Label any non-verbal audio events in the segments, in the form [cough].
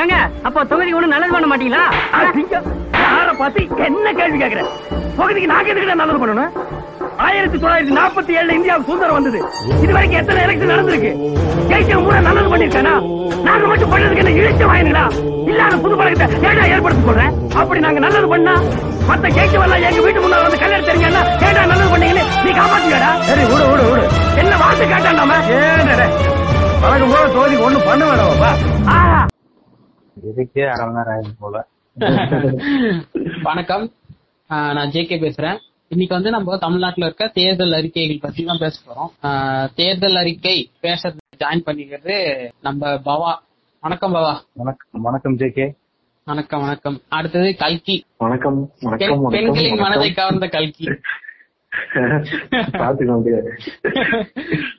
ஏங்க அப்ப தொகுதி ஒண்ணு நல்லது பண்ண மாட்டீங்களா? யார பார்த்து என்ன கேள்வி கேக்குற பகுதிக்கு நாங்க எதுக்கு நல்லது பண்ணணும்? ஆயிரத்தி தொள்ளாயிரத்தி நாற்பத்தி ஏழுல இந்தியாவுக்கு சுதந்திரம் வந்தது. இது வரைக்கும் எத்தனை எலெக்ஷன் நடந்திருக்கு? ஜெயிச்ச மூணு நல்லது பண்ணிருக்கானா? நாங்க மட்டும் பண்ணதுக்கு என்ன இழிச்ச வாயினுங்களா இல்லாத புது பழக்கத்தை ஏடா ஏற்படுத்தி சொல்றேன் அப்படி நாங்க நல்லது பண்ணா மத்த ஜெயிச்சவெல்லாம் எங்க வீட்டு முன்னால வந்து கல்யாணம் தெரிஞ்சா ஏடா நல்லது பண்ணீங்கன்னு நீ காப்பாத்துக்கடா? சரி விடு விடு விடு. என்ன வார்த்தை கேட்டான் நாம ஏன் வழக்கம் போல தொகுதிக்கு ஒண்ணும் பண்ண வேணாம்ப்பா. ஆஹா. இதுக்கே அரை மணி நேரம் ஆயிடும் போல. [laughs] வணக்கம். நான் ஜே பேசுறேன். இன்னைக்கு வந்து நம்ம தமிழ்நாட்டுல இருக்க தேர்தல் அறிக்கைகள் பத்தி தான் பேச போறோம். தேர்தல் அறிக்கை பேசுறது ஜாயின் பண்ணிக்கிறது நம்ம பவா. வணக்கம் பவா. வணக்கம். வணக்கம் ஜே கே. வணக்கம் வணக்கம். அடுத்தது கல்கி. வணக்கம். வணக்கம் பெண்களின் மனதை கவர்ந்த கல்கி.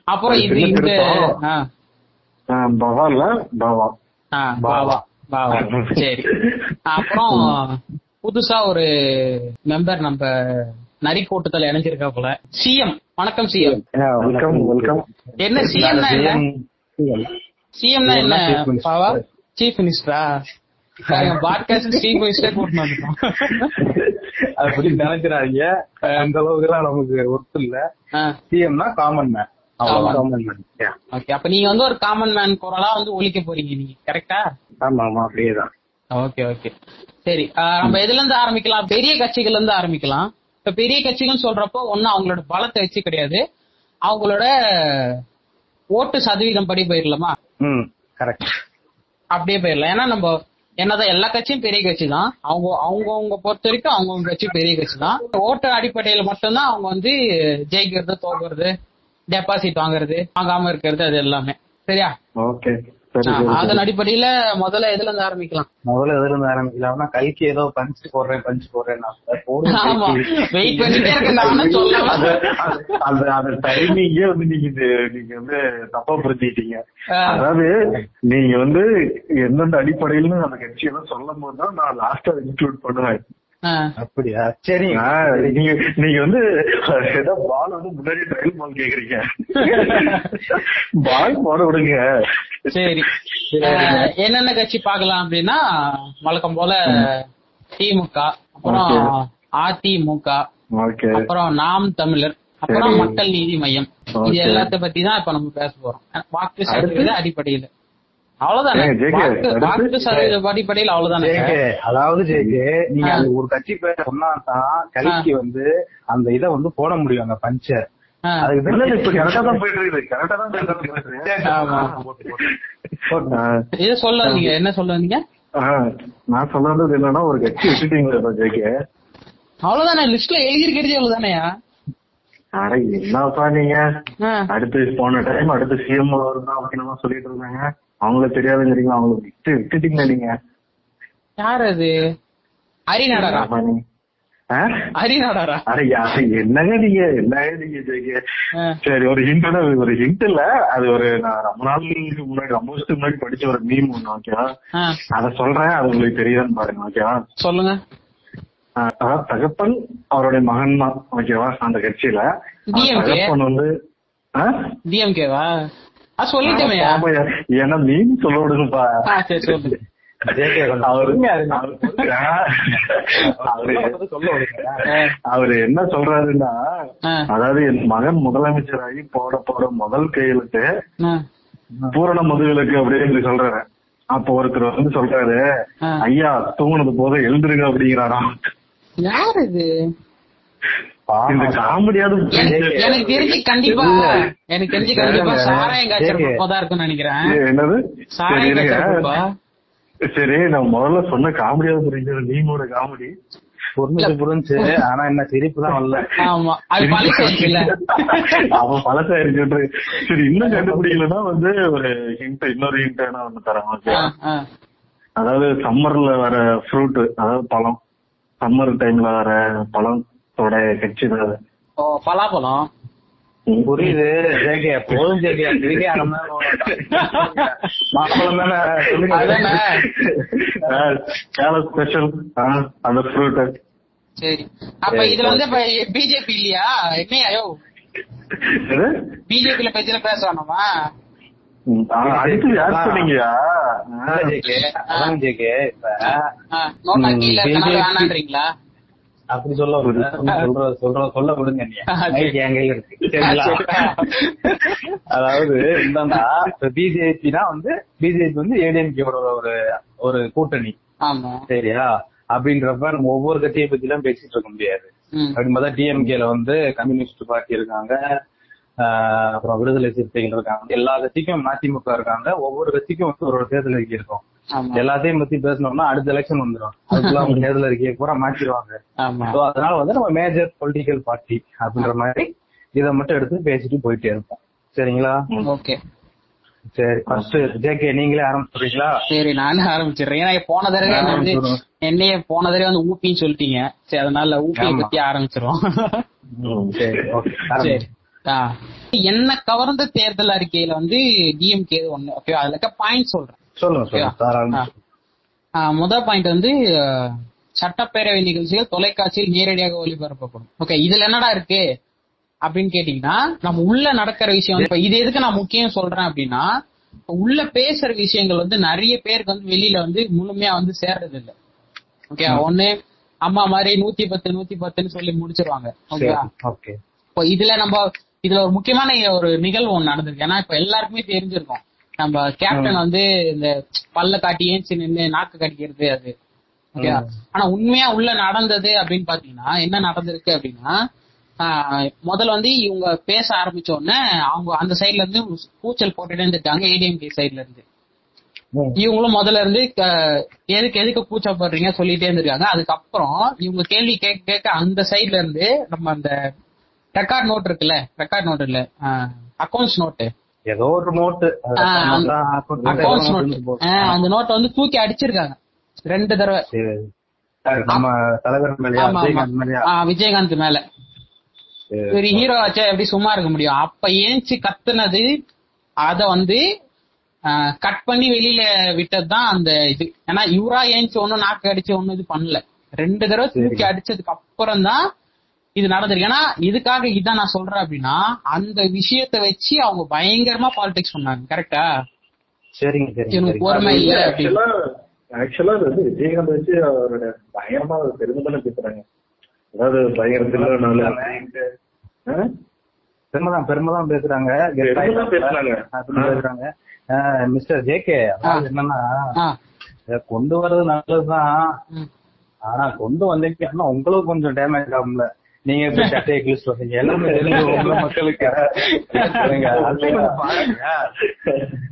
அப்புறம் இது இந்த திருத்தம். ஆஹ் ஆஹ் பவால்ல பவா. ஆஹ் பாவா பாவா. சரி. அப்புறம் புதுசா ஒரு மெம்பர் நம்ம நரி கூட்டத்துல இணைஞ்சிருக்காப்புல சிஎம் வணக்கம் சிஎம் வெல்கம் வெல்கம் என்ன என்ன? சிஎம்னா என்ன Chief Minister. பாவா? சீஃப் மினிஸ்டரா பாட்காஸ்ட் சீஃப் மினிஸ்டர் கூட்டிட்டு வந்துட்டோம். [laughs] அப்படி நினைக்கிறாங்க அந்த அளவுக்கு எல்லாம் நமக்கு ஒர்த்து இல்ல. சிஎம்னா. காமன் மேன் ஓகே அப்ப நீங்க வந்து ஒரு காமன் மேன் குரலா வந்து ஒழிக்க போறீங்க நீங்க கரெக்டா ஆமா ஆமா அப்படியேதான். ஓகே ஓகே சரி நம்ம எதுல இருந்து ஆரம்பிக்கலாம்? பெரிய கட்சிகள்ல இருந்து ஆரம்பிக்கலாம். இப்ப பெரிய கட்சிகள் சொல்றப்போ ஒண்ணு அவங்களோட பலத்தை வச்சு கிடையாது. அவங்களோட ஓட்டு சதவீதம் படி போயிடலாமா கரெக்ட் அப்படியே போயிடலாம் ஏன்னா நம்ம என்னதான் எல்லா கட்சியும் பெரிய கட்சி தான். அவங்க அவங்கவுங்க பொறுத்த வரைக்கும் அவங்கவுங்க கட்சி பெரிய கட்சி தான். ஓட்டு அடிப்படையில மட்டும்தான் அவங்க வந்து ஜெயிக்கிறது தோக்குறது டெபாசிட் வாங்குறது வாங்காம இருக்கிறது அது எல்லாமே. சரியா? ஓகே. அதன் அடிப்படையில முதல்ல எதுல இருந்து ஆரம்பிக்கலாம்? முதல்ல எதுல இருந்து ஆரம்பிக்கலாம்னா கல்கி ஏதோ பஞ்ச் போடுறேன் பஞ்ச் போடுறேன். ஆமா. வெயிட் பண்ணிட்டே இருக்கேன் நானும் சொல்லலாம் அந்த அந்த டைமிங்கே வந்து நீங்க நீங்க வந்து தப்பா புரிஞ்சுக்கிட்டீங்க அதாவது நீங்க வந்து எந்தெந்த அடிப்படையில அந்த கட்சியெல்லாம் சொல்லும் போது தான் நான் லாஸ்டா இன்க்ளூட் பண்ணுவேன். அப்படியா? சரி நீங்க நீங்க வந்து ஏதோ பால் வந்து முன்னாடி பால் கேக்குறீங்க. பால் போட விடுங்க. சரி. என்னென்ன கட்சி பார்க்கலாம் அப்படின்னா வழக்கம் போல திமுக அப்புறம். அதிமுக அப்புறம் நாம் தமிழர் அப்புறம். மக்கள் நீதி மையம். இது. எல்லாத்த பத்தி தான் இப்ப நம்ம பேச போறோம். வாக்கு அடிப்படையில. அதாவது ஜேகே நீங்க. அந்த ஒரு கட்சி பேர் சொன்னா தான் கல்கி வந்து அந்த இதை வந்து போட முடியும் அந்த பஞ்ச. ஆஹ் அதுக்கு இல்ல தான் இல்ல, இப்ப கரெக்டா தான் போயிட்டு இருக்குது. கரெக்டா தான் போயிட்டு இருக்குது. ஆமா. ஆஹ், இதை சொல்ல வந்தீங்க என்ன சொல்ல வந்தீங்க ஆஹ், நான் சொல்ல வந்தது என்னன்னா ஒரு கட்சி விட்டுட்டீங்களா ஜெய்கே அவ்வளவுதானே? லிஸ்ட்ல எழுதிருக்கிறது அவ்வளவுதானயா அட என்னப்பா நீங்க? அடுத்து போன டைம் அடுத்து சிஎம் வருதான் அப்படின்னு சொல்லிட்டு இருந்தாங்க. அவங்களுக்கு தெரியாதுங்கிறீங்களா அவங்களுக்கு விட்டு விட்டுட்டீங்க நீங்க? யார் அது? ஹரிநாடாரா என்னங்க நீங்க. என்னங்க நீங்க? சரி ஒரு ஹிண்ட் ஒரு ஹிண்ட் இல்ல. அது ஒரு நான் ரொம்ப நாளுக்கு முன்னாடி ரொம்ப வருஷத்துக்கு முன்னாடி படிச்ச ஒரு மீம் ஒண்ணு ஓகேவா அத சொல்றேன் அது உங்களுக்கு தெரியுதான்னு பாருங்க ஓகேவா சொல்லுங்க. அதாவது தகப்பன் அவருடைய மகன் தான் ஓகேவா அந்த கட்சியில? தகப்பன் வந்து? டிஎம்கேவா ஏன்னா மீன் சொல்ல விடுங்கப்பா ஆ. சரி சொல்லு அவரு என்ன சொல்றாருன்னா அதாவது என் மகன் முதலமைச்சராகி போட போட முதல் கையெழுத்து பூரண முதுவிலக்கு அப்படின்னு சொல்றாரு. அப்ப ஒருத்தர் வந்து சொல்றாரு. ஐயா தூங்குனது போத எழுந்துருங்க அப்படிங்கிறாராம். யார் இது? இந்த காமெடியாவது எனக்கு எனக்கு தெரிஞ்சு கண்டிப்பா எனக்கு தெரிஞ்சு கண்டிப்பா இல்ல, சாராயம் காய்ச்சல் சரி. குப்பதா இருக்கும்னு நினைக்கிறேன். என்னது? சரி சாராயம் நான் முதல்ல சொன்ன காமெடியாவது புரிஞ்சது நீங்களோட காமெடி. புரிஞ்சு புரிஞ்சு. ஆனா என்ன சிரிப்பு தான் வரல. ஆமா. அது பழசாச்சுல அவன் பழசாயிருச்சு சரி இன்னும் கண்டுபிடிக்கலன்னா வந்து ஒரு ஹிண்ட் இன்னொரு ஹிண்ட் நான் ஒண்ணு தரேன் ஓகே அதாவது சம்மர்ல வர ஃப்ரூட் அதாவது பழம். சம்மர் டைம்ல வர. ஓ பலாப்பழம். புரியுது. ஜேகே போதும் ஜேகே. இதுக்கே அரை மணி நேரம் ஸ்பெஷல் அந்த ஃப்ரூட் சரி. அப்ப இதுல வந்து இப்ப பிஜேபி இல்லையா? என்னையா? யோ பிஜேபியில பத்தில பேச வேணாமா ம், அப்படி சொல்ல சொல்ற சொல்ற சொல்ல விடுங்க [laughs] என் கையில இருக்கு. சரிங்களா? [laughs] அதாவது என்னன்னா பிஜேபினா வந்து பிஜேபி வந்து ஏடிஎம்கேவோட ஒரு ஒரு கூட்டணி. சரியா? அப்படின்றப்ப நம்ம ஒவ்வொரு கட்சியை பத்தி எல்லாம் பேசிட்டு இருக்க முடியாது. ம். அப்படி பார்த்தா டிஎம்கேல வந்து கம்யூனிஸ்ட் பார்ட்டி இருக்காங்க. அப்புறம் விடுதலை சிறுத்தைகள் இருக்காங்க. எல்லா கட்சிக்கும் அதிமுக இருக்காங்க. ஒவ்வொரு கட்சிக்கும் வந்து ஒரு தேர்தல் இருக்கும். எல்லாத்தையும் பத்தி பேசணும்னா அடுத்த எலெக்ஷன் வந்துடும் அதுக்குள்ள அவங்க [laughs] தேர்தல் அறிக்கையை பூரா மாற்றிடுவாங்க அதனால வந்து நம்ம மேஜர் பொலிட்டிக்கல் பார்ட்டி அப்படின்ற மாதிரி இதை மட்டும் எடுத்து பேசிட்டு போயிட்டே இருப்போம். சரிங்களா? ஓகே. சரி ஃபர்ஸ்ட் ஜேகே நீங்களே ஆரம்பிச்சுறீங்களா சரி நானே ஆரம்பிச்சிடுறேன். ஏன்னா போன தடவை வந்து. என்னைய போன தடவை வந்து ஊப்பின்னு சொல்லிட்டீங்க. சரி அதனால ஊப்பியை ஆமா. பத்தி ஆரம்பிச்சிரும் சரி ஓகே. என்ன கவர்ந்த தேர்தல் அறிக்கையில வந்து டிஎம்கே ஒண்ணு. ஓகே அதுல பாயிண்ட் சொல்றேன். சொல்லுங்க முதல் பாயிண்ட் வந்து சட்டப்பேரவை நிகழ்ச்சிகள் தொலைக்காட்சியில் நேரடியாக ஒளிபரப்பப்படும். ஓகே இதுல என்னடா இருக்கு? அப்படின்னு கேட்டீங்கன்னா நம்ம உள்ள நடக்கிற விஷயம் இப்ப இது எதுக்கு நான் முக்கியம் சொல்றேன் அப்படின்னா உள்ள பேசுற விஷயங்கள் வந்து நிறைய பேருக்கு வந்து வெளியில வந்து முழுமையா வந்து சேர்றது இல்ல ஓகே ஒண்ணு அம்மா மாதிரி நூத்தி பத்து நூத்தி பத்துன்னு சொல்லி முடிச்சிருவாங்க. ஓகே. இப்போ இதுல நம்ம இதுல ஒரு முக்கியமான ஒரு நிகழ்வு ஒண்ணு நடந்திருக்கு. ஏன்னா இப்ப எல்லாருக்குமே தெரிஞ்சிருக்கும். நம்ம கேப்டன் வந்து இந்த பல்ல காட்டி ஏஞ்சி நின்னு நாக்கு கடிக்கிறது அது. ஆனா உண்மையா உள்ள நடந்தது அப்படின்னு பாத்தீங்கன்னா என்ன நடந்திருக்கு அப்படின்னா முதல்ல வந்து இவங்க பேச ஆரம்பிச்ச உடனே அவங்க அந்த சைடுல இருந்து கூச்சல் போட்டுட்டே இருந்துட்டாங்க ஏடிஎம்கே சைடுல இருந்து. இவங்களும் முதல்ல இருந்து எதுக்கு எதுக்கு கூச்சப்படுறீங்க சொல்லிட்டே இருந்திருக்காங்க. அதுக்கப்புறம் இவங்க கேள்வி கேட்க கேட்க அந்த சைடுல இருந்து நம்ம அந்த ரெக்கார்ட் நோட் இருக்குல்ல ரெக்கார்ட் நோட் இல்ல அக்கௌண்ட்ஸ் நோட்டு ஏதோ ஒரு நோட்டு அந்த நோட்டை வந்து தூக்கி அடிச்சிருக்காங்க. ரெண்டு தடவை. விஜயகாந்த் மேல. சரி ஹீரோ ஆச்சா எப்படி சும்மா இருக்க முடியும்? அப்ப ஏஞ்சி கத்துனது அத வந்து கட் பண்ணி வெளியில விட்டதுதான் அந்த இது. ஏன்னா இவரா ஏஞ்சி ஒண்ணும் நாக்கு அடிச்சு ஒண்ணும் இது பண்ணல. ரெண்டு தடவை தூக்கி அடிச்சதுக்கு அப்புறம் தான் இது நடந்திருக்கு. ஏன்னா இதுக்காக இதான் நான் சொல்றேன் அப்படின்னா அந்த விஷயத்த வச்சு அவங்க பயங்கரமா பாலிடிக்ஸ் பண்ணாங்க. கரெக்டா சரிங்க. பொறுமை இல்ல ஆக்சுவலா அது வந்து விஜயகாந்த் வச்சு அவரோட பயங்கரமா பெருமை தானே பேசுறாங்க. அதாவது பயங்கர திருநாள் பெருமைதான் பெருமைதான் பேசுறாங்க. பெருமைதான் பேசுறாங்க. மிஸ்டர் ஜேகே அதாவது என்னன்னா கொண்டு வர்றது நல்லதுதான். ஆனா கொண்டு வந்தீங்கன்னா உங்களுக்கு கொஞ்சம் டேமேஜ் ஆகும்ல. நீங்க இப்ப சட்டையை கிழிச்சு வந்தீங்க. எல்லாமே தெரிஞ்சு உங்க மக்களுக்கு. பாருங்க.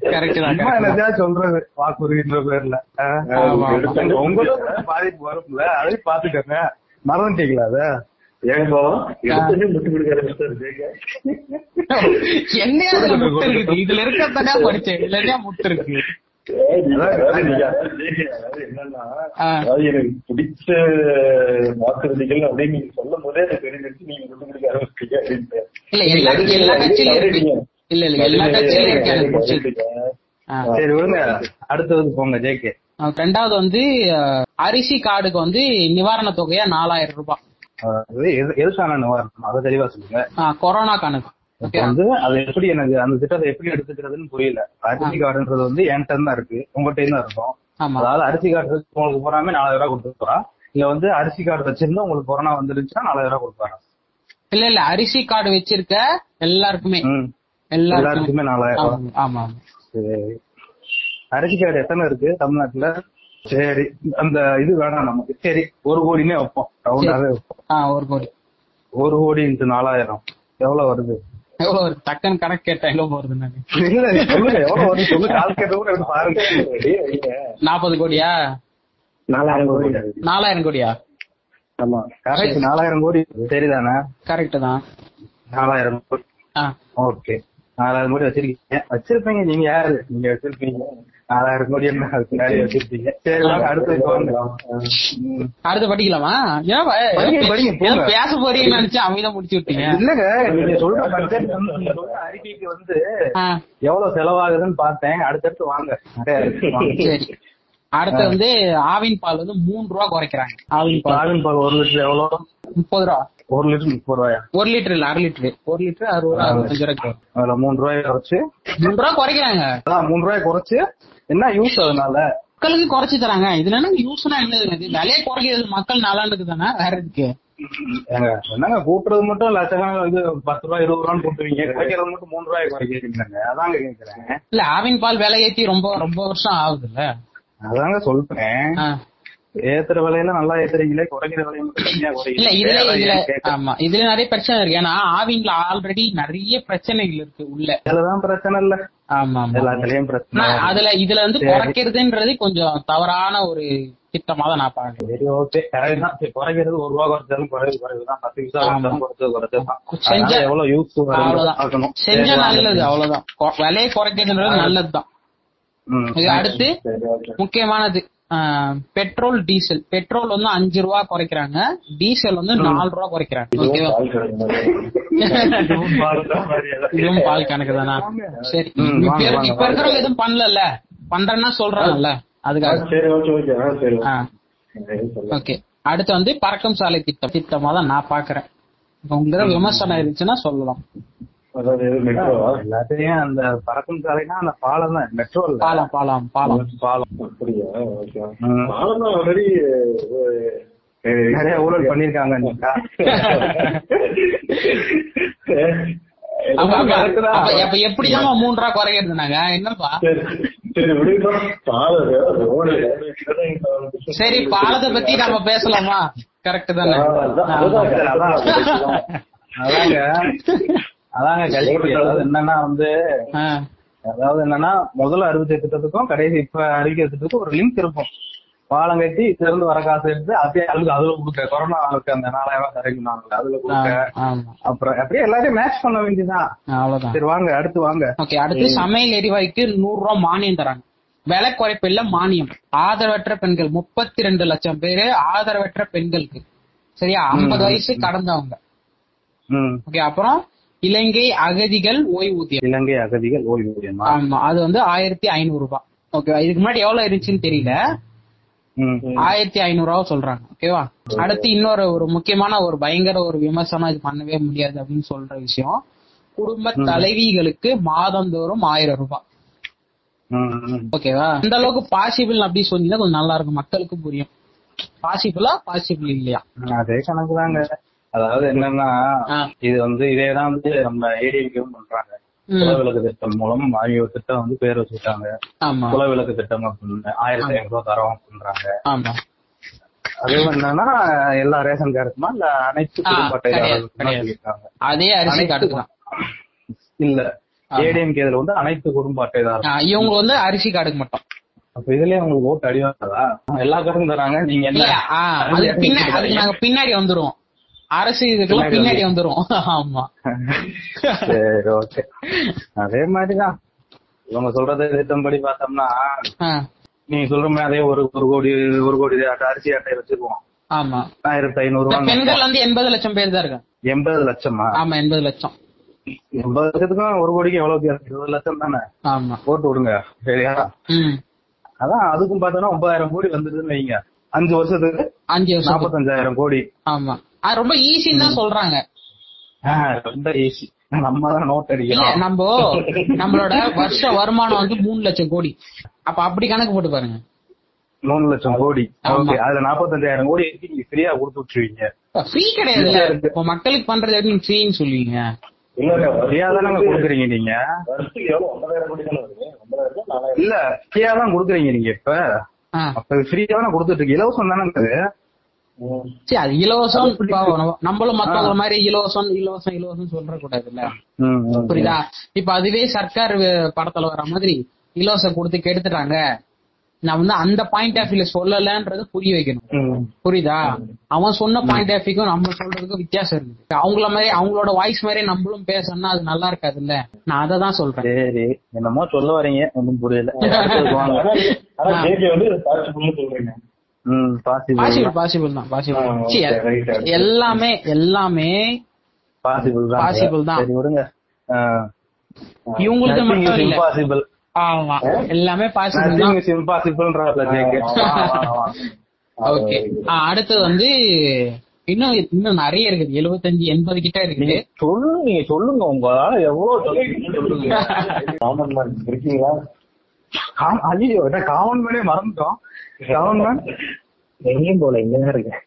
Correct தான், சும்மா correct தான். என்னத்தையா சொல்றது வாக்குறுதின்ற பேர்ல. உங்களுக்கு கொஞ்சம் பாதிப்பு வரும்ல அதையும் பாத்துக்கோங்க மறந்துட்டீங்களா அத? என்ன அதுல முட்டு இருக்குது? இதுல இருக்கறதா படிச்சேன் இதுல என்ன முட்டு இருக்கு. எனக்கு பிடிச்ச வாக்குறுதிகள் அப்படின்னு நீங்க சொல்லும் போதே எனக்கு தெரிஞ்சிருச்சு நீங்க முட்டு கொடுக்க ஆரம்பிச்சீங்க அப்படின்ட்டு. இல்ல இல்ல. சரி விடுங்க. அடுத்தது போங்க ஜேகே ரெண்டாவது வந்து அரிசி கார்டுக்கு வந்து நிவாரண தொகையா நாலாயிரம் ரூபாய். அது எது- எதுக்கான நிவாரணம்? அதை தெளிவா சொல்லுங்க. கொரோனாக்கானது இப்ப வந்து அது எப்படி எனக்கு அந்த திட்டத்தை எப்படி எடுத்துக்கிறதுன்னு புரியல. அரிசி கார்டுன்றது வந்து என்கிட்ட தான் இருக்கு. உங்ககிட்ட தான் இருக்கும். அதாவது அரிசி கார்டு உங்களுக்கு போறாமே நாலாயிரம் ரூபாய் கொடுத்துருப்பா இல்ல வந்து அரிசி கார்டு வச்சிருந்தா உங்களுக்கு கொரோனா வந்துருச்சுன்னா நாலாயிரம் ரூபாய் கொடுப்பாங்க இல்ல இல்ல. அரிசி கார்டு வச்சிருக்க எல்லாருக்குமே. எல்லாருக்குமே நாலாயிரம் ஆமா. சரி. அரிசி கார்டு எத்தனை இருக்கு தமிழ்நாட்டுல? சரி. அந்த இது வேணாம் நமக்கு. சரி. ஒரு கோடினே வைப்போம். ரவுண்டாவே வைப்போம். ஒரு கோடி. ஒரு கோடி இன்ட்டு நாலாயிரம். எவ்வளவு வருது? எவ்வளவு ஒரு டக்குன்னு கணக்கு கேட்டா எவ்வளவு போறது நாற்பது கோடியா? நாலாயிரம் கோடி. நாலாயிரம் கோடியா? ஆமா கரெக்ட் நாலாயிரம் கோடி. சரிதானே? கரெக்ட் தான். நாலாயிரம் கோடி. ஓகே. நாலாயிரம் கோடி வச்சிருக்கீங்க. வச்சிருப்பீங்க நீங்க யாரு? நீங்க வச்சிருப்பீங்க. நாலாயிரம் கோடி என்ன. அடுத்து படிக்கலாமா? பேச போறீங்கன்னு நினைச்சு அமைதியா முடிச்சு விட்டீங்க? இல்லங்க நீங்க சொல்ற பட்ஜெட் அறிக்கைக்கு வந்து எவ்வளவு செலவாகுதுன்னு பார்த்தேன். அடுத்தடுத்து வாங்க. அடுத்து வந்து ஆவின் பால் வந்து மூணு ரூபா குறைக்கிறாங்க. ஆவின் பால். ஆவின் பால் ஒரு லிட்டர் எவ்வளவு முப்பது ரூபா. ஒரு லிட்டர் முப்பது ரூபாயா? ஒரு லிட்டர் இல்ல அரை லிட்டர். ஒரு லிட்டர் அறுபது ரூபா அறுபத்தஞ்சு வரும். அதுல மூணு ரூபாய் குறைச்சு மூணு ரூபா குறைக்கிறாங்க. மூணு ரூபாய் குறைச்சு என்ன யூஸ் அதனால? மக்களுக்கு குறைச்சு தராங்க. இதுல என்ன யூஸ்னா என்ன? இது விலையை குறைக்கிறது மக்கள் நல்லாண்டுக்கு தானே? வேற ஏங்க என்னங்க கூட்டுறது மட்டும் லட்சக்கணக்கில் இது பத்து ரூபாய் இருபது ரூபான்னு கூட்டுவீங்க. குறைக்கிறது மட்டும் மூணு ரூபாய் குறைக்கிறீங்க அதாங்க கேக்குறேன். இல்ல ஆவின் பால் விலை ஏத்தி ரொம்ப ரொம்ப வருஷம் ஆகுதுல்ல. அதாங்க சொல்றேன். ஏத்துற விலையில நல்லா ஏத்துறீங்களே குறைக்கிற விலையை மட்டும் இல்ல இதுல இதுல. ஆமா. இதுல நிறைய பிரச்சனை இருக்கு. ஏன்னா ஆவின்ல ஆல்ரெடி நிறைய பிரச்சனைகள் இருக்கு உள்ள. இதுலதான் பிரச்சனை இல்ல. ஆமா எல்லாத்துலயும் பிரச்சனை. அதுல இதுல வந்து. குறைக்கிறதுன்றது கொஞ்சம் தவறான ஒரு திட்டமா தான் நான் பாக்குறேன் சரி ஓகே கரெக்ட் குறைக்கிறது ஒரு ரூபா குறைச்சாலும் குறைவு குறைவு தான். பத்து பைசா குறைச்சாலும் குறைச்சது குறைச்சது தான். செஞ்ச- அதனால எவ்வளவு யூஸ் அவ்வளவுதான். செஞ்சா நல்லது. அவ்வளவுதான். விலையை குறைக்கிறதுன்றது நல்லதுதான். அடுத்து முக்கியமானது. Petrol diesel. பெட்ரோல் வந்து அஞ்சு ரூபா குறைக்கிறாங்க. டீசல் வந்து நாலு ரூபா குறைக்கிறாங்க. ஓகேவா? இதுவும் பால் கணக்கு தானா? சரி. இப்ப வாங்க, இருக்க- வாங்க, இப்ப இருக்கிறவங்க எதுவும் பண்ணல பண்றேன்னா சொல்றாங்கல்ல? அதுக்காக. சரி ஓகே ஓகே. ஆ சரி ஆ, ஓகே. அடுத்து வந்து பறக்கும் சாலை திட்டம். திட்டமா தான் நான் பாக்குறேன். இப்ப உங்களுக்கு விமர்சனம் இருந்துச்சுன்னா சொல்லலாம். அதாவது எது மெட்ரோவா எல்லாத்தையும் அந்த பறக்கும் சாலைனா அந்த பாலம் தான் மெட்ரோ இல்ல. பாலம் பாலம் பாலம். பாலம். அப்படியா. பாலம் தான் ஆல்ரெடி நிறைய ஊழல் பண்ணிருக்காங்க [laughs] எப்படிதான் மூணு ரூபா குறைக்கிறது நாங்க என்னப்பா? சரி சரி விடுங்க பாலம் ரோடு சரி பாலத்தை பத்தி நம்ம பேசலாமா? கரெக்ட் தானே. அதாங்க கல்வி என்னன்னா வந்து அதாவது என்னன்னா முதல்ல அறிவிச்ச திட்டத்துக்கும் கடைசி இப்ப அறிவிக்கிற திட்டத்துக்கும் ஒரு லிங்க் இருக்கும். பாலம் கட்டி திறந்து வர காசு எடுத்து அப்படியே அதுக்கு அதுல கொடுக்க கொரோனா ஆளுக்கு அந்த நாலாயிரம் ரூபாய் தரைக்குனாங்க அதுல கொடுக்க அப்புறம் அப்படியே எல்லாத்தையும் மேட்ச் பண்ண வேண்டியதுதான். அவ்வளவுதான். சரி வாங்க அடுத்து வாங்க. ஓகே அடுத்து சமையல் எரிவாயுக்கு நூறு ரூபாய் மானியம் தராங்க. விலை குறைப்பில்ல மானியம். ஆதரவற்ற பெண்கள் முப்பத்தி ரெண்டு லட்சம் பேரு ஆதரவற்ற பெண்களுக்கு. சரியா? ஐம்பது வயசு கடந்தவங்க. ஓகே அப்புறம் இலங்கை அகதிகள் ஓய்வூதியம். இலங்கை அகதிகள் ஓய்வூதியமா? ஆமா அது வந்து ஆயிரத்தி ஐநூறு ரூபாய் ஓகே இதுக்கு முன்னாடி எவ்வளவு இருந்துச்சுன்னு தெரியல. ஆயிரத்தி ஐநூறு ரூபா சொல்றாங்க ஓகேவா அடுத்து இன்னொரு ஒரு முக்கியமான ஒரு பயங்கர ஒரு விமர்சனம் இது பண்ணவே முடியாது அப்படின்னு சொல்ற விஷயம். குடும்ப தலைவிகளுக்கு மாதந்தோறும் ஆயிரம் ரூபாய். ஓகேவா இந்த அளவுக்கு பாசிபிள் அப்படி சொன்னீங்கன்னா கொஞ்சம் நல்லா இருக்கும். மக்களுக்கு புரியும். பாசிபிளா பாசிபிள் இல்லையா? அதே கணக்கு தாங்க. அதாவது என்னன்னா. இது வந்து இதேதான் வந்து நம்ம ஏடிஎம்கேவும் பண்றாங்க. குலவிளக்கு திட்டம் மூலம் ஆகிய திட்டம் வந்து பேர் வச்சுட்டாங்க குலவிளக்கு திட்டம் அப்படின்னு ஆயிரத்தி ஐநூறு ரூபாய் தரோம் அப்படின்றாங்க அதுவும் என்னன்னா எல்லா ரேஷன் கார்டுக்குமா இல்ல அனைத்து குடும்ப அதே அரிசி அனைத்து கார்டு தான் இல்ல. ஆமா. ஏடிஎம்கே இதுல வந்து அனைத்து குடும்ப அட்டைதாரர். ஆ, இவங்க வந்து அரிசி கார்டுக்கு மட்டும். அப்ப இதுலயே உங்களுக்கு ஓட்டு அடிவாதா எல்லா கார்டும் தராங்க நீங்க என்ன? அது நாங்க பின்னாடி வந்துருவோம். அரசு இதுக்கெல்லாம் பின்னாடி வந்துரும். [laughs] ஆமா. சரி ஓகே. அதே மாதிரிதான். இவங்க சொல்றது திட்டம்படி பார்த்தோம்னா நீங்க சொல்ற மாதிரி அதே ஒரு ஒரு கோடி ஒரு கோடி அரிசி அட்டை வச்சிருக்கோம் ஆமா. ஆயிரத்தி ஐநூறு பெண்கள் வந்து எண்பது லட்சம் பேர் தான் இருக்காங்க. எண்பது லட்சமா? ஆமா எண்பது லட்சம். எண்பது லட்சத்துக்கும் ஒரு கோடிக்கு எவ்வளவு? இருபது லட்சம் தானே? ஆமா. போட்டு விடுங்க சரியா? அதான் அதுக்கும் பார்த்தோன்னா ஒன்பதாயிரம் கோடி வந்துடுதுன்னு வைங்க. அஞ்சு வருஷத்துக்கு அஞ்சு நாற்பத்தஞ்சாயிரம் கோடி. ஆமா. அது ரொம்ப ஈஸின்னு தான் சொல்றாங்க. ஆ, ரொம்ப ஈஸி நம்ம தான் நோட் அடிக்கலாம் நம்ம நம்மளோட வருஷ வருமானம் வந்து மூணு லட்சம் கோடி. அப்ப அப்படி கணக்கு போட்டு பாருங்க. மூணு லட்சம் கோடி. அதுல நாற்பத்தஞ்சாயிரம் கோடி நீங்க ஃப்ரீயா கொடுத்து விட்டுருவீங்க. ஃப்ரீ கிடையாதுல்ல இப்ப மக்களுக்கு பண்றது எப்படி நீங்க ஃப்ரீன்னு சொல்லுவீங்க? ஃப்ரீயா தானே கொடுக்குறீங்க நீங்க. இல்ல ஃப்ரீயா தான் கொடுக்குறீங்க நீங்க இப்ப. அப்ப ஃப்ரீயா தானே கொடுத்துட்டு இருக்கு இலவசம் தானே அது சரி அது இலவசம் நம்மளும் மத்தவங்க மாதிரி இலவசம் இலவசம் இலவசம் சொல்ற கூடாதுல்ல. புரியுதா? இப்ப அதுவே சர்க்கார் படத்துல வர மாதிரி இலவசம் கொடுத்து கெடுத்துட்டாங்க. நான் வந்து அந்த பாயிண்ட் ஆஃப் வியூல சொல்லலன்றது புரிய வைக்கணும். புரியுதா? அவன் சொன்ன பாயிண்ட் ஆஃப் வியூக்கும் நம்ம சொல்றதுக்கும் வித்தியாசம் இருக்கு அவங்கள மாதிரி அவங்களோட வாய்ஸ் மாதிரி நம்மளும் பேசணும்னா அது நல்லா இருக்காதுல்ல? நான் அதை தான் சொல்றேன். சரி. என்னமோ சொல்ல வரீங்க. ஒன்றும் புரியல. [laughs] பாசிபிள் பாசிபிள் பாசிபிள் தான். பாசிபிள். எல்லாமே எல்லாமே பாசிபிள் தான். Possible தான். சரி விடுங்க. இவங்களுக்கு மட்டும் இம்பாசிபிள் ஆமா எல்லாமே பாசிபிள் தான். நத்திங் இம்பாசிபிள்ன்றாப்ல ஜேகே ஓகே அடுத்து வந்து இன்னும் இன்னும் நிறைய இருக்குது. எழுபத்தஞ்சு எண்பது கிட்ட இருக்குது. சொல்லு நீங்க சொல்லுங்க. உங்களால எவ்வளவு சொல்லுங்க சொல்லுங்க காமன் மேன் இருக்கீங்களா? ஐயோ காமன் மேனே மறந்துட்டோம். எங்கேயும் போல இங்கதான் இருக்கேன்.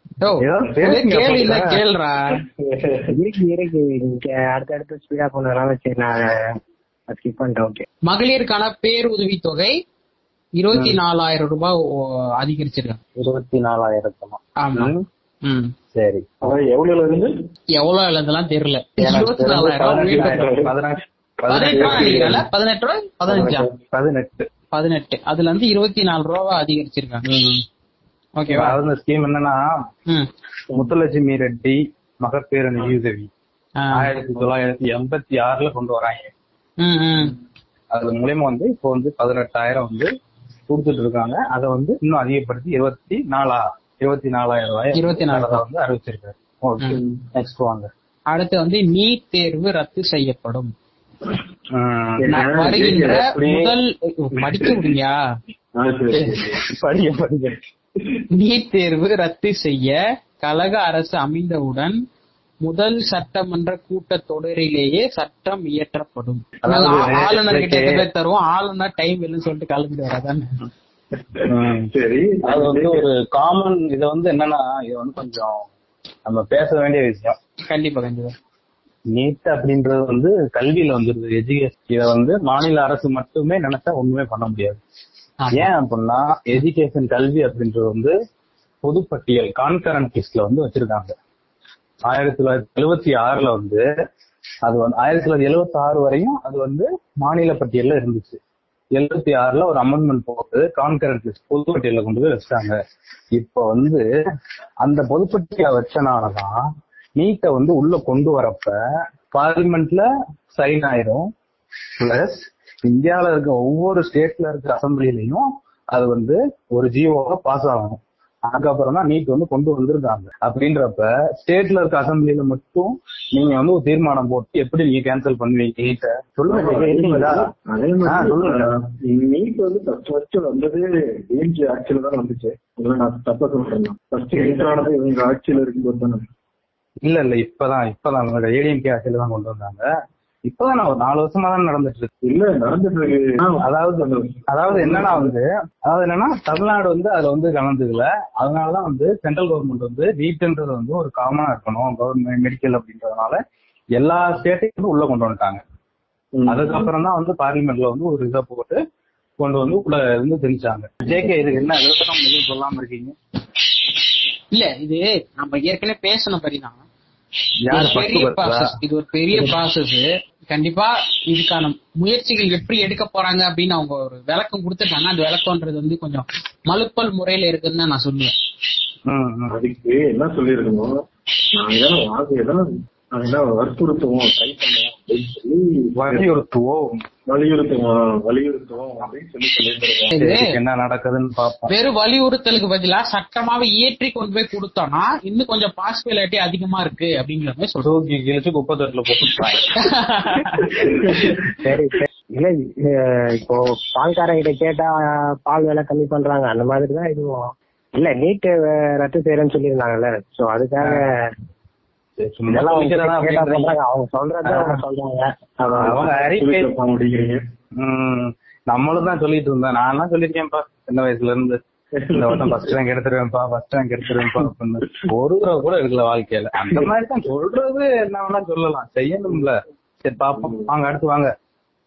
இருக்கு இருக்கு. இங்க அடுத்தடுத்து ஸ்பீடா போனதுனால சரி நான் ஸ்கிப் பண்ணிட்டேன் ஓகே மகளிருக்கான பேருதவி தொகை இருபத்தி நாலாயிரம் ரூபாய் அதிகரிச்சிருக்காங்க இருபத்தி நாலாயிரத்தமா ஆமா. ம். சரி. எவ்வளவுல இருந்து எவ்வளவு இல்லதெல்லாம் தெரியல. இருபத்தி நாலாயிரம் பதினெட்டு, பதினெட்டு, பதினஞ்சா? பதினெட்டு. பதினெட்டு. அதுல இருந்து இருபத்தி நாலு ரூபா அதிகரிச்சிருக்காங்க ஓகேவா அதாவது ஸ்கீம் என்னன்னா முத்துலட்சுமி ரெட்டி மகப்பேறு நிதியுதவி. ஆயிரத்தி தொள்ளாயிரத்தி எண்பத்தி ஆறுல கொண்டு வராங்க. அது மூலியமா வந்து இப்போ வந்து பதினெட்டாயிரம் வந்து கொடுத்துட்டு இருக்காங்க. அதை வந்து இன்னும் அதிகப்படுத்தி இருபத்தி நாலா இருபத்தி நாலாயிரம் ரூபாய் இருபத்தி நாலாயிரம். வந்து அறிவிச்சிருக்காரு. ஓகே நெக்ஸ்ட் வாங்க அடுத்து வந்து நீட் தேர்வு ரத்து செய்யப்படும். வருகின்ற? முதல் படிக்க முடியா? படிங்க நீட் தேர்வு ரத்து செய்ய கழக அரசு அமைந்தவுடன் முதல் சட்டமன்ற கூட்டத்தொடரிலேயே சட்டம் இயற்றப்படும். அதாவது ஆளுநர் கிட்ட பேர் தருவோம். ஆளுநர் டைம் இல்லைன்னு சொல்லிட்டு கலந்துட்டு வராதானே. சரி. அது வந்து ஒரு காமன் இது வந்து என்னன்னா இது வந்து கொஞ்சம் நம்ம பேச வேண்டிய விஷயம். கண்டிப்பா கண்டிப்பா. நீட் அப்படின்றது வந்து கல்வியில வந்துருது. எஜுகேஷன் இத வந்து மாநில அரசு மட்டுமே நினைச்சா ஒண்ணுமே பண்ண முடியாது. ஏன் அப்படின்னா எஜுகேஷன் கல்வி அப்படின்றது வந்து பொதுப்பட்டியல் கான்கரண்ட் லிஸ்ட்ல வந்து வச்சிருக்காங்க. ஆயிரத்தி தொள்ளாயிரத்தி எழுபத்தி ஆறுல வந்து அது வந்து ஆயிரத்தி தொள்ளாயிரத்தி எழுபத்தி ஆறு வரையும் அது வந்து மாநில பட்டியல்ல இருந்துச்சு. எழுபத்தி ஆறுல ஒரு அமெண்ட்மெண்ட் போட்டு கான்கரண்ட் லிஸ்ட் பொதுப்பட்டியல கொண்டு போய் வச்சாங்க இப்ப வந்து அந்த பொதுப்பட்டியல வச்சனாலதான் நீட்டை வந்து உள்ள கொண்டு வரப்ப பார்லிமெண்ட்ல சைன் ஆயிரும். பிளஸ் இந்தியால இருக்க ஒவ்வொரு ஸ்டேட்ல இருக்க அசம்பிளிலையும் அது வந்து ஒரு ஜியோவா பாஸ் ஆகணும் அதுக்கப்புறம் தான் நீட் வந்து கொண்டு வந்திருக்காங்க. அப்படின்றப்ப ஸ்டேட்ல இருக்க அசம்பிளில மட்டும் நீங்க வந்து ஒரு தீர்மானம் போட்டு எப்படி நீங்க கேன்சல் பண்ணுவீங்க நீட்டை சொல்லுங்க சொல்லுங்க. நீட் வந்து ஃபர்ஸ்ட் வந்தது ஏஜ் ஆட்சியில தான் வந்துச்சு. நான் தப்பா சொல்றேன். ஃபர்ஸ்ட் எதிரானது இவங்க ஆட்சியில இருக்கும்போது தானே. இல்ல இல்ல இப்பதான் இப்பதான் ஏடிஎம்கே ஆட்சியில தான் கொண்டு வந்தாங்க. இப்பதான் நான் ஒரு நாலு வருஷமா தான் நடந்துட்டு இருக்கு. இல்ல நடந்துட்டு இருக்கு. அதாவது அதாவது என்னன்னா வந்து அதாவது என்னன்னா தமிழ்நாடு வந்து அதுல வந்து கலந்துக்கல அதனாலதான் வந்து சென்ட்ரல் கவர்மெண்ட் வந்து நீட்ன்றது வந்து ஒரு காமனா இருக்கணும் கவர்மெண்ட் மெடிக்கல் அப்படின்றதுனால எல்லா ஸ்டேட்டையும் உள்ள கொண்டு வந்துட்டாங்க. அதுக்கப்புறம் தான் வந்து பார்லிமெண்ட்ல வந்து ஒரு இதை போட்டு கொண்டு வந்து உள்ள இருந்து திணிச்சாங்க. ஜேகே இதுக்கு என்ன விளக்கம் எதுவும் சொல்லாம இருக்கீங்க? இல்ல இது நம்ம ஏற்கனவே பேசின படிதான் யாரு இது ஒரு பெரிய ப்ராசஸ் கண்டிப்பா இதுக்கான முயற்சிகள் எப்படி எடுக்க போறாங்க அப்படின்னு அவங்க ஒரு விளக்கம் கொடுத்துட்டாங்க. அந்த விளக்கம்ன்றது வந்து கொஞ்சம் மலுப்பல் முறையில இருக்குன்னு தான் நான் சொல்லுவேன். அதுக்கு என்ன ஏதாவது நான் ஏதாவது வற்புறுத்துவோம் ட்ரை பண்ணுவோம்? வலியுறுத்துவோம். வலியுறுத்துவோம் வலியுறுத்துவோம் அப்படின்னு சொல்லி என்ன நடக்குதுன்னு பாப்போம் வெறும் வலியுறுத்தலுக்கு பதிலா சட்டமாவே இயற்றி கொண்டு போய் கொடுத்தோம்னா இன்னும் கொஞ்சம் பாசிபிலிட்டி அதிகமா இருக்கு அப்படிங்கிற மாதிரி சொல்றோம் கிழிச்சு குப்பை தொட்டில போட்டு சரி சரி. இல்ல இப்போ பால்காரங்கிட்ட கேட்டா பால் விலை கம்மி பண்றாங்க. அந்த மாதிரி தான் இதுவும். இல்ல நீட் ரத்து செய்யறேன்னு சொல்லியிருந்தாங்கல்ல. சோ அதுக்காக அவங்க சொல்றத அவங்க சொல்றாங்க. நம்மளும் தான் சொல்லிட்டு இருந்தேன் நான் எல்லாம் சொல்லிருக்கேன்ப்பா சின்ன வயசுல இருந்து. இந்த வருஷம் ஃபர்ஸ்ட் ரேங்க் எடுத்துருவேன்ப்பா ஃபர்ஸ்ட் ரேங்க் எடுத்துருவேன்ப்பா அப்படின்னு. ஒரு தடவை கூட எடுக்கல வாழ்க்கையில. அந்த மாதிரி தான் சொல்றது என்ன வேணா சொல்லலாம். செய்யணும்ல. சரி பாப்போம். வாங்க அடுத்து வாங்க.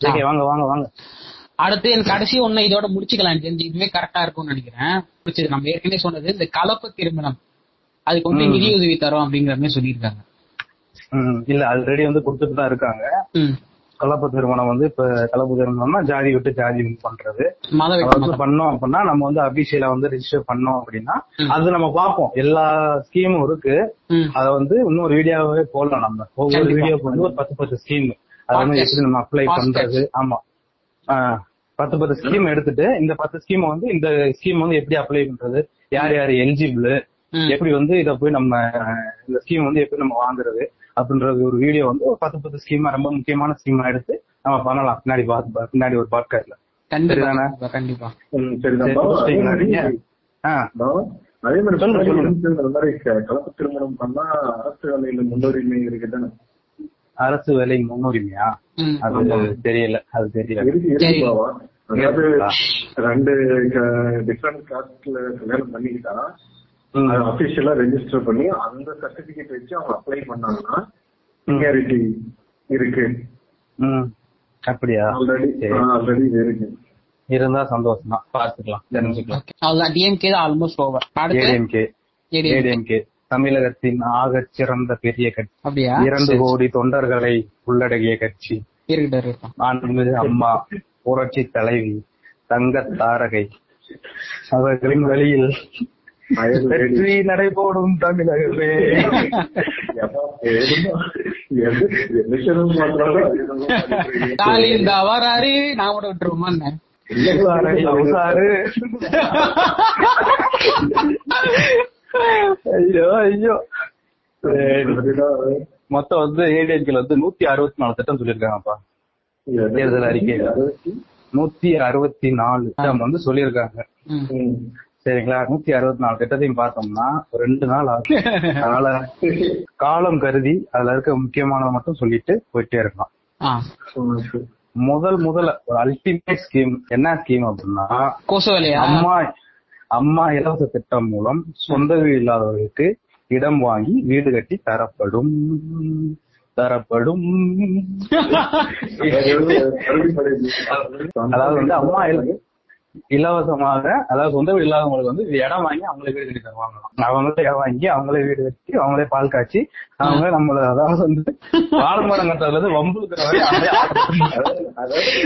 சரி வாங்க வாங்க வாங்க. அடுத்து எனக்கு கடைசி ஒண்ணு இதோட முடிச்சுக்கலாம் எனக்கு தெரிஞ்சு இதுவே கரெக்டா இருக்கும்னு நினைக்கிறேன். நம்ம ஏற்கனவே சொன்னது இந்த கலப்பு திருமணம். அதுக்கு வந்து ம். நிதி உதவி தரோம் அப்படிங்கிற மாதிரி சொல்லியிருக்காங்க இல்ல ஆல்ரெடி வந்து கொடுத்துட்டு தான் இருக்காங்க. கலப்பு திருமணம் வந்து இப்ப கலப்பு திருமணம்னா ஜாதி விட்டு ஜாதி பண்றது. பண்ணோம் அப்படின்னா நம்ம வந்து அபிஷியலா வந்து ரெஜிஸ்டர் பண்ணோம் அப்படின்னா. அது நம்ம பார்ப்போம் எல்லா ஸ்கீமும் இருக்கு. அத வந்து இன்னொரு வீடியோவே போடலாம் நம்ம ஒவ்வொரு. வீடியோக்கு வந்து ஒரு பத்து பத்து ஸ்கீம் அது வந்து. எப்படி நம்ம அப்ளை. பண்றது ஆமா பத்து பத்து ஸ்கீம் எடுத்துட்டு இந்த பத்து ஸ்கீம் வந்து இந்த ஸ்கீம் வந்து எப்படி அப்ளை பண்றது யார் யார் எலிஜிபிள். எப்படி வந்து இத போய் நம்ம இந்த ஸ்கீம் வந்து எப்படி நம்ம வாங்குறது அப்படின்றது ஒரு வீடியோ வந்து ஒரு பத்து பத்து ஸ்கீமா ரொம்ப முக்கியமான ஸ்கீமா எடுத்து நம்ம பண்ணலாம். பின்னாடி பா- பின்னாடி ஒரு பாட்காஸ்ட்ல கண்டிப்பா? கண்டிப்பா. அதே மாதிரி கலப்பு திருமணம் பண்ணா அரசு வேலையில முன்னுரிமை இருக்குதானே? அரசு வேலை முன்னுரிமையா. அது தெரியல அது தெரியல. அதாவது? ரெண்டு டிஃபரெண்ட் காஸ்ட்ல கல்யாணம் பண்ணிக்கிட்டா. அபிஷியலா ரெஜிஸ்டர் பண்ணி அந்த சர்டிபிகேட் வச்சு அவங்க அப்ளை பண்ணாங்கன்னா இருக்கு. அப்படியா? ஆல்ரெடி. ஆல்ரெடி இருக்கு. இருந்தா சந்தோஷம் தான் பாத்துக்கலாம் தெரிஞ்சுக்கலாம். அவ்வளவுதான். டிஎம்கே தான் ஆல்மோஸ்ட் ஓவர் ஏடிஎம்கே. ஏடிஎம்கே தமிழகத்தின் ஆகச் சிறந்த பெரிய கட்சி. அப்படியா? இரண்டு கோடி தொண்டர்களை உள்ளடக்கிய கட்சி. அம்மா புரட்சி தலைவி தங்க தாரகை. அவர்களின் வழியில். வெற்றி நடைபோடும் தமிழகமே விட்டுருவோமா என்ன? உசாரை, உசாரு. ஐயோ ஐயோ மொத்தம் வந்து ஏடிஎம்கேல வந்து நூத்தி அறுபத்தி நாலு திட்டம் சொல்லியிருக்காங்கப்பா தேர்தல் அறிக்கையில. நூத்தி அறுபத்தி நாலு திட்டம் வந்து சொல்லியிருக்காங்க. ம். சரிங்களா? நூத்தி அறுபத்தி நாலு திட்டத்தையும் பார்த்தோம்னா ரெண்டு நாள் ஆகும். [laughs] அதனால காலம் கருதி அதுல இருக்க முக்கியமானதை மட்டும் சொல்லிட்டு போயிட்டே இருக்கலாம். முதல் முதல்ல ஒரு அல்டிமேட் ஸ்கீம் என்ன ஸ்கீம் அப்படின்னா அம்மா அம்மா இலவச திட்டம் மூலம் சொந்த வீடு இல்லாதவர்களுக்கு இடம் வாங்கி வீடு கட்டி தரப்படும். தரப்படும். [laughs] அதாவது வந்து அம்மா இலவசமாக அதாவது சொந்த வீடு இல்லாதவங்களுக்கு வந்து இடம் வாங்கி அவங்களே வீடு கட்டி தருவாங்க. அவங்களே இடம் வாங்கி அவங்களே வீடு கட்டி அவங்களே பால் காய்ச்சி அவங்க நம்மள அதாவது வந்து பாலமரம் கட்டுறதுல இருந்து வம்புக்கிற வரை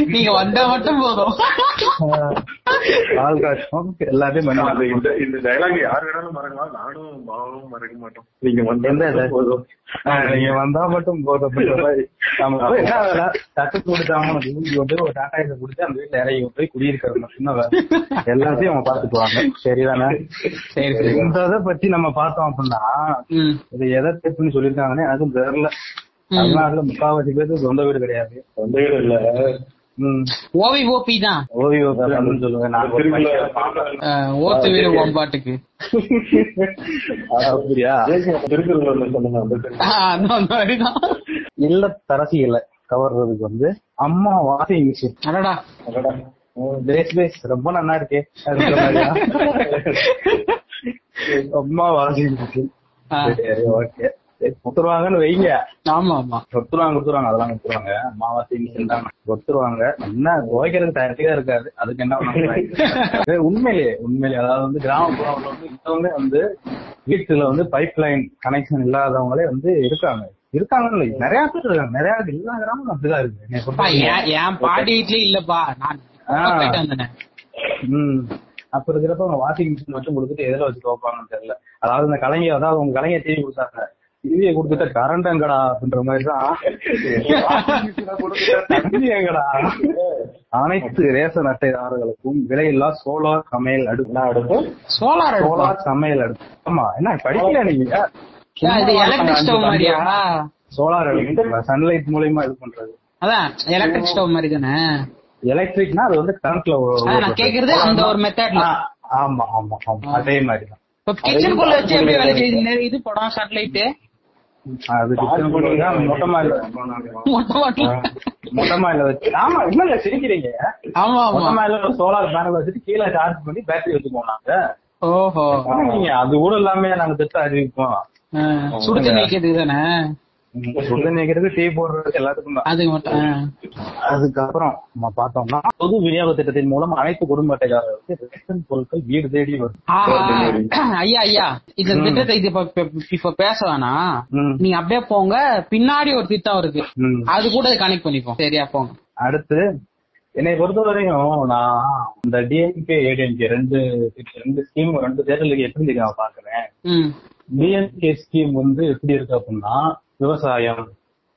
நீங்க வந்தா மட்டும் போதும். பால் காய்ச்சும் எல்லாத்தையும் பண்ணுவாங்க இந்த இந்த டைலாக் யார் வேணாலும் மறக்கலாம். நானும் பாவமும் மறக்க மாட்டோம். நீங்க வந்து இது? போதும். ஆஹ் நீங்க வந்தா மட்டும் போதும். [laughs] நம்ம அப்ப என்ன வேலை? தட்டு கொண்டு ஒரு டாடா ஏசி கொடுத்து அந்த வீட்டுல இறங்கி போய் குடியிருக்கிறது மட்டும்தான் எல்லாத்தையும் அவங்க பாத்துக்குவாங்க சரிதானே? சரி சரி. இந்த இதை பத்தி நம்ம பார்த்தோம் அப்படின்னா. இது எதை தப்புன்னு சொல்லியிருக்காங்கன்னு எனக்கும் தெரியல. தமிழ்நாட்டுல முக்காவாசி பேருக்கு சொந்த வீடு கிடையாது. சொந்த வீடு இல்ல. தான். அப்படின்னு சொல்லுவேன். ஓத்து வீடு ஒம்பாட்டுக்கு அப்படியா? அந்த மாதிரிதான் இல்ல கவர்றதுக்கு வந்து அம்மா வாஷிங் மிஷின் அடடா. அடடா. பேஸ் பேஸ் ரொம்ப நல்லா இருக்கே? அம்மா ஆ. சரி ஓகே. கொடுத்துருவாங்கன்னு வைங்க. ஆமா ஆமா கொடுத்துருவாங்க கொடுத்துருவாங்க அதெல்லாம் கொடுத்துருவாங்க. மிஷின் தான். கொடுத்துருவாங்க. என்ன துவைக்கிறது தயாரிக்கா இருக்காது. அதுக்கு என்ன [laughs] உண்மையிலேயே உண்மையிலேயே. அதாவது வந்து கிராமப்புறம்ல வந்து இன்னொன்னு வந்து வீட்டுல வந்து பைப் லைன் கனெக்ஷன் இல்லாதவங்களே வந்து இருக்காங்க. இருக்காங்கன்னு. நிறைய பேர் இருக்காங்க. நிறைய எல்லா கிராமமும் அப்படிதான் இருக்கு. என் பாட்டி வீட்லயும் இல்லப்பா. நான் அப்ப இருக்கிறப்ப அவங்க வாஷிங் மிஷின் மட்டும் கொடுத்துட்டு எதுல வச்சு துவைப்பாங்கன்னு தெரியல. அதாவது இந்த கலைஞர் அதாவது உங்க கலைஞர் டிவி கொடுத்தாங்க. டிவியை கொடுத்துட்ட கரண்ட் எங்கடா அப்படின்ற மாதிரி தான் washing machine அ கொடுத்துட்ட தண்ணி எங்கடா? அனைத்து ரேஷன் அட்டைதாரர்களுக்கும் விலையில்லா சோலார் சமையல் அடுப்பு. அடுப்பு? சோலார் அடுப்பா? சோலார் சமையல் அடுப்பு. ஆமா என்ன படிக்கல நீங்க? ஏன், இது எலக்ட்ரிக் ஸ்டவ் மாதிரியா சோலார் அடுப்பு. சன்லைட் மூலியமா இது பண்றது. அதான் எலக்ட்ரிக் ஸ்டவ் மாதிரி தானே எலக்ட்ரிக்னா அது வந்து கரண்ட்ல நான் கேக்குறது அந்த ஒரு மெத்தட்ல ஆமா ஆமா ஆமா. அதே மாதிரி தான் இப்ப கிச்சனுக்குள்ள வச்சு எப்படி வேலை செய்யுது? இது படம் சேட்டலைட் அது கிச்சன் போட்டு மொட்டை மாடியில [laughs] மொட்டை மாடியில. வச்சு ஆமா இல்ல சிரிக்கிறீங்க? ஆமா மொட்டை மாடியில சோலார் பேனல் வச்சுட்டு கீழே சார்ஜ் பண்ணி பேட்டரி வச்சு போனாங்க ஓஹோ. நீங்க? அது கூட இல்லாம நாங்க திட்டம் அறிவிப்போம். ஆ, சுடு தண்ணி வைக்கிறதுக்கு தானே? டீ போடுறது எல்லாத்துக்கும் அதுக்கு மட்டும். அதுக்கப்புறம் நம்ம பார்த்தோம்னா பொது விநியோக திட்டத்தின் மூலம் அனைத்து குடும்ப அட்டைதாரர்களுக்கு ரேஷன் பொருட்கள் வீடு தேடி வரும். ஐயா ஐயா இந்த திட்டத்தை இது இப்ப பேச வேணாம். நீங்க அப்படியே போங்க பின்னாடி ஒரு திட்டம் இருக்கு. அது கூட கனெக்ட் பண்ணிப்போம் சரியா போங்க அடுத்து என்னை பொறுத்தவரையும் நான் இந்த டிஎம்கே ஏடிஎம்கே ரெண்டு ரெண்டு ஸ்கீம் ரெண்டு தேர்தலுக்கு எப்படி நான் பாக்குறேன் டிஎம்கே ஸ்கீம் வந்து எப்படி இருக்கு அப்படின்னா விவசாயம்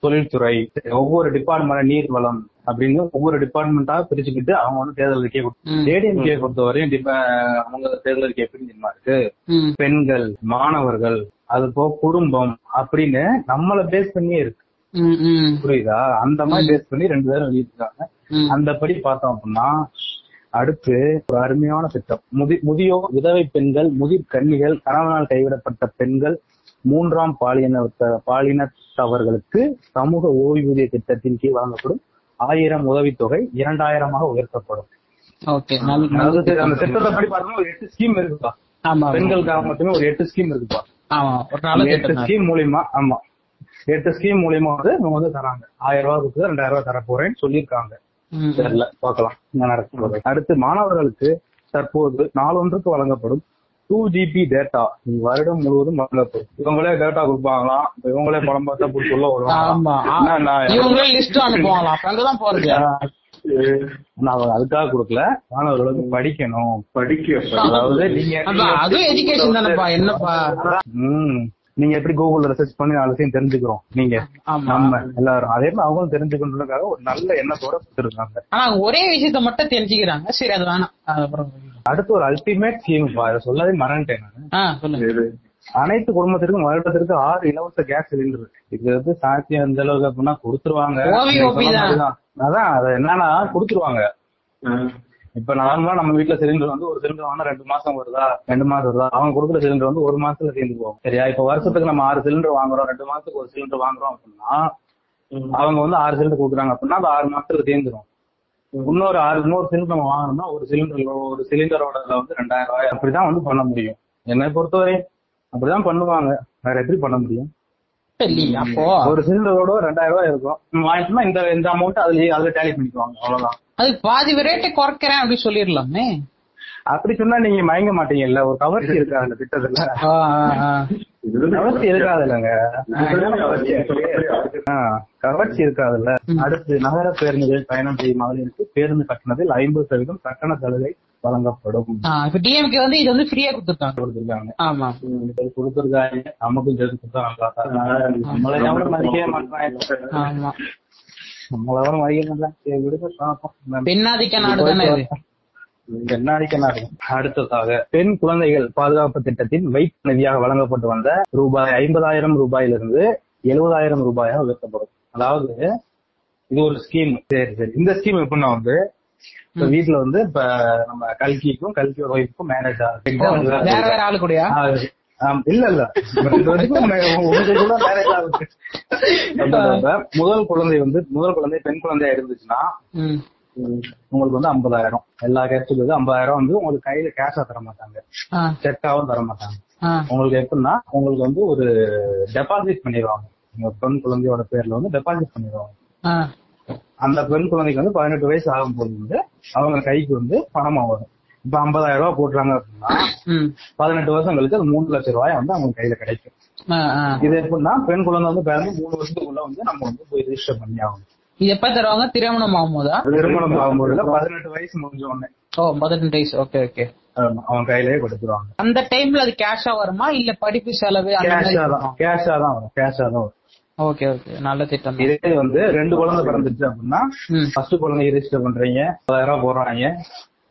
தொழில்துறை ஒவ்வொரு டிபார்ட்மெண்ட் நீர் வளம் அப்படின்னு ஒவ்வொரு டிபார்ட்மெண்டா பிரிச்சுக்கிட்டு அவங்க வந்து தேர்தல் அறிக்கை ம். ஏடிஎம்கே பொறுத்தவரையும் அவங்க தேர்தல் அறிக்கை எப்படி தெரியுமா இருக்கு? பெண்கள் மாணவர்கள் அது போக குடும்பம் அப்படின்னு நம்மள பேஸ் பண்ணியே இருக்கு. புரியுதா? அந்த மாதிரி பேஸ் பண்ணி ரெண்டு பேரும் வெளியிட்டிருக்காங்க ம். அந்தபடி பார்த்தோம் அப்படின்னா அடுத்து ஒரு அருமையான திட்டம். முதி முதியோர் விதவை பெண்கள் முதிர் கன்னிகள் கணவனால் கைவிடப்பட்ட பெண்கள் மூன்றாம் பாலின பாலினத்தவர்களுக்கு சமூக ஓய்வூதிய திட்டத்தின் கீழ் வழங்கப்படும் ஆயிரம் உதவித்தொகை இரண்டாயிரமாக உயர்த்தப்படும். ஓகே. நல்ல அதாவது அந்த திட்டத்தை படி பார்த்தோம்னா ஒரு எட்டு ஸ்கீம் இருக்குப்பா. பெண்களுக்காக மட்டுமே ஒரு எட்டு ஸ்கீம் இருக்குப்பா. எட்டு. ஸ்கீம் மூலியமா ஆமா. எட்டு ஸ்கீம் மூலியமா வந்து தராங்க. ஆயிரம் ரூபாய் கொடுத்து ரெண்டாயிரம் ரூபாய் தர போறேன்னு சொல்லியிருக்காங்க. தெரியல போகுது அடுத்து மாணவர்களுக்கு தற்போது நாளொன்றுக்கு வழங்கப்படும் டூ ஜிபி டேட்டா வருடம் முழுவதும் இவங்களே டேட்டா கொடுப்பாங்களாம். இவங்களே படம் பார்த்தா உள்ள ஆமா. வருவாங்க நான் இவங்களே லிஸ்ட் அனுப்புவாங்களா அப்ப அங்கதான் போறது. நான் அவங்க அதுக்காக கொடுக்கல. மாணவர்களுக்கு படிக்கணும். படிக்க அதாவது நீங்க தானேப்பா, என்னப்பா? ம். நீங்க எப்படி கூகுள்ல ரிசர்ச் பண்ணி நாலு விஷயம் தெரிஞ்சுக்கிறோம். நீங்க. ஆமா. நம்ம எல்லாரும். அதே மாதிரி அவங்களும் தெரிஞ்சுக்கணுன்றதுக்காக ஒரு நல்ல எண்ணத்தோட கொடுத்துருக்காங்க. ஆனா ஒரே விஷயத்த மட்டும் தெரிஞ்சுக்கிறாங்க. சரி அது வேணாம். அடுத்து ஒரு அல்டிமேட் ஸ்கீம் அதை சொல்லவே மறந்துட்டேன் நான். அனைத்து குடும்பத்திற்கும் வருடத்திற்கு ஆறு இலவச கேஸ் சிலிண்டர் இது வந்து சாத்தியம் எந்த அளவுக்கு அப்படின்னா கொடுத்துருவாங்க. அதான் அது என்னன்னா கொடுத்துருவாங்க. இப்ப நார்மலா நம்ம வீட்ல சிலிண்டர் வந்து ஒரு சிலிண்டர் வாங்கினா ரெண்டு மாசம் வருதா? ரெண்டு மாசம் வருதா? அவங்க கொடுக்குற சிலிண்டர் வந்து ஒரு மாசத்துல சேர்ந்து போகும். சரியா? இப்ப வருஷத்துக்கு நம்ம ஆறு சிலிண்டர் வாங்குறோம் ரெண்டு மாசத்துக்கு ஒரு சிலிண்டர் வாங்குறோம் அப்படின்னா அவங்க வந்து ஆறு சிலிண்டர் கொடுக்குறாங்க அப்படின்னா அது ஆறு மாசத்துல சேர்ந்துரும் இன்னொரு ஆறு இன்னொரு சிலிண்டர் நம்ம வாங்கணும்னா ஒரு சிலிண்டர் ஒரு சிலிண்டரோட வந்து ரெண்டாயிரம் ரூபாய். அப்படிதான் வந்து பண்ண முடியும். என்னை பொறுத்தவரை அப்படிதான் பண்ணுவாங்க. வேற எப்படி பண்ண முடியும்? அப்போ. ஒரு சிலிண்டரோட ரெண்டாயிரம் ரூபாய் இருக்கும். வாங்கிட்டோம்னா இந்த இந்த அமௌண்ட் அதுலயே அதுல டேலி பண்ணிக்குவாங்க. அவ்வளவுதான். அது பாதி ரேட்டை குறைக்கிறேன் அப்படின்னு சொல்லிடலாமே. அப்படி சொன்னா நீங்க மயங்க மாட்டீங்கல்ல. ஒரு கவர்ச்சி இருக்கா அந்த திட்டத்துல. கவர்ச்சி இருக்காதுல்லங்க. கவர்ச்சி. இருக்காதுல்ல. அடுத்து நகர பேருந்துகளில் பயணம் செய்யும் மகளிருக்கு பேருந்து கட்டணத்தில் ஐம்பது சதவீதம் கட்டண சலுகை வழங்கப்படும். இப்ப டிஎம்கே வந்து இது வந்து ஃப்ரீயா கொடுத்துருக்காங்க. கொடுத்திருக்காங்க. ஆமா. கொடுத்திருக்காங்க. நமக்கும் சேர்த்து கொடுத்தா ஆமா. நம்மள எவனும் மதிக்க மாட்டாங்க. சரி, விடுங்க பார்ப்போம் பெண்ணாதிக்க நாடு தானே அடுத்ததாக பெண் குழந்தைகள் பாதுகாப்பு திட்டத்தின் வைப்பு நிதியாக வழங்கப்பட்டு வந்த ரூபாய் ஐம்பதாயிரம் ரூபாயிலிருந்து எழுபதாயிரம் ரூபாயாக உயர்த்தப்படும். அதாவது இது ஒரு ஸ்கீம் சரி சரி. இந்த ஸ்கீம் எப்படின்னா வந்து இப்ப வீட்டுல வந்து இப்ப நம்ம கல்கிக்கும் கல்கியோட ஒய்ஃபுக்கும் மேரேஜ் ஆகுது இல்ல இல்ல. மேரேஜ் ஆகுது. முதல் குழந்தை வந்து முதல் குழந்தை பெண் குழந்தையா இருந்துச்சுன்னா. உங்களுக்கு வந்து ஐம்பதாயிரம். எல்லா கேஸ்டுக்கு வந்து ஐம்பதாயிரம் வந்து உங்களுக்கு கையில கேஷா தர மாட்டாங்க செக்காவும் தர மாட்டாங்க. உங்களுக்கு எப்படின்னா உங்களுக்கு வந்து ஒரு டெபாசிட் பண்ணிடுவாங்க. உங்க பெண் குழந்தையோட பேர்ல வந்து டெபாசிட் பண்ணிடுவாங்க. அந்த பெண் குழந்தைக்கு வந்து பதினெட்டு வயசு ஆகும்போது வந்து அவங்க கைக்கு வந்து பணமா வரும் இப்ப ஐம்பதாயிரம் ரூபாய் போட்டுறாங்க அப்படின்னா. பதினெட்டு வருஷம் கழிச்சு அது மூணு லட்சம் ரூபாய் வந்து அவங்க கையில கிடைக்கும். இது எப்படின்னா பெண் குழந்தை வந்து பிறந்து மூணு வருஷத்துக்குள்ள வந்து நம்ம வந்து போய் ரிஜிஸ்டர் பண்ணி ஆகணும். இது எப்ப தருவாங்க? திருமணம் ஆகும்போதா? திருமணம் ஆகும்போது பதினெட்டு வயசு முடிஞ்ச உடனே. ஓ பதினெட்டு வயசு. Okay okay. அவன் கையிலேயே கொடுத்துருவாங்க. அந்த டைம்ல அது கேஷா வருமா? இல்ல படிப்பு செலவு கேஷா தான். கேஷா தான் வரும். கேஷா தான் வரும். Okay okay. நல்ல திட்டம். இதே வந்து ரெண்டு குழந்தை பிறந்துச்சு அப்படின்னா. ஃபர்ஸ்ட் குழந்தை ரெஜிஸ்டர் பண்றீங்க பத்தாயிரம் ரூபாய் போடுறாங்க.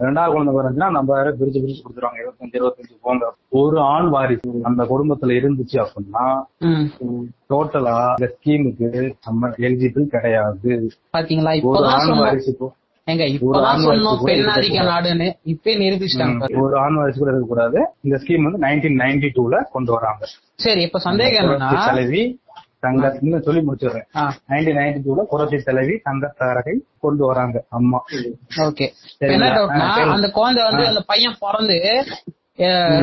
ரெண்டாவது குழந்தை பிறந்துச்சுன்னா அந்த ஐம்பதாயிரம் பிரிச்சு பிரிச்சு கொடுத்துருவாங்க. இருபத்தஞ்சு இருபத்தஞ்சு போங்க ஒரு ஆண் வாரிசு அந்த குடும்பத்துல இருந்துச்சு அப்படின்னா. டோட்டலா இந்த ஸ்கீமுக்கு நம்ம எலிஜிபிள் கிடையாது. பாத்தீங்களா? ஒரு ஆண் வாரிசு ஒரு இப்பதான் ஆண் சொன்னோம். வாரிசு கூட பெண்ணாதிக்க. நாடுன்னு. இப்பே நிரூபிச்சிட்டாங்க. ஒரு ஆண் வாரிசு கூட இருக்கக்கூடாது. இந்த ஸ்கீம் வந்து நைன்டீன் நைன்டி டூல கொண்டு வராங்க. சரி இப்ப சந்தேகம் என்னன்னா இன்னும் சொல்லி முடிச்சிடுறேன். நைன்டீன் நைன்டி டூல புரட்சி தலைவி தங்க தாரகை கொண்டு வராங்க அம்மா. ஓகே. அந்த குழந்தை வந்து அந்த பையன் பிறந்து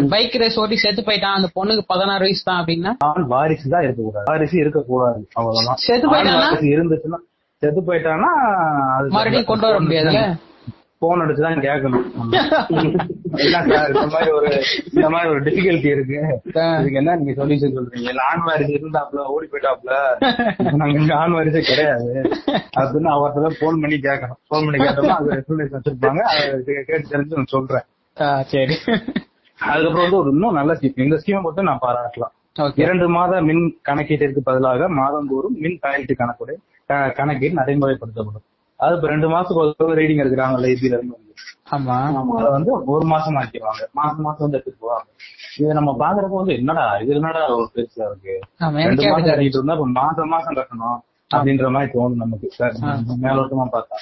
பைக் ரேஸ் ஓட்டி செத்து போயிட்டான். அந்த பொண்ணுக்கு பதினாறு வயசு தான் அப்படின்னா? ஆண் வாரிசு தான் இருக்கக்கூடாது. வாரிசு இருக்கக்கூடாது. அவ்வளவுதான். செத்து போயிட்டானா? இருந்துச்சுன்னா செத்து போயிட்டானா அது மறுபடியும் கொண்டு வர முடியாதுல்ல? போன் அடிச்சுதான் கேட்கணும். இந்த மாதிரி ஒரு இந்த மாதிரி ஒரு டிஃபிகல்ட்டி இருக்கு. இதுக்கு என்ன நீங்க சொல்யூஷன் சொல்றீங்க ஆண் வாரிசு இருந்தாப்ல ஓடி போயிட்டாப்ல நாங்க இங்க ஆண் வாரிசே கிடையாது. அப்படின்னு அவர்கிட்ட போன் பண்ணி கேட்கணும். போன் பண்ணி கேட்டோம்னா அது எக்ஸ்பிளேஷன் வச்சிருப்பாங்க. கேட்டு தெரிஞ்சு நான் சொல்றேன். சரி. அதுக்கப்புறம் வந்து ஒரு இன்னும் நல்ல ஸ்கீம் இந்த ஸ்கீமை மட்டும் நான் பாராட்டலாம். இரண்டு மாத மின் கணக்கீட்டிற்கு பதிலாக மாதந்தோறும் மின் பயன்ட்டு கணக்குடை க- கணக்கீடு நடைமுறைப்படுத்தப்படும். அது இப்ப ரெண்டு மாசத்துக்கு ஒரு ரீடிங் எடுக்கிறாங்கல்ல இதுல இருந்து ஆமா. அதை வந்து ஒரு மாசம் ஆக்கிடுவாங்க. மாசம் மாசம் வந்து எடுத்துட்டு போவாங்க. இது நம்ம பாக்குறப்ப வந்து என்னடா இது என்னடா ஒரு பெருசா இருக்கு? ரெண்டு மாசம் கட்டிட்டு இருந்தா இப்ப மாசம் மாசம் கட்டணும். அப்படின்ற மாதிரி தோணும் நமக்கு சார். மேலோட்டமா பார்த்தா.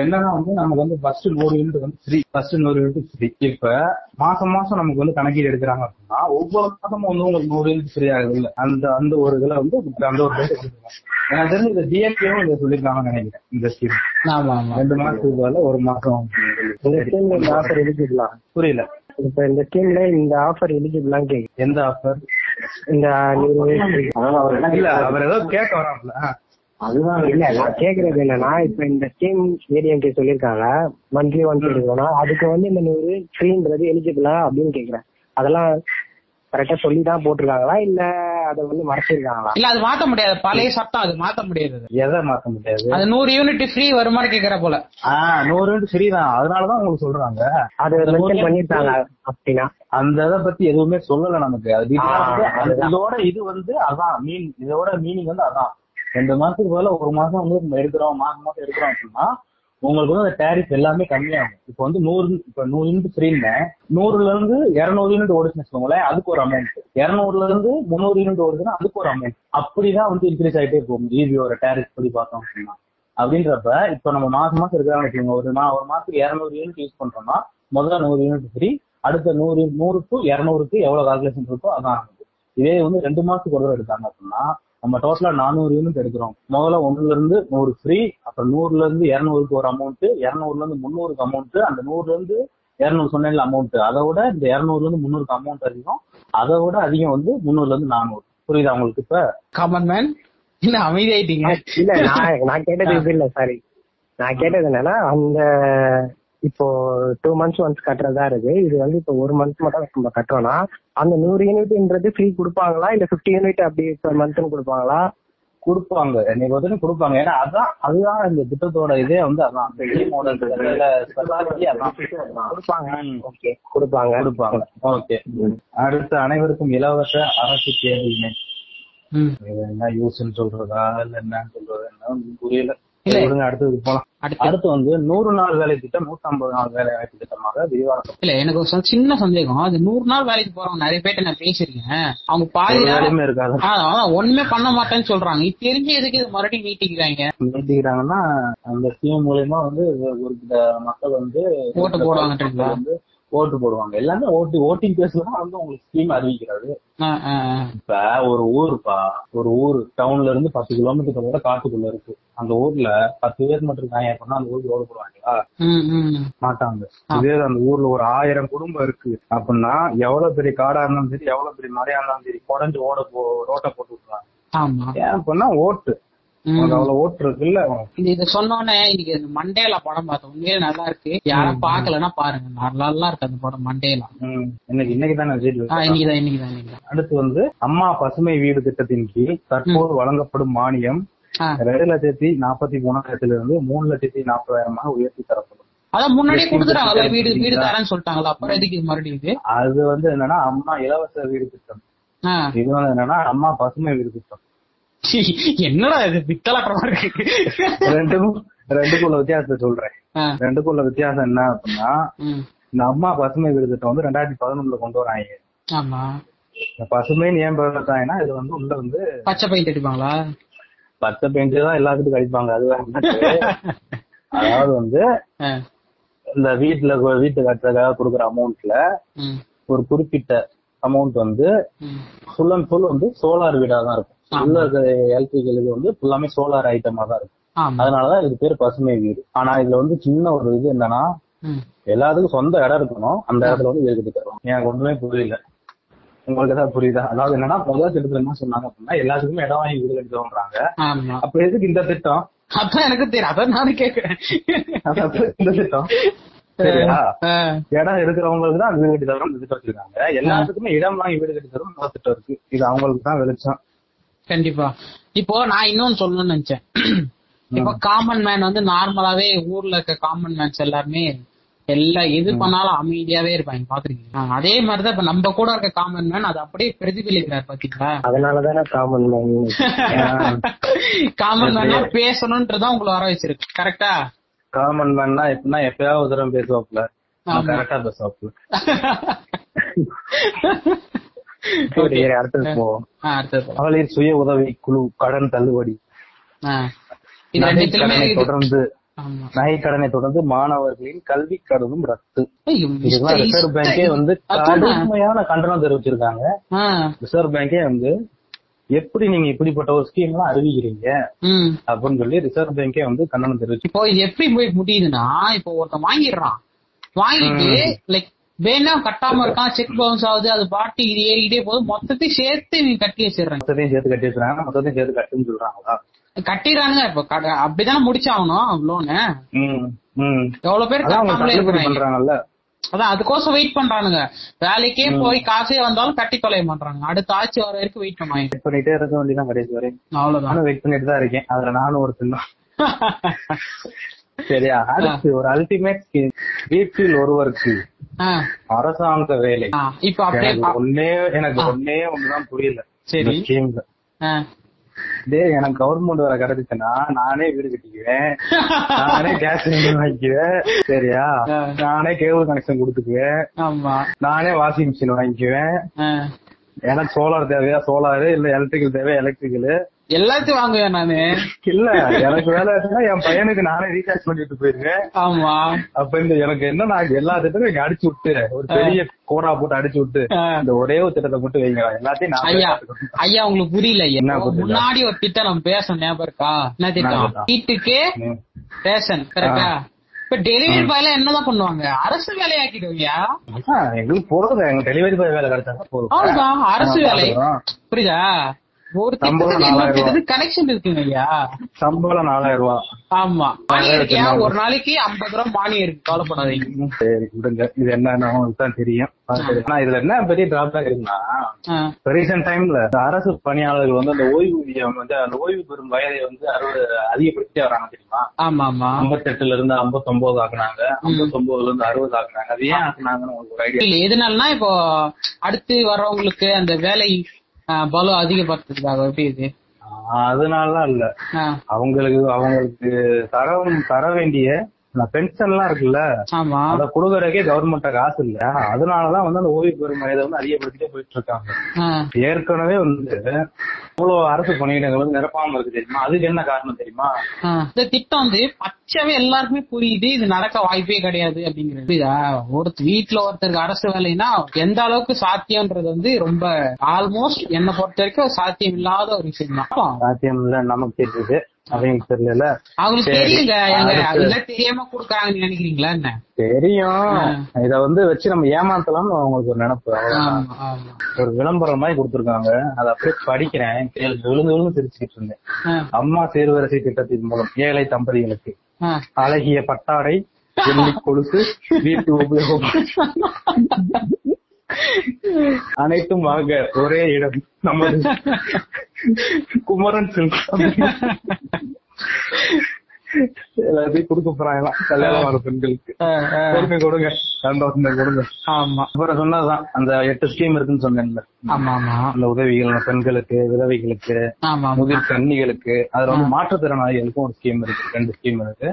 என்னன்னா வந்து நமக்கு வந்து ஃபர்ஸ்ட் நூறு யூனிட் வந்து ஃப்ரீ ஃபர்ஸ்ட் நூறு யூனிட் ஃப்ரீ இப்ப மாசம் மாசம் நமக்கு வந்து கணக்கீடு எடுக்கிறாங்க அப்படின்னா ஒவ்வொரு மாசமும் வந்து உங்களுக்கு நூறு யூனிட் ஃப்ரீ ஆகுது இல்ல. அந்த அந்த ஒரு இதுல வந்து அந்த ஒரு rate எடுத்துருக்காங்க. எனக்கு தெரிஞ்சு இந்த டிஎம்கேவும் இதை சொல்லிருக்காங்கன்னு நினைக்கிறேன். இந்த ஸ்கீம் ஆமா ஆமா. ரெண்டு மாசத்துக்கு பதிலா ஒரு மாசம். ஆஃபர் எலிஜிபிளா புரியல. இப்ப இந்த ஸ்கீம்ல இந்த ஆஃபர் எலிஜிபிளான்னு கேக்கு எந்த ஆஃபர் இந்த அவர் இல்ல அவர் ஏதோ கேட்க வரான்ல ஆ. அதுதான் இல்ல நான் கேக்குறது என்னன்னா இப்ப இந்த ஸ்கீம் ஏடிஎம்கே சொல்லிருக்காங்க மந்த்லி ஒன்ஸ் எடுக்கணும் அதுக்கு வந்து இந்த நூறு ஃப்ரீன்றது எலிஜிபிளா அப்படின்னு கேக்குறேன். அதெல்லாம் கரெக்டா சொல்லி தான் போட்டிருக்காங்களா இல்ல அதை வந்து மறைச்சிருக்காங்களா? இல்ல அது மாத்த முடியாது. பழைய சட்டம் அது மாத்த முடியாது எதை மாத்த முடியாது? அது நூறு யூனிட் ஃப்ரீ வருமானு கேக்குற போல. ஆஹ் நூறு யூனிட் ஃப்ரீ தான். அதனாலதான் உங்களுக்கு சொல்றாங்க. அது மென்ஷன் பண்ணிருக்காங்க அப்படின்னா. அந்த இதை பத்தி எதுவுமே சொல்லல நமக்கு. அது. இதோட இது வந்து அதான் மீன் இதோட மீனிங் வந்து அதான். ரெண்டு மாசத்துக்கு பதிலா ஒரு மாசம் வந்து நம்ம எடுக்கிறோம் மாசம் மாசம் எடுக்கிறோம் அப்படின்னா உங்களுக்கு வந்து அந்த டேரிஃப் எல்லாமே கம்மியாகும். இப்போ வந்து நூறு இப்ப நூறு யூனிட் ஃப்ரீன்னு நூறுல இருந்து இருநூறு யூனிட் ஓடுச்சுன்னு வச்சுக்கோங்களேன் அதுக்கு ஒரு அமௌண்ட் இருநூறுல இருந்து முந்நூறு யூனிட் ஓடுச்சுன்னா அதுக்கு ஒரு அமௌண்ட் அப்படிதான் வந்து இன்க்ரீஸ் ஆயிட்டே போகும் ஈவியோட டேரிஃப் படி பார்த்தோம் அப்படின்னா. அப்படின்றப்ப இப்போ நம்ம மாசம் மாசம் இருக்கிறாங்க வச்சுக்கோங்க. ஒரு மா ஒரு மாசத்துக்கு இருநூறு யூனிட் யூஸ் பண்றோம்னா முதல்ல நூறு யூனிட் ஃப்ரீ அடுத்த நூறு நூறுக்கு இரநூறுக்கு இருநூறுக்கு எவ்வளவு கால்குலேஷன் இருக்கோ அதான். இதே வந்து ரெண்டு மாசத்துக்கு ஒரு தடவை எடுத்தாங்க அப்படின்னா நம்ம டோட்டலா நானூறு யூனிட் எடுக்கிறோம். முதல்ல ஒண்ணுல இருந்து நூறு ஃப்ரீ அப்புறம் நூறுல இருந்து இருநூறுக்கு ஒரு அமௌண்ட் இருநூறுல இருந்து முந்நூறுக்கு அமௌண்ட் அந்த நூறுல இருந்து இருநூறு சொன்னேன்ல அமௌண்ட் அதை விட இந்த இருநூறுல இருந்து முந்நூறுக்கு அமௌண்ட் அதிகம். அதை விட அதிகம் வந்து முந்நூறுல இருந்து நானூறு. புரியுதா உங்களுக்கு இப்ப? காமன் மேன் இல்ல அமைதியாயிட்டீங்க? இல்ல நான் நான் கேட்டது இது இல்ல சாரி நான் கேட்டது என்னன்னா அந்த இப்போ டூ மந்த்ஸ் ஒன்ஸ் கட்டுறதா இருக்கு. இது வந்து இப்போ ஒரு மந்த் மட்டும் நம்ம கட்டுறோம்னா அந்த நூறு யூனிட்ன்றது ஃப்ரீ கொடுப்பாங்களா? இல்ல 50 யூனிட் அப்படி பெர் மந்த்னு கொடுப்பாங்களா? கொடுப்பாங்க. என்னை பொறுத்தவரைக்கும் கொடுப்பாங்க. ஏன்னா அதான் அதுதான் இந்த திட்டத்தோட இதே வந்து அதான். கொடுப்பாங்க. ஓகே கொடுப்பாங்க. கொடுப்பாங்க. ஓகே அடுத்து அனைவருக்கும் இலவச அரசு தேர்வு இணை. என்ன யூஸ்ன்னு சொல்றதா? இல்ல என்னன்னு சொல்றது? என்ன புரியல. விடுங்க அடுத்ததுக்கு போலாம். அடுத்து. வந்து நூறு நாள் வேலை திட்டம் நூத்தி நாள் வேலை வாய்ப்பு திட்டமாக விரிவாக்கம் இல்ல எனக்கு சின்ன சந்தேகம். அது நூறு நாள் வேலைக்கு போறவங்க நிறைய பேர்ட்ட நான் பேசியிருக்கேன். அவங்க பாதி வேலையுமே இருக்காது. ஒண்ணுமே பண்ண மாட்டேன்னு சொல்றாங்க. இது தெரிஞ்சு எதுக்கு இது மறுபடியும் நீட்டிக்கிறாங்க? நீட்டிக்கிறாங்கன்னா அந்த ஸ்கீம் மூலியமா வந்து ஒரு மக்கள் வந்து ஓட்டு போடுவாங்கன்றீங்களா? வந்து ஓட்டு போடுவாங்க. எல்லாமே ஓட்டு ஓட்டிங் பேஸ்ல தான் வந்து உங்களுக்கு ஸ்கீம் ஆ. இப்ப ஒரு ஊருப்பா ஒரு ஊர் டவுன்ல இருந்து பத்து கிலோமீட்டர் கூட காட்டுக்குள்ள இருக்கு. அந்த ஊர்ல பத்து பேர் மட்டும் இருக்காங்க அப்படின்னா அந்த ஊருக்கு ஓடு போடுவாங்களா. மாட்டாங்க. இதே அந்த ஊர்ல ஒரு ஆயிரம் குடும்பம் இருக்கு. அப்படின்னா எவ்வளவு பெரிய காடா இருந்தாலும் சரி எவ்வளவு பெரிய மலையா இருந்தாலும் சரி குறைஞ்சு ஓட போ ரோட்டை போட்டு விட்டுறாங்க ஏன் அப்படின்னா ஓட்டு. அவ்வளவு ஓட்டு இருக்குல்ல? இது சொன்னோன்னே இன்னைக்கு மண்டேலா படம் பார்த்தோம். உண்மையிலே நல்லா இருக்கு. யாரும் பாக்கலன்னா பாருங்க. நல்லா நல்லா இருக்கு அந்த படம் மண்டேலா. இன்னைக்கு இன்னைக்கு தான் இன்னைக்குதான் அடுத்து வந்து அம்மா பசுமை வீடு திட்டத்தின் கீழ் தற்போது வழங்கப்படும் மானியம். ரெண்டு லட்சத்தி நாற்பத்தி மூணாயிரத்துல இருந்து மூணு லட்சத்தி நாற்பதாயிரமாக உயர்த்தி தரப்படும். அதான் முன்னாடியே கொடுத்துட்டாங்கல்ல வீடு வீடு தரேன்னு சொல்லிட்டாங்களா அப்புறம் எதுக்கு இது மறுபடியும் இது? அது வந்து என்னன்னா அம்மா இலவச வீடு திட்டம். இது வந்து என்னன்னா அம்மா பசுமை வீடு திட்டம். என்னடா இது பித்தலாட்டமா இருக்கு ரெண்டுக்கும் ரெண்டுக்குள்ள வித்தியாசத்தை சொல்றேன். ரெண்டுக்குள்ள வித்தியாசம் என்ன அப்படின்னா. இந்த அம்மா பசுமை வீடு திட்டம் வந்து ரெண்டாயிரத்தி பதினொன்னுல கொண்டு வராங்க ஆமா பசுமைன்னு ஏன் பார்த்தாங்கன்னா இது வந்து உள்ள வந்து பச்சை பெயிண்ட் அடிப்பாங்களா பச்சை பெயிண்ட் தான் எல்லாத்துக்கும் கழிப்பாங்க அது. [laughs] அதாவது வந்து. இந்த வீட்டுல வீட்டு கட்டுறதுக்காக கொடுக்குற அமௌண்ட்ல. ஒரு குறிப்பிட்ட அமௌண்ட் வந்து. ஃபுல் அண்ட் ஃபுல் வந்து சோலார் வீடா தான் இருக்கும் உள்ள இது வந்து ஃபுல்லாமே சோலார் ஐட்டமா தான் இருக்கும் அதனாலதான் இது பேர் பசுமை வீடு. ஆனா இதுல வந்து சின்ன ஒரு இது என்னன்னா. எல்லாத்துக்கும் சொந்த இடம் இருக்கணும். அந்த இடத்துல வந்து வீடு கட்டி தருவோம் எனக்கு ஒண்ணுமே புரியல. உங்களுக்கு ஏதாவது புரியுதா? அதாவது என்னன்னா முதல் திட்டத்துல என்ன சொன்னாங்க அப்படின்னா எல்லாத்துக்குமே இடம் வாங்கி வீடு கட்டி தருவாங்க ஆமா. அப்ப எதுக்கு இந்த திட்டம்? அதான் எனக்கு தெரியும் அதான் நானும் கேக்குறேன். இந்த திட்டம். இடம் இருக்கிறவங்களுக்கு தான் வீடு கட்டி தரும் திட்டம் வச்சிருக்காங்க. எல்லாத்துக்குமே இடம் வாங்கி வீடு கட்டி தரும் திட்டம் இருக்கு. இது அவங்களுக்கு தான் வெளிச்சம். கண்டிப்பா. இப்போ நான் இன்னொன்னு சொல்லணும்னு நினைச்சேன். இப்போ காமன் மேன் வந்து நார்மலாவே ஊர்ல இருக்க காமன் மேன்ஸ் எல்லாருமே எல்லா எது பண்ணாலும் அமைதியாவே இருப்பாங்க. பாத்துருக்கீங்க அதே மாதிரிதான் இப்ப நம்ம கூட இருக்க காமன் மேன் அது அப்படியே பிரதிபலிக்கிறார் பாத்தீங்களா? அதனாலதானே காமன் மேன் காமன் மேன் பேசணும்ன்றதான் உங்களை வர வச்சிருக்கு. கரெக்டா காமன் மேன்னா எப்படின்னா எப்பயாவது தரம் பேசுவாப்ல. கரெக்டா பேசுவாப்ல [laughs] மகளிர் சுய உதவி குழு கடன் தள்ளுபடி. தொடர்ந்து ஆமா. நகைக்கடனை தொடர்ந்து மாணவர்களின் கல்வி கடனும் ரத்து ரிசர்வ் பேங்கே வந்து. கடுமையான கண்டனம் தெரிவிச்சிருக்காங்க. ரிசர்வ் பேங்கே வந்து எப்படி நீங்க இப்படிப்பட்ட ஒரு ஸ்கீம் எல்லாம் அறிவிக்கிறீங்க. அப்படின்னு சொல்லி ரிசர்வ் பேங்கே வந்து கண்டனம் தெரிவிச்சு இப்போ இது எப்படி போய் முடியுதுன்னா இப்போ ஒருத்தன் வாங்கிடுறான் வாங்கிட்டு லைக் வேணா கட்டாம இருக்கான் செக் பவுன்ஸ் ஆகுது அது பாட்டு இது ஏறிக்கிட்டே போது மொத்தத்தையும் சேர்த்து நீ கட்டி வச்சிடுறாங்க மொத்தத்தையும் சேர்த்து கட்டி வச்சுறாங்க மொத்தத்தையும் சேர்த்து கட்டுன்னு சொல்றாங்களா? கட்டிடுறானுங்க இப்போ அப்படிதானே முடிச்சாகணும் லோனு எவ்வளவு பேர் கட்டாமலே அதான் அதுக்கோசம் வெயிட் பண்றானுங்க. வேலைக்கே போய் காசே வந்தாலும் கட்டி தொலைய மாட்டாங்க அடுத்த ஆட்சி வர வரைக்கும் வெயிட் பண்ணுவாங்க வெயிட் பண்ணிட்டே இருக்க வேண்டியதான் கடைசி வரை அவ்வளவுதான். வெயிட் பண்ணிட்டு தான் இருக்கேன். அதுல நானும் ஒரு தின்னும் [laughs] சரியா? அடுத்து ஒரு அல்டிமேட் வீட்டில் ஒருவருக்கு அரசாங்க வேலை. இப்போ அப்படியே ஒன்னே எனக்கு ஒன்னே ஒண்ணுதான் புரியல. சரி. ஸ்கீம்ல. டேய் எனக்கு கவர்மெண்ட் வேலை கிடைச்சுச்சுன்னா நானே வீடு கட்டிக்குவேன். [laughs] நானே கேஸ் சிலிண்டர் வாங்கிக்குவேன். சரியா. நானே கேபிள் கனெக்ஷன் கொடுத்துக்குவேன். ஆமா. நானே வாஷிங் மிஷின் வாங்கிக்குவேன். எனக்கு சோலார் தேவையா? சோலாரு இல்ல எலக்ட்ரிக்கல் தேவையா? எலக்ட்ரிக்கல் எல்லாத்தையும் வாங்குவேன் நானு. இல்ல எனக்கு வேலை என் பையனுக்கு நானே ரீசார்ஜ் பண்ணிட்டு போயிருக்கேன் ஆமா. அப்ப இந்த எனக்கு என்ன நான் எல்லா திட்டத்தையும் இங்க அடிச்சு விட்டு ஒரு பெரிய கோரா போட்டு அடிச்சு விட்டு. இந்த ஒரே ஒரு திட்டத்தை மட்டும் வைங்க. எல்லாத்தையும் நான் ஐயா. ஐயா உங்களுக்கு புரியல. என்ன? முன்னாடி ஒரு திட்டம் நம்ம பேசணும் ஞாபகம் இருக்கா? என்ன திட்டம்? வீட்டுக்கு. ரேஷன் கரெக்டா இப்ப டெலிவரி பாய்ல என்னதான் பண்ணுவாங்க? அரசு வேலையாக்கிடுவீங்க அதான், எங்களுக்கு போறது எங்க டெலிவரி பாய் வேலை கிடைச்சா போதும். அரசு வேலை. புரியுதா? ஒரு கனெக்ஷன் இருக்குங்க ஐயா. சம்பளம் நாலாயிரம் ரூபாய் ஆமா. ஒரு நாளைக்கு ஐம்பது ரூபா மானியம் இருக்கு? சரி விடுங்க. இது தான் தெரியும். ஆனா இதுல என்ன பெரிய டிராபேக் இருக்குன்னா ரீசெண்ட் டைம்ல அரசு பணியாளர்கள் வந்து அந்த ஓய்வூதியம் வந்து அந்த ஓய்வு பெறும் வயதை வந்து அறுபது அதிகப்படுத்தி வராங்க தெரியுமா? ஆமா ஆமா ஐம்பத்தெட்டுல இருந்து ஐம்பத்தொன்பது ஆக்குனாங்க. ஐம்பத்தொன்பதுல இருந்து அறுபது ஆக்குனாங்க. அது ஏன் ஆக்குனாங்கன்னு உங்களுக்கு ஒரு ஐடியா எதனாலனா இப்போ அடுத்து வர்றவங்களுக்கு அந்த வேலை பலு அதிகப்படுத்துறதுக்காக எப்படி இது? அதனாலலாம் இல்ல. அவங்களுக்கு அவங்களுக்கு தர தர வேண்டிய பென்ஷன் எல்லாம் இருக்குல்ல ஆமா. அத கொடுக்கறதுக்கே கவர்மெண்ட்ட காசு இல்ல. அதனாலதான் வந்து அந்த ஓய்வு பெறும் வயதை வந்து அதிகப்படுத்திட்டே போயிட்டு இருக்காங்க. ஏற்கனவே வந்து இவ்வளவு அரசு பணியிடங்கள் வந்து நிரப்பாம இருக்கு தெரியுமா? அதுக்கு என்ன காரணம் தெரியுமா. இந்த திட்டம் வந்து பச்சைவே எல்லாருக்குமே புரியுது இது நடக்க வாய்ப்பே கிடையாது அப்படிங்கிறது. ஒரு வீட்டுல ஒருத்தருக்கு அரசு வேலைன்னா எந்த அளவுக்கு சாத்தியம்ன்றது வந்து ரொம்ப ஆல்மோஸ்ட் என்ன பொறுத்த வரைக்கும் சாத்தியம் இல்லாத ஒரு விஷயம் தான் சாத்தியம் இல்ல நமக்கு தெரியுது. அவங்களுக்கு தெரியல தெரியாம குடுக்கறாங்கன்னு நினைக்கிறீங்களா என்ன? தெரியும். இத வந்து வச்சு நம்ம ஏமாத்தலாம்னு அவங்களுக்கு ஒரு நினைப்பு. ஒரு விளம்பரம் மாதிரி கொடுத்திருக்காங்க. அதை அப்படியே படிக்கிறேன். விழுந்து விழுந்து சிரிச்சுக்கிட்டு இருந்தேன். அம்மா சீர்வரிசை திட்டத்தின் மூலம் ஏழை தம்பதிகளுக்கு. அழகிய பட்டாடை வெள்ளி கொலுசு வீட்டு உபயோகம். [laughs] [laughs] அனைத்தும் வாங்க ஒரே இடம் நம்ம குமரன் சில்க் [laughs] எல்லாத்தையும் கொடுக்க போறாங்களாம் கல்யாணம் வர பெண்களுக்கு. கொடுங்க கொடுங்க. சந்தோஷம் கொடுங்க. ஆமா. அப்புறம் சொன்னதுதான். அந்த எட்டு ஸ்கீம் இருக்குன்னு சொன்னேன்ல. ஆமா ஆமா. அந்த உதவிகள் பெண்களுக்கு விதவைகளுக்கு முதிர் கன்னிகளுக்கு அதுல வந்து மாற்றுத்திறனாளிகளுக்கும் ஒரு ஸ்கீம் இருக்கு. ரெண்டு ஸ்கீம் இருக்கு.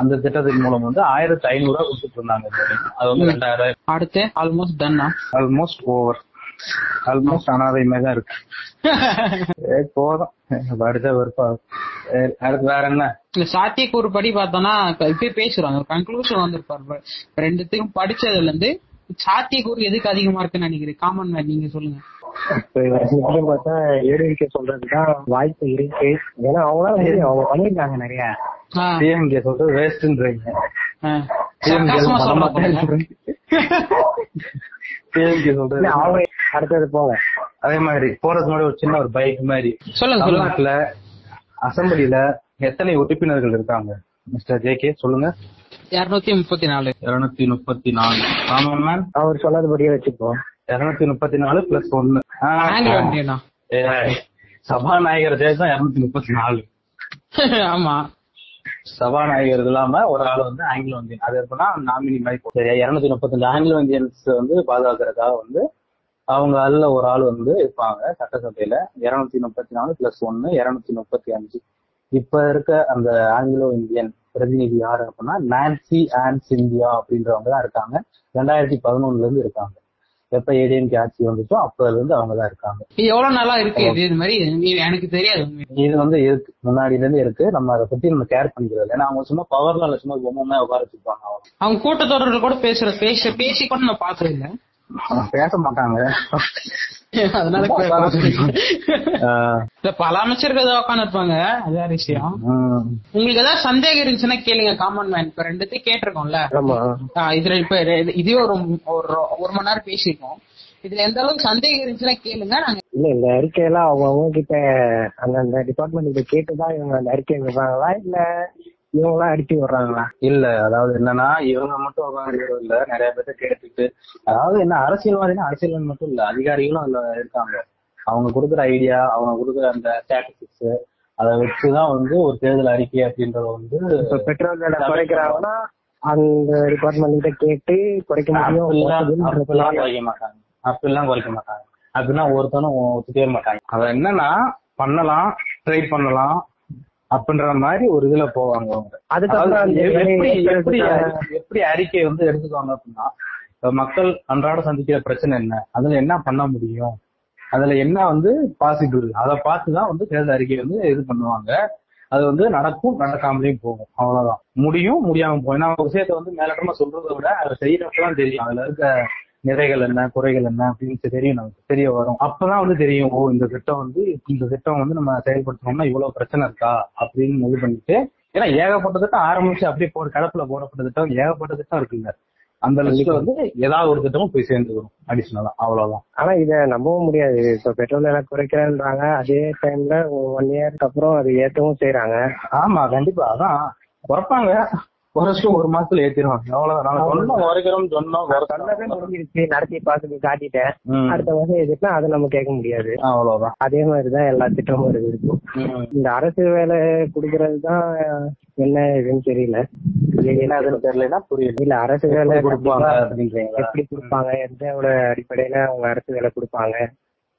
அந்த திட்டத்தின் மூலம் வந்து ஆயிரத்தி ஐநூறு ரூபாய் கொடுத்துட்டு இருந்தாங்க. அது வந்து ரெண்டாயிரம். அடுத்து ஆல்மோஸ்ட் டன்னா ஆல்மோஸ்ட் ஓவர் ஆல்மோஸ்ட் அனாதையுமே தான் இருக்கு [laughs] போதும். படிச்சா வெறுப்பா. சரி, அடுத்து வேற என்ன? இல்ல சாத்தியக்கூறு படி பார்த்தோம்னா இப்ப இப்பயே பேசுறாங்க. கன்க்ளூஷன் வந்திருப்பாரு ரெண்டுத்தையும் படிச்சதுல இருந்து சாத்தியக்கூறு எதுக்கு அதிகமா இருக்குன்னு நினைக்கிறேன் காமன் மேன் நீங்க சொல்லுங்க. பார்த்தா ஏடிஎம்கே சொல்றதுதான் வாய்ப்பு இருக்கு. ஏன்னா அவங்களால முடியும் அவங்க பண்ணிருக்காங்க நிறைய. டிஎம்கே சொல்றது வேஸ்ட்ன்றீங்க. டிஎம்கே சொல்றது அவங்க அடுத்தது போங்க. அதே மாதிரி போறதுக்கு முன்னாடி ஒரு சின்ன ஒரு பைக் மாதிரி. சொல்லுங்க சொல்லுங்க. தமிழ்நாட்டுல அசெம்பிளில எத்தனை உறுப்பினர்கள் இருக்காங்க? மிஸ்டர் ஜே கே சொல்லுங்க. இருநூத்தி முப்பத்தி நாலு. இருநூத்தி முப்பத்தி நாலு. காமன் மேன் அவர் சொன்னதுபடியே வச்சுப்போம் இருநூத்தி முப்பத்தி நாலு பிளஸ் ஒன்னு. சபாநாயகர் தான் இருநூத்தி முப்பத்தி நாலு. [laughs] ஆமா. சபாநாயகர் இல்லாம ஒரு ஆள் வந்து ஆங்கிலோ இந்தியன். அது எப்படின்னா நாமினி மாதிரி இருநூத்தி முப்பத்தஞ்சு ஆங்கிலோ இந்தியன்ஸ் வந்து பாதுகாக்கிறதுக்காக வந்து அவங்க அதுல ஒரு ஆள் வந்து இருப்பாங்க சட்டசபையில. இருநூத்தி முப்பத்தி நாலு பிளஸ் ஒன்னு இருநூத்தி முப்பத்தி அஞ்சு. இப்ப இருக்க அந்த ஆங்கிலோ இந்தியன் பிரதிநிதி யாரு அப்படின்னா நான்சி ஆன் சிந்தியா அப்படின்றவங்க தான் இருக்காங்க. ரெண்டாயிரத்தி பதினொன்னுல இருந்து இருக்காங்க. எப்ப ஏடிஎம்கே ஆட்சி வந்துச்சோ அப்பல இருந்து அவங்க தான் இருக்காங்க. எவ்வளவு நாளா இருக்கு? இது மாதிரி எனக்கு தெரியாது. இது வந்து இருக்கு. முன்னாடில இருந்து இருக்கு. நம்ம அதை பத்தி நம்ம கேர் பண்ணிக்கிறது ஏன்னா அவங்க சும்மா பவர்ல சும்மா பொம்மை உட்கார வச்சுப்பாங்க அவங்க. கூட்டத்தொடர்ல கூட பேசுற பேச பேசி கூட நான் அவங்க பேச மாட்டாங்க. அதனால பல அமைச்சர்கள் உட்காந்து இருப்பாங்க அது வேற விஷயம். உங்களுக்கு ஏதாவது சந்தேகம் இருந்துச்சுன்னா கேளுங்க காமன் மேன் இப்ப ரெண்டுத்தையும் கேட்டிருக்கோம்ல. இதுல இப்ப இதே ஒரு ஒரு மணி நேரம் பேசியிருக்கோம். இதுல எந்த அளவுக்கு சந்தேகம் இருந்துச்சுன்னா கேளுங்க நாங்க இல்ல இந்த அறிக்கையெல்லாம் அவங்க அவங்க கிட்ட அந்த அந்த டிபார்ட்மெண்ட் கிட்ட கேட்டுதான் இவங்க அந்த அறிக்கை இல்ல இவங்களாம் அடிச்சு விடுறாங்களா? இல்ல அதாவது என்னன்னா இவங்க மட்டும் உட்காந்து இல்ல. நிறைய பேர்த்த கேட்டுட்டு அதாவது என்ன அரசியல்வாதினா அரசியல்வாதி மட்டும் இல்ல அதிகாரிகளும் அதுல இருக்காங்க. அவங்க கொடுக்குற ஐடியா அவங்க கொடுக்குற அந்த ஸ்டாட்டிஸ்டிக்ஸ் அதை வச்சுதான் வந்து ஒரு தேர்தல் அறிக்கை அப்படின்றத வந்து பெட்ரோல் விலை குறைக்கிறாங்கன்னா அந்த டிபார்ட்மெண்ட் கிட்ட கேட்டு குறைக்க முடியும் குறைக்க மாட்டாங்க. அப்படிலாம் குறைக்க மாட்டாங்க. அப்படின்னா ஒருத்தனும் ஒத்துக்கவே மாட்டாங்க. அத என்னன்னா பண்ணலாம் ட்ரை பண்ணலாம். அப்படின்ற மாதிரி ஒரு இதுல போவாங்க அவங்க. அதுக்கப்புறம் எப்படி அறிக்கை வந்து எடுத்துக்குவாங்க அப்படின்னா மக்கள் அன்றாட சந்திக்கிற பிரச்சனை என்ன? அதுல என்ன பண்ண முடியும்? அதுல என்ன வந்து பாசிபிள் அதை பார்த்துதான் வந்து தேர்தல் அறிக்கை வந்து இது பண்ணுவாங்க. அது வந்து நடக்கும் நடக்காமலையும் போகும். அவ்வளவுதான். முடியும் முடியாம போகும். ஏன்னா விஷயத்த வந்து மேலோட்டமா சொல்றதை விட அதை செய்யறப்பதான் தெரியும். அதுல இருக்க நிறைகள் என்ன குறைகள் என்ன அப்படின்னு தெரியும் நமக்கு தெரிய வரும். அப்பதான் வந்து தெரியும் ஓ இந்த திட்டம் வந்து இந்த திட்டம் வந்து நம்ம செயல்படுத்தணும்னா இவ்வளவு பிரச்சனை இருக்கா அப்படின்னு இது பண்ணிட்டு ஏன்னா ஏகப்பட்ட திட்டம் ஆரம்பிச்சு அப்படியே போற கடப்புல போடப்பட்ட திட்டம் ஏகப்பட்ட திட்டம் இருக்குங்க அந்த லிஸ்ட்ல வந்து ஏதாவது ஒரு திட்டமும் போய் சேர்ந்து வரும் அடிஷனலா அவ்வளவுதான். ஆனா இத நம்பவும் முடியாது. இப்ப பெட்ரோல் விலை குறைக்கிறேன்றாங்க அதே டைம்ல ஒன் இயர்க்கு அப்புறம் அது ஏத்தவும் செய்யறாங்க ஆமா கண்டிப்பா அதான். குறைப்பாங்க குறைச்சிட்டு ஒரு மாசத்துல ஏத்திடுவாங்க அவ்வளவுதான். குறைக்கிறோம் சொன்னோம் சொன்னதே குறைக்கிறோம். முடிஞ்சிருச்சு நடத்தி பார்த்துட்டு காட்டிட்டேன். அடுத்த வருஷம் எதுக்குன்னா அதை நம்ம கேட்க முடியாது. அவ்வளவுதான். அதே மாதிரிதான் எல்லா திட்டமும் இருக்குது ம். இந்த அரசு வேலை குடுக்கறது தான் என்ன இதுன்னு தெரியல. தெரியலன்னா புரியல. இல்ல அரசு வேலை கொடுப்பாங்க எப்படி கொடுப்பாங்க? எந்த அடிப்படையில அவங்க அரசு வேலை கொடுப்பாங்க?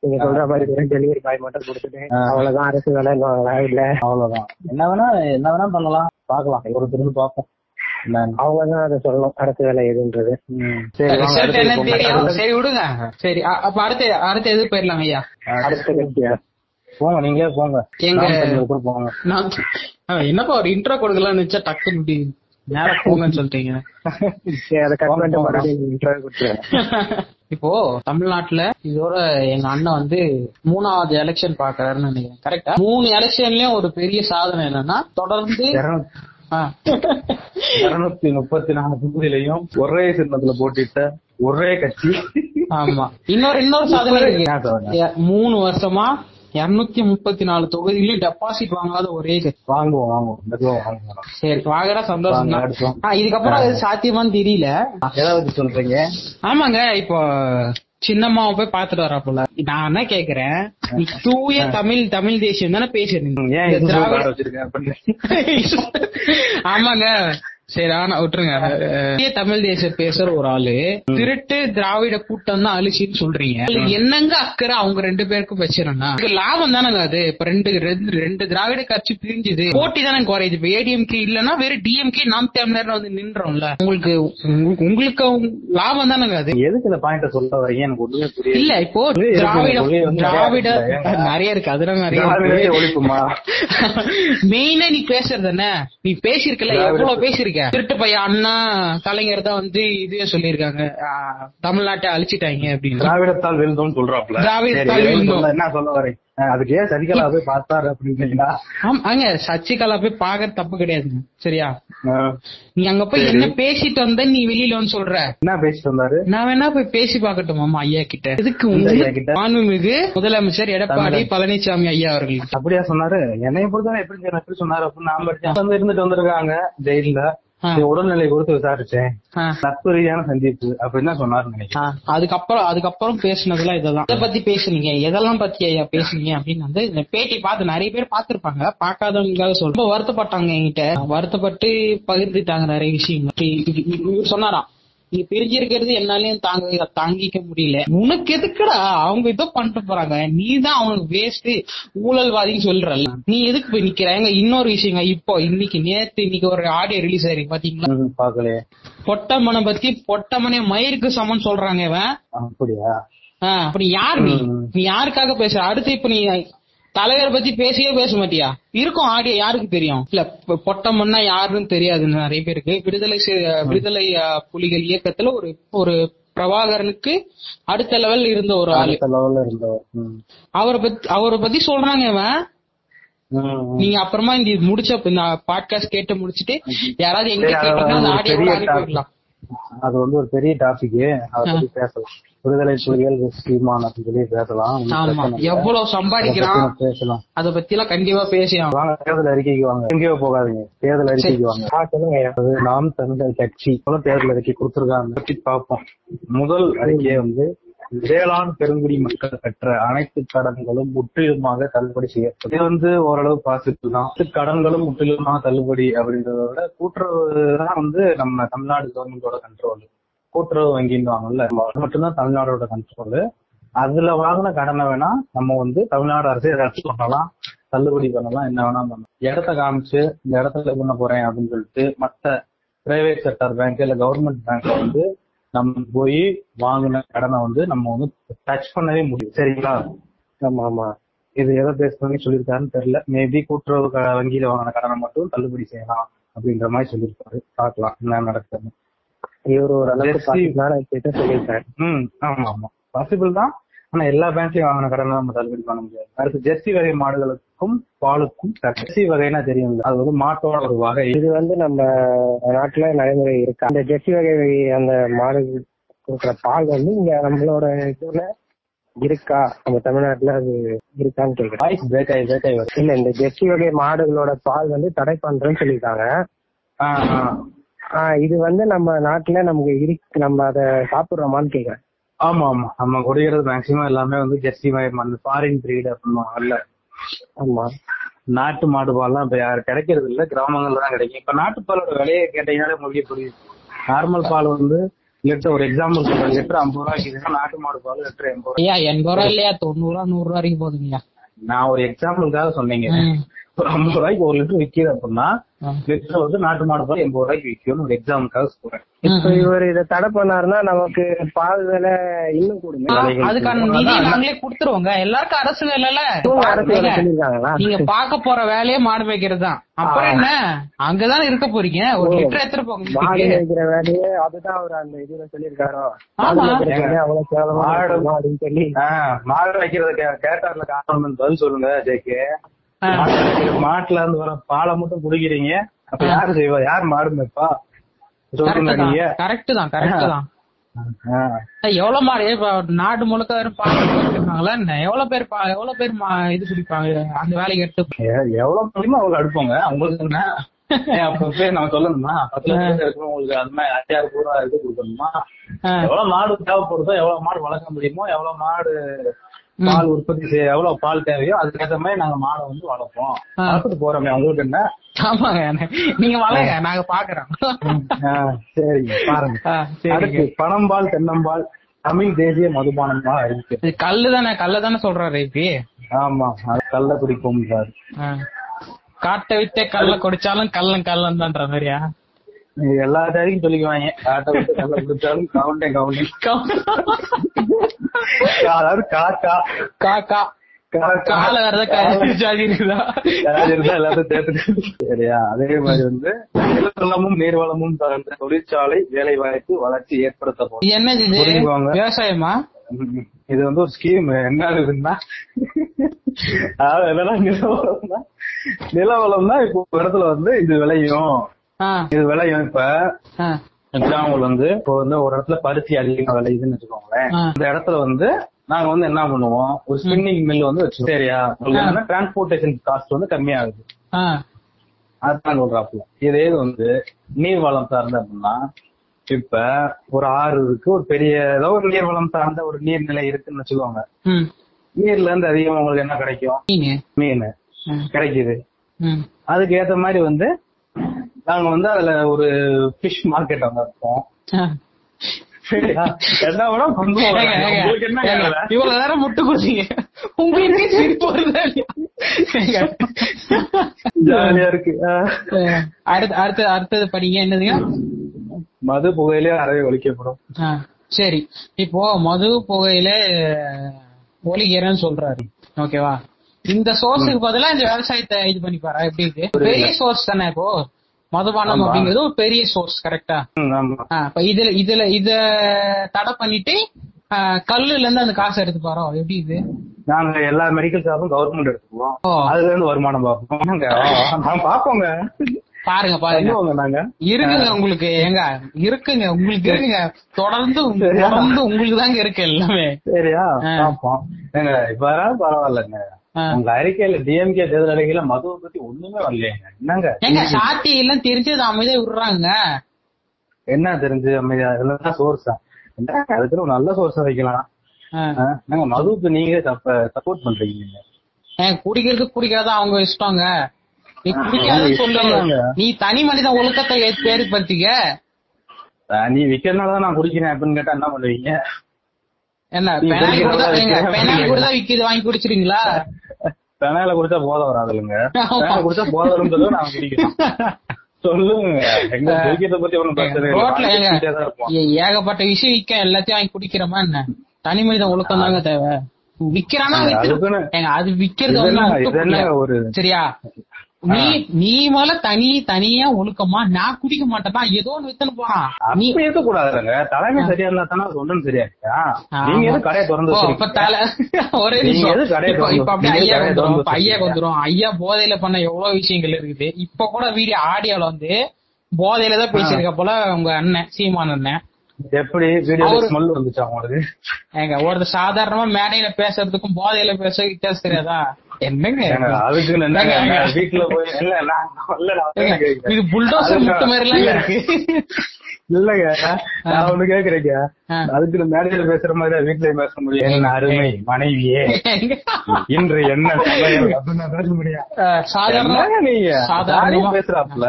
நீங்க சொல்ற மாதிரி டெலிவரி பாய் மட்டும் கொடுத்துட்டு அவ்வளவுதான் அரசு வேலைன்னுவாங்களா? இல்ல. அவ்வளவுதான். என்ன வேணா என்ன வேணா பண்ணலாம். பாக்கலாம் ஒரு திரும்ப பார்ப்போம். என்னன்னு. அவங்க தான் அதை சொல்லணும். அரசு வேலை எதுன்றது. சரி அடுத்து விடுங்க. சரி அப்ப அடுத்து அடுத்து எது போயிடலாம் ஐயா? அடுத்த கட்சியா போங்க நீங்களே போங்க. எங்க- போங்க. என்னப்பா ஒரு இன்ட்ரோ கொடுக்கலாம்னு நினைச்சா டக்குன்னு இப்படி நேரா போங்கன்னு சொல்லிட்டீங்க. சரி அதை கட் பண்ணிட்டு மறுபடியும் இன்டர்வியூ கொடுத்துருவேன் இப்போ தமிழ்நாட்டுல இதோட எங்க அண்ணன் வந்து மூணாவது எலெக்ஷன் பாக்குறாருன்னு நினைக்கிறேன். கரெக்டா மூணு எலெக்ஷன்லயும் ஒரு பெரிய சாதனை என்னன்னா தொடர்ந்து இருநூத்தி- முப்பத்தி நாலு தொகுதியிலையும் ஒரே சின்னத்துல போட்டிட்ட ஒரே கட்சி. ஆமா. இன்னொரு இன்னொரு சாதனை மூணு வருஷமா இருநூத்தி முப்பத்தி நாலு தொகுதியிலயும் டெபாசிட் வாங்காத ஒரே கட்சி. வாங்குவோம் வாங்குவோம். சரி வாங்குறா சந்தோஷம் இதுக்கப்புறம் அது சாத்தியமான்னு தெரியல. ஏதாவது சொல்றீங்க? ஆமாங்க இப்போ சின்னம்மாவை போய் பாத்துட்டு வரப்போல நான் என்ன கேக்குறேன்? தூய தமிழ் தமிழ் தேசியம் தானே பேசுறீங்க [laughs] [laughs] ஆமாங்க. சரி ஆனா விட்டுருங்க. தமிழ் தேசியம் பேசுற ஒரு ஆளு. திருட்டு திராவிட கூட்டம் தான் அழிச்சின்னு சொல்றீங்க. என்னங்க அக்கறை அவங்க ரெண்டு பேருக்கும் வச்சிருந்தா லாபம் தானங்க அது? இப்ப ரெண்டு ரெண்டு திராவிட கட்சி பிரிஞ்சுது. போட்டி தானே குறையுது. இப்ப ஏடிஎம்கே இல்லன்னா வெறும் டிஎம்கே நாம் தமிழர் வந்து நின்றோம்ல. உங்களுக்கு உங்களுக்கு- லாபம் தானங்க அது? எதுக்கு இந்த பாயிண்ட சொல்ல வரீங்க? எனக்கு ஒண்ணுமே புரியல. இல்ல இப்போ திராவிட திராவிட நிறைய இருக்கு. அதெல்லாம் நிறைய ஒழிப்புமா? [laughs] மெயினா நீ பேசுறது என்ன நீ பேசிருக்கல திராவிட- எவ்வளவு பேசிருக்க திருட்டு பையன் அண்ணா கலைஞர் தான் வந்து இதுவே சொல்லியிருக்காங்க. தமிழ்நாட்டை அழிச்சிட்டாங்க அப்படின்னு. திராவிடத்தால் வெல்தோம்னு சொல்றாப்ல திராவிடத்தால் என்ன சொல்ல அஹ் அதுக்கு ஏன் சசிகலா போய் பார்த்தாரு அப்படின்றீங்களா ஆமாங்க சசிகலா போய் பாக்குறது தப்பு கிடையாதுங்க சரியா? நீ அங்க போய் என்ன பேசிட்டு வந்த நீ வெளியில வந்து சொல்ற. என்ன பேசிட்டு வந்தாரு? நான் வேணா போய் பேசி பாக்கட்டுமாமா ஐயா கிட்ட இதுக்கு? மாண்புமிகு முதலமைச்சர் எடப்பாடி பழனிசாமி ஐயா அவர்கள். அப்படியா சொன்னாரு? என்னைய பொறுத்தவரை எப்படி சொன்னாரு, அப்படின்னு நான் படிச்சேன். வந்து இருந்துட்டு வந்திருக்காங்க ஜெயில. உடல்நிலை குறித்து விசாரிச்சேன். நட்பு ரீதியான சந்திப்பு. அப்படின்னு தான் சொன்னாரு நினைக்கிறேன். அதுக்கப்புறம் அதுக்கப்புறம் பேசுனதுலாம் இதெல்லாம் இதை பத்தி பேசுனீங்க? எதெல்லாம் பத்தி ஐயா பேசுனீங்க? அப்படின்னு வந்து இந்த பேட்டி பார்த்து நிறைய பேர் பார்த்திருப்பாங்க. பார்க்காதவங்களுக்காக சொல்ல வருத்தப்பட்டாங்க என்கிட்ட. வருத்தப்பட்டு பகிர்ந்துட்டாங்க நிறைய விஷயங்கள். சொன்னாராம். நீ பிரிஞ்சிருக்கிறது என்னாலயும் தாங்க தாங்கிக்க முடியல. உனக்கு எதுக்குடா? அவங்க ஏதோ பண்ணிட்டு போறாங்க. நீ தான் அவனுக்கு வேஸ்ட் ஊழல்வாதின்னு சொல்றல்ல. நீ எதுக்கு போய் நிக்கிறாங்க இன்னொரு விஷயங்க. இப்போ இன்னைக்கு நேத்து இன்னைக்கு ஒரு ஆடியோ ரிலீஸ் ஆயிருக்கு பாத்தீங்களா? ம், பாக்கலையே. பொட்டம்மனை பத்தி பொட்டம்மனே மயிருக்கு சமன் சொல்றாங்க இவன். அப்படியா? ஆ, அப்ப நீ? யார் நீ. நீ யாருக்காக பேசுற? அடுத்து இப்ப நீ தலைவரை பத்தி பேசியே பேச மாட்டியா? இருக்கும் ஆடியோ யாருக்கு தெரியும்? இல்ல பொ- பொட்டம்மன்னா யாருன்னு தெரியாது நிறைய பேருக்கு விடுதலை விடுதலை புலிகள் இயக்கத்துல ஒரு ஒரு பிரபாகரனுக்கு அடுத்த லெவல் இருந்த ஒரு ஆளு. அவரை பத்தி அவரை பத்தி சொல்றாங்க இவன். நீங்க அப்புறமா இந்த முடிச்ச இந்த பாட்காஸ்ட் கேட்டு முடிச்சிட்டு யாராவது எங்க சரி, அது வந்து ஒரு பெரிய டாபிக் பேசலாம். விடுதலை புலிகள் சீமான் அப்படின்னு சொல்லி பேசலாம். எவ்வளவு சம்பாதிக்கிறான்? பேசலாம். அத பத்தி எல்லாம் கண்டிப்பா வாங்க தேர்தல் அறிக்கைக்கு வாங்க. எங்கேயோ போகாதீங்க. தேர்தல் அறிக்கைக்கு வாங்க. சொல்லுங்க நாம் தமிழர் கட்சி. கூட தேர்தல் அறிக்கை கொடுத்திருக்காங்க? பற்றி பார்ப்போம். முதல் அறிக்கையை வந்து வேளாண் பெருங்குடி மக்கள் பெற்ற அனைத்து கடன்களும் முற்றிலுமாக தள்ளுபடி செய்யப்படும் இது வந்து ஓரளவு பாசிட்டிவ் தான். கடன்களும் முற்றிலுமாக தள்ளுபடி அப்படின்றத விட கூட்டுறவு தான் வந்து நம்ம தமிழ்நாடு கவர்மெண்டோட கண்ட்ரோல் கூட்டுறவு வங்கின்னு அது மட்டும்தான் தமிழ்நாடோட கண்ட்ரோல் அதுல வாங்கின கடனை வேணா நம்ம வந்து தமிழ்நாடு அரசு ஏதாச்சும் பண்ணலாம். தள்ளுபடி பண்ணலாம். என்ன வேணா பண்ணலாம். இடத்த காமிச்சு இந்த இடத்துல பண்ண போறேன் அப்படின்னு சொல்லிட்டு மத்த பிரைவேட் செக்டர் பேங்க் இல்ல கவர்மெண்ட் பேங்க்ல வந்து நம்ம போய் வாங்கின கடனை வந்து நம்ம வந்து டச் பண்ணவே முடியும். சரிங்களா? ஆமா ஆமா. இது எதை பேஸ் பண்ணி சொல்லியிருக்காருன்னு தெரியல. மேபி கூட்டுறவு வங்கியில வாங்கின கடனை மட்டும் தள்ளுபடி செய்யலாம் அப்படின்ற மாதிரி சொல்லியிருக்காரு பார்க்கலாம் என்ன நடக்குதுன்னு. இவர் ஒரு அளவுக்கு சொல்லியிருக்காரு. ம் ஆமா ஆமா. பாசிபிள் தான். ஆனா எல்லா பேங்க்லயும் வாங்கின கடனை நம்ம தள்ளுபடி பண்ண முடியாது. அடுத்து ஜெர்சி வகை மாடுகளுக்கும் பாலுக்கும் ஜெர்சி வகைனா தெரியும். அது வந்து மாட்டோட ஒரு வகை. இது வந்து நம்ம நாட்டுல நடைமுறை இருக்கு. அந்த ஜெர்சி வகை அந்த மாடு கொடுக்குற பால் வந்து இங்க நம்மளோட இதுல இருக்கா? நம்ம தமிழ்நாட்டுல அது இருக்கான்னு கேக்குறேன். இல்ல இந்த ஜெர்சி வகை மாடுகளோட பால் வந்து தடை பண்றேன்னு சொல்லியிருக்காங்க. இது வந்து நம்ம நாட்டுல நமக்கு இருக்கு நம்ம அதை சாப்பிடுறோமான்னு கேக்குறேன். ஆமா ஆமா. நம்ம குடிக்கிறது மேக்சிமம் எல்லாமே வந்து ஜெர்சி மாடு ஃபாரின் பிரீட் அப்படின்னுவாங்கல்ல. ஆமா. நாட்டு மாடு பால்லாம் இப்ப யாரு கிடைக்கிறது இல்ல கிராமங்கள்ல தான் கிடைக்கும். இப்ப நாட்டு பாலோட விலையை கேட்டீங்கன்னாலே உங்களுக்கு புரியுது நார்மல் பால் வந்து லிட்டர் ஒரு எக்ஸாம்பிள் சொல்றேன் லிட்டர் ஐம்பது ரூபாய்க்கு இதுன்னா நாட்டு மாடு பால் லிட்டர் எண்பது ரூபாய் ஐயா எண்பது ரூபா இல்லையா? தொண்ணூறு ரூபா நூறு ரூபா வரைக்கும் போதுங்கய்யா. நான் ஒரு எக்ஸாம்பிளுக்காக சொன்னீங்க. ஒரு ஐம்பது ரூபாய்க்கு ஒரு லிட்டர் விக்குது அப்படின்னா. லிட்டர் வந்து நாட்டு மாடு பால் எண்பது ரூபாய்க்கு விற்கும்னு ஒரு எக்ஸாம்பிளுக்காக சொல்றேன். இப்ப இவர் இதை தடை பண்ணாருன்னா நமக்கு பால் விலை இன்னும் கூடுமே. ஆ, அதுக்கான நிதி நாங்களே கொடுத்துருவோங்க. எல்லாருக்கும் அரசு வேலைல. நீங்க பாக்க போற வேலையே மாடு மேய்க்கிறது தான். அப்புறம் என்ன? அங்கதானே இருக்க போறீங்க. ஒரு லிட்டர் எடுத்துட்டு போங்க. மாடு. மேய்க்கிற வேலையே அதுதான் அவர் அந்த இதுல சொல்லியிருக்காரோ. மாடு மாடு- இருக்குமா அப்படின்னு சொல்லி. ஆஹ் மாடு வைக்கிறத கே- கேட்டார்ல காரணம் பதில் சொல்லுங்க ஜேகே வைக்கிற- மாட்டுல இருந்து வர பாலை மட்டும் குடிக்கிறீங்க. அப்ப யாரு செய்வா? யார் மாடு மேய்ப்பா? கரெக்ட் தான். கரெக்ட் தான் எவ்வளவு மாடு நாடு முழுக்க வெறும் பால் என்ன? எவ்வளவு பேர் எவ்வளவு பேர் இது குடிப்பாங்க? அந்த வேலைக்கு எடுத்து எவ்வளவு முடியுமோ அவங்க அடுப்போங்க உங்களுக்கு என்ன? ஏன் அப்ப போய் நான் சொல்லணுமா? பத்து லட்சம் உங்களுக்கு அது மாதிரி அஞ்சாறு பூரா இது கொடுக்கணுமா. எவ்வளவு மாடு தேவைப்படுதோ எவ்வளவு மாடு வளர்க்க முடியுமோ எவ்வளவு மாடு பால் உற்பத்தி செய்ய எவ்வளவு பால் தேவையோ அதுக்கேற்ற மாதிரி நாங்க மாடை வந்து வளர்ப்போம். வளர்த்துட்டு போறோமே உங்களுக்கு என்ன? ஆமாங்க. நீங்க வளங்க நாங்க பாக்குறோம். சரிங்க. பாருங்க. அடுத்து பனம்பால் தென்னம்பால் தமிழ் தேசிய மதுபானமா இருக்கு கல்லு தானே கல்ல தானே சொல்றாரு இப்பி ஆமா கள்ள குடிப்போம் சார். காட்டை விட்டே கல்ல குடிச்சாலும் கள்ளம் கள்ளம் தான்ற மாதிரியா? எல்லா தேதிக்கும் சொல்லிக்குவாங்க. காட்டை விட்டு கள்ள குடிச்சாலும் கவுண்டே கவுண்டே. அதாவது காக்கா காக்கா. கால சரியா? அதே மாதிரி வந்து நிலவளமும் நீர்வளமும் சார்ந்த தொழிற்சாலை வேலை வாய்ப்பு வளர்ச்சி ஏற்படுத்தப்படும். புரிஞ்சுக்கோங்க. விவசாயமா. இது வந்து ஒரு ஸ்கீம் என்ன இருக்குன்னா அதாவது என்னன்னா நிலவளம்னா நிலவளம்னா இப்போ இடத்துல வந்து இது விளையும். இது விளையும் இப்ப எக்ஸாம்பிள் வந்து இப்போ வந்து ஒரு இடத்துல பருத்தி அதிகமா விளையுதுன்னு வச்சுக்கோங்களேன். இந்த இடத்துல வந்து நாங்க வந்து என்ன பண்ணுவோம்? ஒரு ஸ்பின்னிங் மில் வந்து வச்சுக்கோம் சரியா. டிரான்ஸ்போர்டேஷன் காஸ்ட் வந்து கம்மியாகுது. ஆ, அதுதான் சொல்றாப்புல. இதே இது வந்து நீர் வளம் சார்ந்த அப்படின்னா இப்ப ஒரு ஆறு இருக்கு ஒரு பெரிய ஏதோ ஒரு நீர் வளம் சார்ந்த ஒரு நீர்நிலை இருக்குன்னு வச்சுக்கோங்க. ம், நீர்ல இருந்து அதிகமா உங்களுக்கு என்ன கிடைக்கும்? மீனு. கிடைக்குது. ம், அதுக்கு ஏத்த மாதிரி வந்து நாங்க வந்து அதுல ஒரு ஃபிஷ் மார்க்கெட்? என்ன ஏங்க, வேலை? இவ்வளவு நேரம் முட்டு கொடுத்தீங்க உங்களுக்கு சிரிப்பு. ஜாலியா இருக்கு. அடுத்து அடுத்து அடுத்தது படிங்க. என்னதுங்க? மது புகையிலே அறவே ஒழிக்கப்படும். சரி. இப்போ மது புகையில ஒலிகிறேன்னு சொல்றாரு. ஓகேவா? இந்த சோர்ஸுக்கு பதிலா இந்த விவசாயத்தை இது பண்ணிப்பாரா? எப்படி இது? பெரிய சோர்ஸ் தானே இப்போ? மதுபானம். அப்படிங்கிறது ஒரு பெரிய சோர்ஸ் கரெக்டா இதுல இதுல இத தடை பண்ணிட்டு கல்லுல இருந்து அந்த காசை எடுத்து பாரோ எப்படி இது? நாங்க எல்லா மெடிக்கல் ஷாப்பும் கவர்மெண்ட் எடுத்துக்குவோம். அதுல இருந்து வருமானம் பார்ப்போம். பாப்போங்க பாருங்க பாருங்க. நாங்க. இருக்குங்க உங்களுக்கு. ஏங்க இருக்குங்க. உங்களுக்கு இருக்குங்க. தொடர்ந்து? தொடர்ந்து உங்களுக்கு தாங்க இருக்கு எல்லாமே. சரியா. பாப்போம் ஏங்க இப்ப பரவாயில்லங்க. உங்க அறிக்கையில டிஎம்கே தேர்தல் அறிக்கையில மதுவை பத்தி ஒண்ணுமே வரலையேங்க என்னங்க? ஏங்க சாத்தி எல்லாம் தெரிஞ்சு அதை அமைதியா விடுறாங்க. என்ன தெரிஞ்சு அமைதியா? இதெல்லாம் சோர்ஸா அதுக்கு ஒரு நல்ல சோர்ஸா வைக்கலாம். நாங்க மதுவுக்கு நீங்க சப்போர்ட் பண்றீங்க குடிக்கிறது குடிக்காத அவங்க இஷ்டங்க? நீ குடிக்காத அவங்க சொல்லு இஷ்டம்தாங்க. நீ தனி மனித ஒழுக்கத்தை ஏற்படுத்திக்க. நீ விக்கிறதுனால தான் நான் குடிக்கிறேன் அப்படின்னு கேட்டா என்ன பண்ணுவீங்க? என்ன பெனாலி கூட? தான் விக்குது வாங்கி குடிச்சிருங்களா பெனாயில குடிச்சா போதை வராதுல்லுங்க. ஆமா. பெனாயில குடிச்சா போதை வரும்னு நான் குடிக்கிறேன் சொல்லுங்க. எங்க குடிக்கிறத பத்தி பிரச்சனை. ஏ- ஏகப்பட்ட விஷயம் விக்க எல்லாத்தையும் வாங்கி குடிக்கிறோமா என்ன? தனி மனித ஒழுக்கம் தாங்க தேவை. விக்கிறானா அது விக்கிறது சரியா? நீ நீ முதல்ல தனி தனியா ஒழுக்கமா நான் குடிக்க மாட்டேன்னா ஏதோ ஒண்ணு வித்துன்னு போறான் நீ இருக்க கூடாதுங்க தலைமை சரியா இருந்தா தானே அது ஒன்றும் சரியா நீங்க எது கடையை திறந்து இப்ப? தலை ஒரே கடையை இப்ப அப்படியே ஐயா வந்துரும் ஐயா. வந்துரும். ஐயா போதையில பண்ண எவ்வளவு விஷயங்கள் இருக்குது. இப்ப கூட வீடியோ ஆடியோல வந்து போதையில தான் பேசியிருக்க போல உங்க அண்ணன் சீமான் அண்ணன். எப்படி வீடியோ வந்துச்சா உங்களுக்கு? ஏங்க ஒருத்தர் சாதாரணமா மேடையில பேசுறதுக்கும் போதையில பேச வித்தியாசம் தெரியாதா? வீட்டுல. இது? புல்டோசர் முட்டு மாதிரி. இருக்கு இல்லங்க நான் ஒண்ணு கேக்குறேங்க. அதுக்கு மேடையில பேசுற மாதிரி வீட்லயும் பேச முடியும். என் அருமை மனைவியே. இன்று என்ன அப்படின்னு பேச முடியும் ஜாலியா சாதாரணமா- பேசுறாப்புல?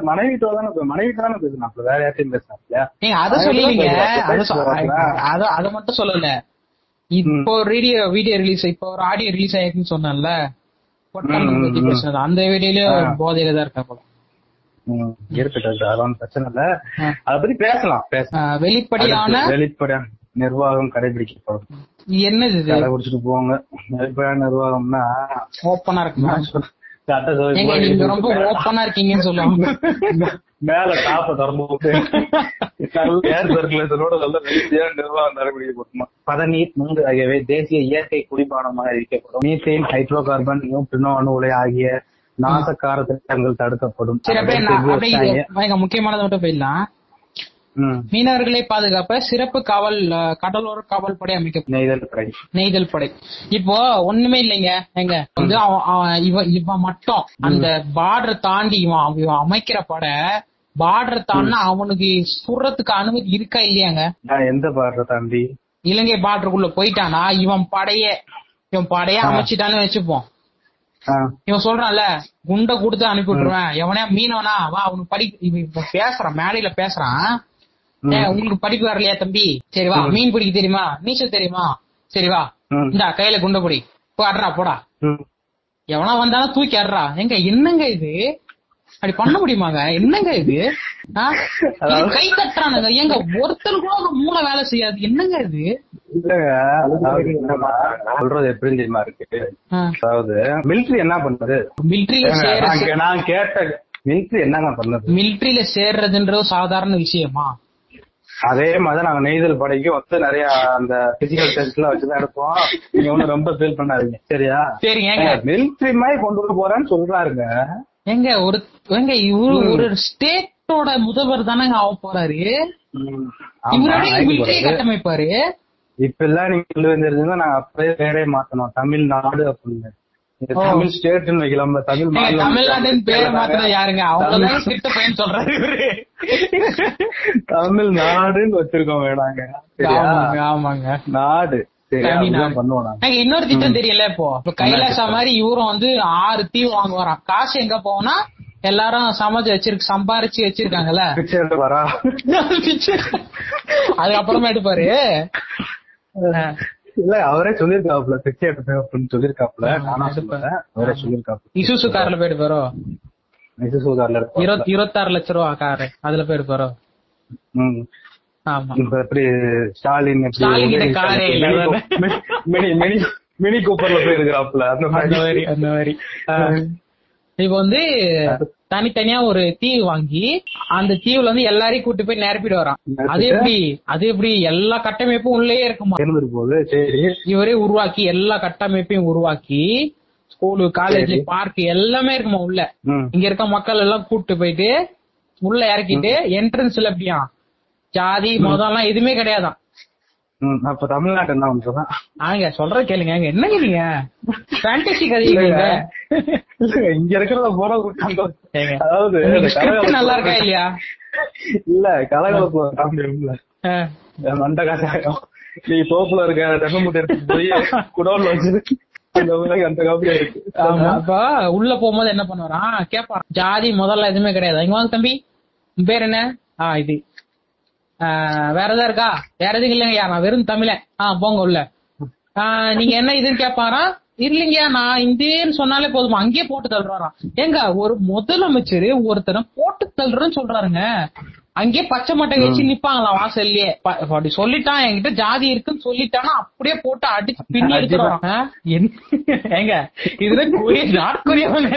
மனைவிட்டு தானே மனைவிட்டு தானே பேசுறாப்புல? வேற யார்ட்டையும் பேசுறாப்புல? ஏங்க அத சொல்லீங்க அத மட்டும் சொல்லல. இப்போ ரேடியோ வீடியோ ரிலீஸ் இப்போ ஒரு ஆடியோ ரிலீஸ் ஆயிருக்குன்னு சொன்னேன்ல? அந்த வீடியோலயும் போதையில தான் இருக்கா போல. இருக்கட்டும் அது ஒன்றும் பிரச்சனை இல்ல. அத பத்தி பேசலாம் வெளிப்படையான வெளிப்படையான நிர்வாகம் கடைபிடிக்கப்படும் என்னது இது? கடை குடிச்சிட்டு போவாங்க. வெளிப்படையான நிர்வாகம்னா ஓப்பனா இருக்குமா? ரொம்ப ஓப்பனா இருக்கீங்கன்னு சொல்லுவாங்க. [laughs] மேல டாப்ப திறந்து விட்டு ஏர் சர்க்குலேஷனோட நல்ல நிர்வாகம் பதநீர் நுங்கு ஆகியவை தேசிய இயற்கை குடிபானமாக அறிவிக்கப்படும் மீத்தேன் ஹைட்ரோ கார்பன் பின்னோ அணு உலை ஆகிய நாசக்கார திட்டங்கள் தடுக்கப்படும். முக்கியமானது மட்டும் போயிடலாம். மீனவர்களை பாதுகாப்ப சிறப்பு காவல் கடலோர காவல் படை அமைக்கப்படும் நெய்தல் படை. நெய்தல் படை. இப்போ ஒண்ணுமே இல்லைங்க. எங்க? வந்து இவன் இவன் மட்டும். அந்த பார்டர் தாண்டி இவன் இவன் அமைக்கிற படை பார்டர் தாண்டினா அவனுக்கு சுடுறதுக்கு அனுமதி இருக்கா இல்லையாங்க? எந்த பாடுற தாண்டி? இலங்கை பார்டருக்குள்ள போயிட்டானா இவன் படைய இவன் படைய அமைச்சிட்டான்னு வச்சுப்போம். இவன் சொல்றான்ல குண்டை கொடுத்து அனுப்பி விட்டுருவேன். எவனே மீனவனா? வா அவனுக்கு படி இவன் பேசுறான் மேடையில பேசுறான். உங்களுக்கு படிப்பு வரலையா தம்பி? சரி வா மீன் பிடிக்க தெரியுமா? நீச்சல் தெரியுமா? சரி வா. ம். இந்தா கையில குண்டை பிடி. போ அட்றா போடா. எவனா வந்தாலும் தூக்கி அட்றா. எங்க என்னங்க இது? அப்படி பண்ண முடியுமாங்க? என்னங்க இது? கை தட்டுறானுங்க. எங்க ஒருத்தர் கூட ஒரு மூளை வேலை செய்யாது. என்னங்க இது? சொல்றது எப்படி தெரியுமா இருக்கு? அதாவது மிலிட்ரி என்ன பண்ணுது? மிலிட்ரியில நான் கேட்ட மிலிட்ரி என்னங்க பண்ணுது? மிலிட்ரியில சேர்றதுன்றது சாதாரண விஷயமா? அதே மாதிரி நாங்க நெய்தல் படைக்கு வந்து நிறைய அந்த பிசிக்கல் டெஸ்ட் எல்லாம் வச்சுதான் எடுப்போம் நீங்க ஒண்ணும் ரொம்ப ஃபீல் பண்ணாதீங்க. சரியா? ஏங்க. மிலிட்ரி மாதிரி கொண்டு வர போறேன்னு சொல்றாருங்க. எங்க ஒரு எங்க இவரு ஒரு ஸ்டேட்டோட முதல்வர் தானங்க ஆக போறாரு. கட்டமைப்பாரு. இப்ப எல்லாம் நீங்க சொல்லி வந்திருந்தீங்கன்னா நாங்க அப்பவே பேரே மாத்தணும். தமிழ்நாடு அப்படின்னு. தமிழ் ஸ்டேட்னு வைக்கலாம்ல தமிழ் தமிழ்நாட்டின் பேர் மாத்திரம் யாருங்க? அவங்கதான் கிட்ட பையன் சொல்றாரு இவரு. தமிழ்நாடுன்னு வச்சிருக்கோம் வேணாங்க. ஆமாங்க நாடு. இன்னொரு திட்டம் தெரியல இப்போ. இப்ப கைலாசா மாதிரி இவரும் வந்து ஆறு தீவு வாங்குவாராம். காசு எங்க போகும்னா எல்லாரும் சமைச்சு வச்சிருக்கு சம்பாரிச்சு வச்சிருக்காங்கல்ல. [laughs] அதுக்கப்புறமா எடுப்பாரு. இல்ல அவரே சொல்லிருக்காப்ல பிச்சை எடுப்பேன் அப்படின்னு சொல்லிருக்காப்ல நானா சொல்லுவேன் அவரே சொல்லிருக்காப்ல இசுசு கார்ல போயிட்டு போறோம் மைசூர் கார்ல இருபத்தி இருபத்தாறு லட்ச ரூபா காரு அதுல போயிட்டு போறோம் ஆமா. இப்ப எப்படி ஸ்டாலின் மினி மினி மினி கூப்பர்ல போயிருக்கிறாப்ல அந்த மாதிரி. அந்த மாதிரி. இப்ப வந்து தனித்தனியா ஒரு தீவு வாங்கி அந்த தீவுல வந்து எல்லாரையும் கூட்டு போய் நிரப்பிட்டு வரான். அது எப்படி? அது எப்படி? எல்லா கட்டமைப்பும் உள்ளே இருக்குமா? இவரே உருவாக்கி எல்லா கட்டமைப்பையும் உருவாக்கி ஸ்கூலு காலேஜ் பார்க் எல்லாமே இருக்குமா உள்ள? இங்க இருக்க மக்கள் எல்லாம் கூட்டு போயிட்டு உள்ள இறக்கிட்டு என்ட்ரன்ஸ்ல எப்படியா? ஜாதி மதம் எல்லாம் எதுவுமே கிடையாதான். அப்ப தமிழ்நாட்டு என்ன பண்றதா ஆங்க சொல்ற கேளுங்க. என்னங்க நீங்க ஃபேண்டசி கதைங்க இங்க இருக்கிறத போற அதாவது நல்லா இருக்கா இல்லையா? இல்ல கலகலப்பு காமெடி ஆ. மண்ட காசாயம் நீ தோப்புல இருக்க தென்னை மூட்டை எடுத்து போய் குடோன்ல வச்சு உள்ள போகும்போது என்ன பண்ணுவாராம் கேப்பாராம் ஜாதி முதல்ல எதுவுமே கிடையாது. இங்க வாங்க தம்பி. பேர் என்ன? ஆ இது. வேற எதாவது இருக்கா? வேற எதுவும் இல்லைங்கய்யா நான் வெறும் தமிழன். ஆ போங்க உள்ள. நீங்க என்ன இதுன்னு கேட்பாராம் இல்லைங்கய்யா நான் இந்தியன்னு சொன்னாலே போதுமா? அங்கேயே போட்டு தள்ளுறாராம். ஏங்க ஒரு முதலமைச்சர் ஒருத்தரை போட்டு தள்ளுறேன்னு சொல்றாருங்க. அங்கேயே பச்சை மட்டை வச்சு நிப்பாங்களாம் வாசல்லயே. அப்படி சொல்லிட்டான் என்கிட்ட ஜாதி இருக்குன்னு சொல்லிட்டானா அப்படியே போட்டு அடிச்சு பின்னி எடுத்துறான் ஏங்க இதுல கொரிய நாட் கொரியாவில்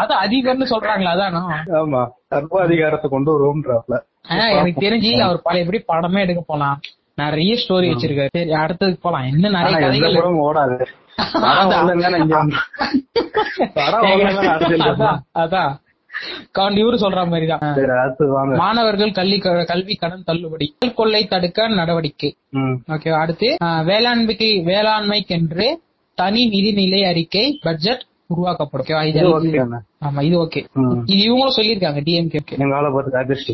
அது அதிகம்னு சொல்றாங்களா அதானோ? ஆமா சர்வாதிகாரத்தை கொண்டு வருவோம்ன்றாப்ல. எனக்கு தெரிஞ்சு அவர் பழையபடி படமே எடுக்க போலாம். நிறைய ஸ்டோரி வச்சிருக்காரு. சரி அடுத்ததுக்கு போலாம். இன்னும் நிறைய கதைகள் ஓடாது. அதான். இவரு சொல்ற மாதிரிதான். மாணவர்கள் கல்வி கல்வி கடன் தள்ளுபடி. கொள்ளை தடுக்க நடவடிக்கை. ஓகே அடுத்து வேளாண்மைக்கு வேளாண்மைக்கென்று தனி நிதிநிலை அறிக்கை பட்ஜெட் உருவாக்கப்படும். இது ஓகே ஆமா இது ஓகே. இது இவங்களும் சொல்லியிருக்காங்க டிஎம்கே எங்க ஆளை பார்த்து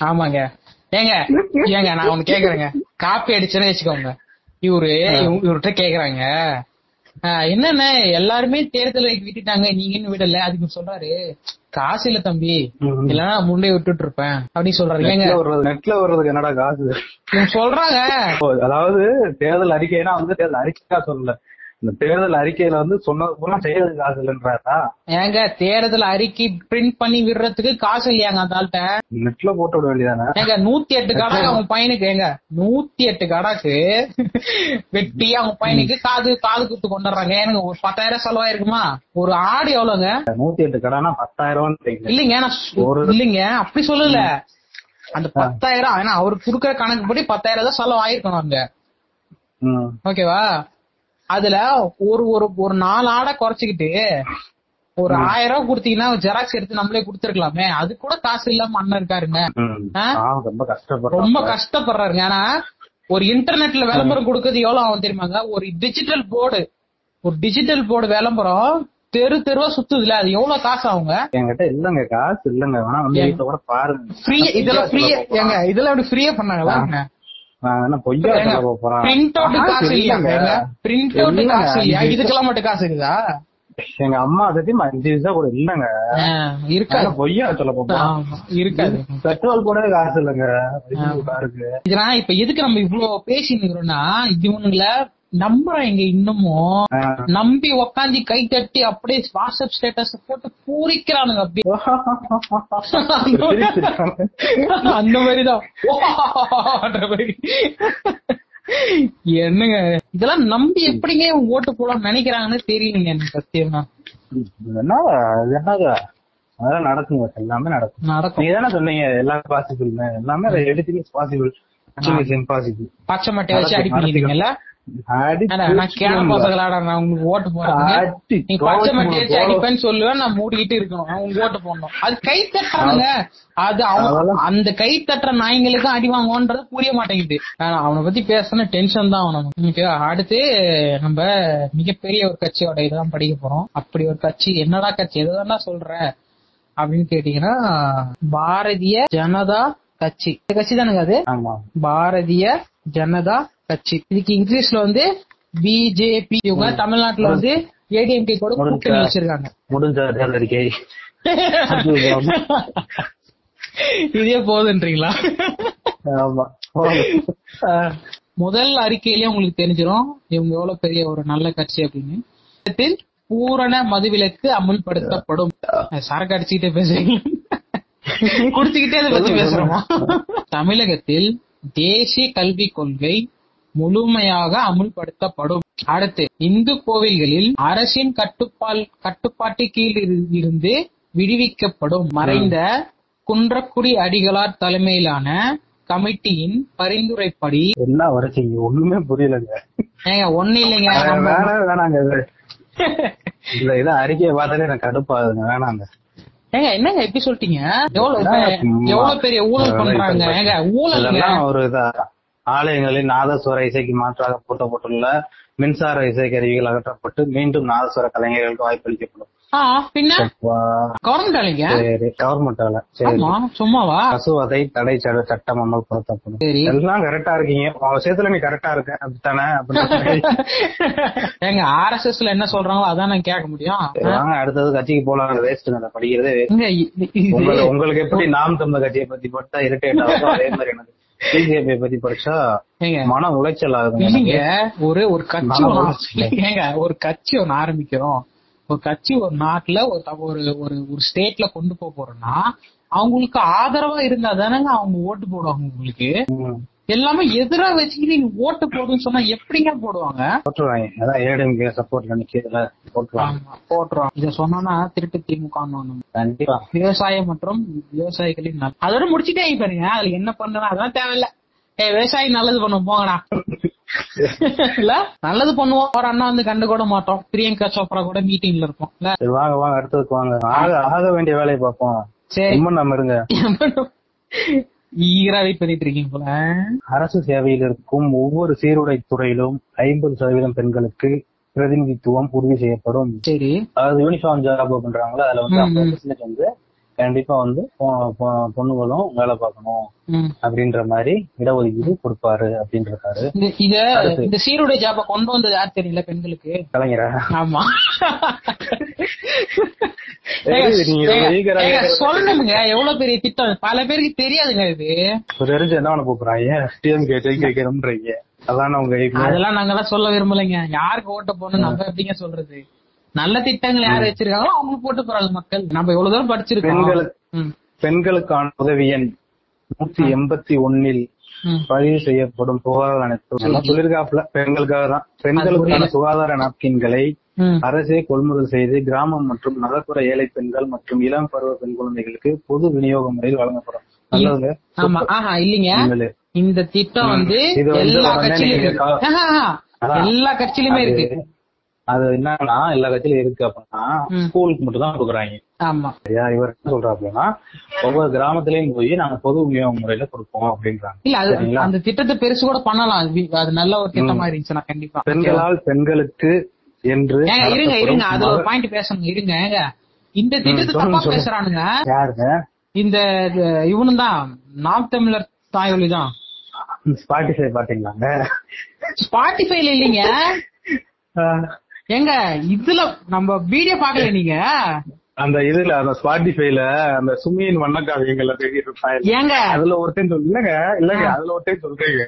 ஆமாங்க. ஏங்க ஏங்க நான் ஒண்ணு கேக்குறேங்க. காப்பி அடிச்சேன்னு வச்சுக்கோங்க. இவரு இவ- இவர்கிட்ட கேக்குறாங்க. என்னென்ன எல்லாருமே தேர்தல் விட்டுட்டாங்க நீங்க இன்னும் விடல. அதுக்கு சொல்றாரு காசு இல்ல தம்பி. இல்லன்னா முன்னே விட்டுட்டு இருப்பேன் அப்படின்னு சொல்றாரு. ஏங்க? நெட்ல வர்றது நெட்ல வர்றதுக்கு என்னடா காசு? சொல்றாங்க. அதாவது தேர்தல் அறிக்கைனா வந்து தேர்தல் அறிக்கையா சொல்லல. இந்த தேர்தல் அறிக்கையில வந்து சொன்னது பூரா செய்யறதுக்கு காசு இல்லைன்றாரா? ஏங்க தேர்தல் அறிக்கை பிரிண்ட் பண்ணி விடுறதுக்கு காசு இல்லையாங்க அந்த ஆள்கிட்ட? நெட்ல போட்டு விட வேண்டியதானே? ஏங்க நூத்தி எட்டு கடாக்கு அவங்க பையனுக்கு ஏங்க நூத்தி எட்டு கடாக்கு வெட்டி அவங்க பையனுக்கு காது காது குத்து கொண்டுறாங்க ஏனுங்க ஒரு பத்தாயிரம் செலவாயிருக்குமா ஒரு ஆடு எவ்வளவுங்க நூத்தி எட்டு கடைனா பத்தாயிரம் இல்லைங்க நான் இல்லைங்க அப்படி சொல்லல. அந்த பத்தாயிரம் ஏன்னா அவருக்கு கொடுக்குற கணக்குப்படி பத்தாயிரம் தான் செலவு ஆயிருக்கணும் அங்க ஓகேவா? அதுல ஒரு ஒரு ஒரு நாலு ஆடை குறைச்சிக்கிட்டு ஒரு ஆயிரம் ரூபாய் கொடுத்தீங்கன்னா ஜெராக்ஸ் எடுத்து நம்மளே கொடுத்துருக்கலாமே. அது கூட காசு இல்லாம அண்ணன் இருக்காருங்க? ரொம்ப கஷ்டப்படுறாருங்க. ஆனா ஒரு இன்டர்நெட்ல விளம்பரம் கொடுக்கறது எவ்வளவு ஆகும் தெரியுமாங்க? ஒரு டிஜிட்டல் போர்டு ஒரு டிஜிட்டல் போர்டு விளம்பரம் தெரு தெருவா சுத்துதுல. அது எவ்வளவு காசு ஆகுங்க? என்கிட்ட இல்லங்க காசு இல்லங்க. வேணா வந்து கூட பாருங்க. ஃப்ரீ இதெல்லாம் ஃப்ரீ ஏங்க இதெல்லாம் எப்படி ஃப்ரீயா பண்ணாங்களா பொய்யா சொல்ல போறேன்? பிரிண்ட் அவுட் காசு இல்லையாங்க பிரிண்ட் அவுட் இல்லைங்க. காசு இல்லையா? இதுக்கெல்லாம் மட்டும் காசு இருக்குதா? எங்க அம்மா சத்தியமா அஞ்சு பைசா கூட இல்லங்க. இருக்காது. பொய்யா சொல்ல போறேன். ஆமா, இருக்காது. பெட்ரோல் கூட காசு இல்லங்க. காருக்கு. இப்ப எதுக்கு நம்ம இவ்வளவு பேசிட்டு இருக்கிறோம்னா இவனுங்கள நம்புறாங்க இன்னமும். நம்பி உக்காந்து கை தட்டி அப்படியே வாட்ஸ்அப் ஸ்டேட்டஸ் போட்டு பூரிக்கிறானுங்க அப்படியே அந்த மாதிரிதான். என்னங்க? இதெல்லாம் நம்பி எப்படிங்க ஓட்டு போடலாம் நினைக்கிறாங்கன்னு தெரியலங்க எனக்கு சத்தியமா. என்ன அது என்னது அதெல்லாம் நடக்குங்க. எல்லாமே நடக்கும். நடக்கும். நீங்க தானே சொன்னீங்க எல்லாமே பாசிபிள் எல்லாமே எடிட்டிங் பாசிபிள் இம்பாசிபிள் பச்சை மட்டை வச்சு அடி அந்த கை தட்டுற நாய்ங்களுக்கும் அடி வாங்குவோன்றது புரிய மாட்டேங்குது. அவனை பத்தி பேசினா டென்ஷன் தான் அவனும் ஓகேவா அடுத்து நம்ம மிகப்பெரிய ஒரு கட்சியோட இதுதான் படிக்க போறோம். அப்படி ஒரு கட்சி என்னடா கட்சி எதுதான்டா சொல்ற? அப்படின்னு கேட்டீங்கன்னா பாரதிய ஜனதா கட்சி. இந்த கட்சி தானுங்க அது? பாரதிய ஜனதா கட்சி. இதுக்கு இங்கிலீஷ்ல வந்து பிஜேபி இவங்க தமிழ்நாட்டுல வந்து ஏடிஎம்கே கூட கூட்டணி. வச்சிருக்காங்க. இதே போதுன்றீங்களா? முதல் அறிக்கையிலேயே உங்களுக்கு தெரிஞ்சிரும் இவங்க எவ்வளவு பெரிய ஒரு நல்ல கட்சி அப்படின்னு. பூரண மதுவிலக்கு அமுல்படுத்தப்படும். சரக்கு அடிச்சுக்கிட்டே பேசுறீங்க குடிச்சுக்கிட்டே அதை பத்தி பேசுறோமா? தமிழகத்தில் தேசிய கல்விக் கொள்கை முழுமையாக அமுல்படுத்தப்படும். அடுத்து இந்து கோவில்களில் அரசின் கட்டுப்பால் கட்டுப்பாட்டு கீழ் இரு- இருந்து விடுவிக்கப்படும். மறைந்த குன்றக்குடி அடிகளார் தலைமையிலான கமிட்டியின் பரிந்துரைப்படி. என்ன வரைச்சீங்க ஒண்ணுமே புரியலங்க. ஏங்க ஒண்ணு இல்லைங்க. வேணாம் வேணாங்க இது. [laughs] இல்ல இதை அறிக்கையை பார்த்தாலே எனக்கு கடுப்பாகுதுங்க. வேணாங்க. ஏங்க என்னங்க எப்படி சொல்லிட்டீங்க? எவ்வளவு எவ்வளவு பெரிய ஊழல் பண்றாங்க? ஏங்க ஊழலுங்க. ஒரு இதா ஆலயங்களில் நாதஸ்வர இசைக்கு மாற்றாக பூட்டப்பட்டுள்ள மின்சார இசை கருவிகள் அகற்றப்பட்டு மீண்டும் நாதஸ்வர கலைஞர்களுக்கு வாய்ப்பளிக்கப்படும். பசுவதை தடை சட- சட்டம் அமல்படுத்தப்படும். எல்லாம் கரெக்டா இருக்கீங்க. விஷயத்துல நீ கரெக்டா இருக்க. அப்படித்தானே? அப்படின்னு ஏங்க ஆர்எஸ்எஸ்ல என்ன சொல்றாங்களோ அதான் நான் கேட்க முடியும். வாங்க அடுத்தது கட்சிக்கு போலாம் அதை படிக்கிறதே உங்களுக்கு எப்படி நாம் தமிழ் கட்சியை பத்தி படிச்சா இரிட்டேட் ஆகும் அதே மாதிரி எனக்கு. பிஜேபி பத்தி படிச்சா மன உளைச்சல் ஆகுதுங்க இல்லைங்க. ஒரு ஒரு கட்சி. ஏங்க ஒரு கட்சி ஒண்ணு ஆரம்பிக்கிறோம் ஒரு கட்சி ஒரு நாட்டுல ஒரு ஒரு ஒரு ஸ்டேட்ல கொண்டு போக போறோம்னா அவங்களுக்கு ஆதரவா இருந்தா தானேங்க அவங்க ஓட்டு போடுவாங்க உங்களுக்கு. எல்லாமே எதிரா வச்சுக்கிட்டு நீங்க ஓட்டு போடுன்னு சொன்னா எப்படிங்க போடுவாங்க? போட்டுருவாங்க. அதான் ஏடிஎம்கே சப்போர்ட்ல நிக்கிறதுல போட்டுருவாங்க. போட்டுருவாங்க. இத சொன்னா திருட்டு திமுக கண்டிப்பா. விவசாயம் மற்றும் விவசாயிகளின் அதோட முடிச்சுட்டே பாருங்க. அதுல என்ன பண்ணணும் அதெல்லாம் தேவையில்ல. ஏய் விவசாயி நல்லது பண்ணுவோம். போங்கடா. இல்ல? நல்லது பண்ணுவோம். ஒரு அண்ணா வந்து கண்டு கூட மாட்டோம். பிரியங்கா சோப்ரா கூட மீட்டிங்ல இருப்போம். வாங்க வாங்க அடுத்ததுக்கு வாங்க. ஆக ஆக வேண்டிய வேலையை பார்ப்போம். சரி. நம்ம இருங்க. ஈரா வெயிட் பண்ணிட்டு இருக்கீங்க போல. அரசு சேவையில் இருக்கும் ஒவ்வொரு சீருடை துறையிலும் ஐம்பது சதவீதம் பெண்களுக்கு பிரதிநிதித்துவம் உறுதி செய்யப்படும். சரி. அதாவது யூனிஃபார்ம் ஜாப் பண்றாங்களோ அதுல வந்து வந்து கண்டிப்பா வந்து பொண்ணுங்களும் வேலை பார்க்கணும். அப்படின்ற மாதிரி இடஒதுக்கீடு கொடுப்பாரு அப்படின்றாரு இத. இந்த சீருடை ஜாப கொண்டு வந்தது யார் தெரியல பெண்களுக்கு? கலைஞரா? ஆமா. நீங்க சொல்லணுங்க. எவ்வளவு பெரிய திட்டம்? பல பேருக்கு தெரியாதுங்க இது. தெரிஞ்சு என்ன பண்ண போறாங்க? டிஎம்கே ஜெயிக்கிறோம்ன்றீங்க அதான் உங்க aim. அதெல்லாம் நாங்கெல்லாம் சொல்ல விரும்பலைங்க. யாருக்கு ஓட்ட போடணும் நம்ம எப்படிங்க சொல்றது? நல்ல திட்டங்கள் யார் வச்சிருக்காங்களோ அவங்களுக்கு போட்டு போறாங்க மக்கள். நம்ம எவ்வளவு தூரம் படிச்சிருக்கோம். பெண்களுக்கான உதவி எண் நூத்தி எண்பத்தி ஒன்னில். பதிவு செய்யப்படும் சுகாதார அனைத்து எல்லாம் சொல்லிருக்காப்ல பெண்களுக்காக தான். பெண்களுக்கான. சுகாதார நாப்கின்களை. அரசே கொள்முதல் செய்து கிராமம் மற்றும் நகர்ப்புற ஏழை பெண்கள் மற்றும் இளம் பருவ பெண் குழந்தைகளுக்கு பொது விநியோக முறையில் வழங்கப்படும். நல்லதுங்க. ஆமா. ஆஹா இல்லீங்க. இந்த திட்டம் வந்து எல்லா கட்சியிலும் இருக்கு. எல்லா கட்சியிலுமே இருக்கு. அது- அது என்னன்னா எல்லா கட்சியிலும் இருக்கு அப்படின்னா. ஸ்கூலுக்கு மட்டும் தான் கொடுக்குறாங்க. ஆமா. இவர் என்ன சொல்றாருன்னா ஒவ்வொரு கிராமத்திலயும் போய் நாங்க பொது விநியோக முறையில கொடுப்போம் அப்படின்றாங்க. இல்ல அது? அந்த திட்டத்தை பெருசு கூட பண்ணலாம். அது அது நல்ல ஒரு திட்டமா இருந்துச்சுன்னா கண்டிப்பா. பெண்களால் பெண்களுக்கு என்று இருங்க இருங்க. அதுல ஒரு பாயிண்ட் பேசணும். இருங்க. இந்த திட்டத்தை தப்பா. பேசுறானுங்க. யாருங்க? இந்த இவனும் தான். நாம் தமிழர் தாயொலி தான். ஸ்பாட்டிஃபை பாத்தீங்களாங்க? ஸ்பாட்டிஃபைல இல்லீங்க. ஏங்க இதுல நம்ம வீடியோ பாக்கல நீங்க? அந்த இதுல அந்த ஸ்பாட்டிஃபைல அந்த சுமியின் வண்ணக்காவியங்கள்ல பேசிட்டு இருப்பாங்க ஏங்க அதுல ஒருத்தன் இல்லங்க இல்லங்க அதுல ஒருத்தன் சொல்றீங்க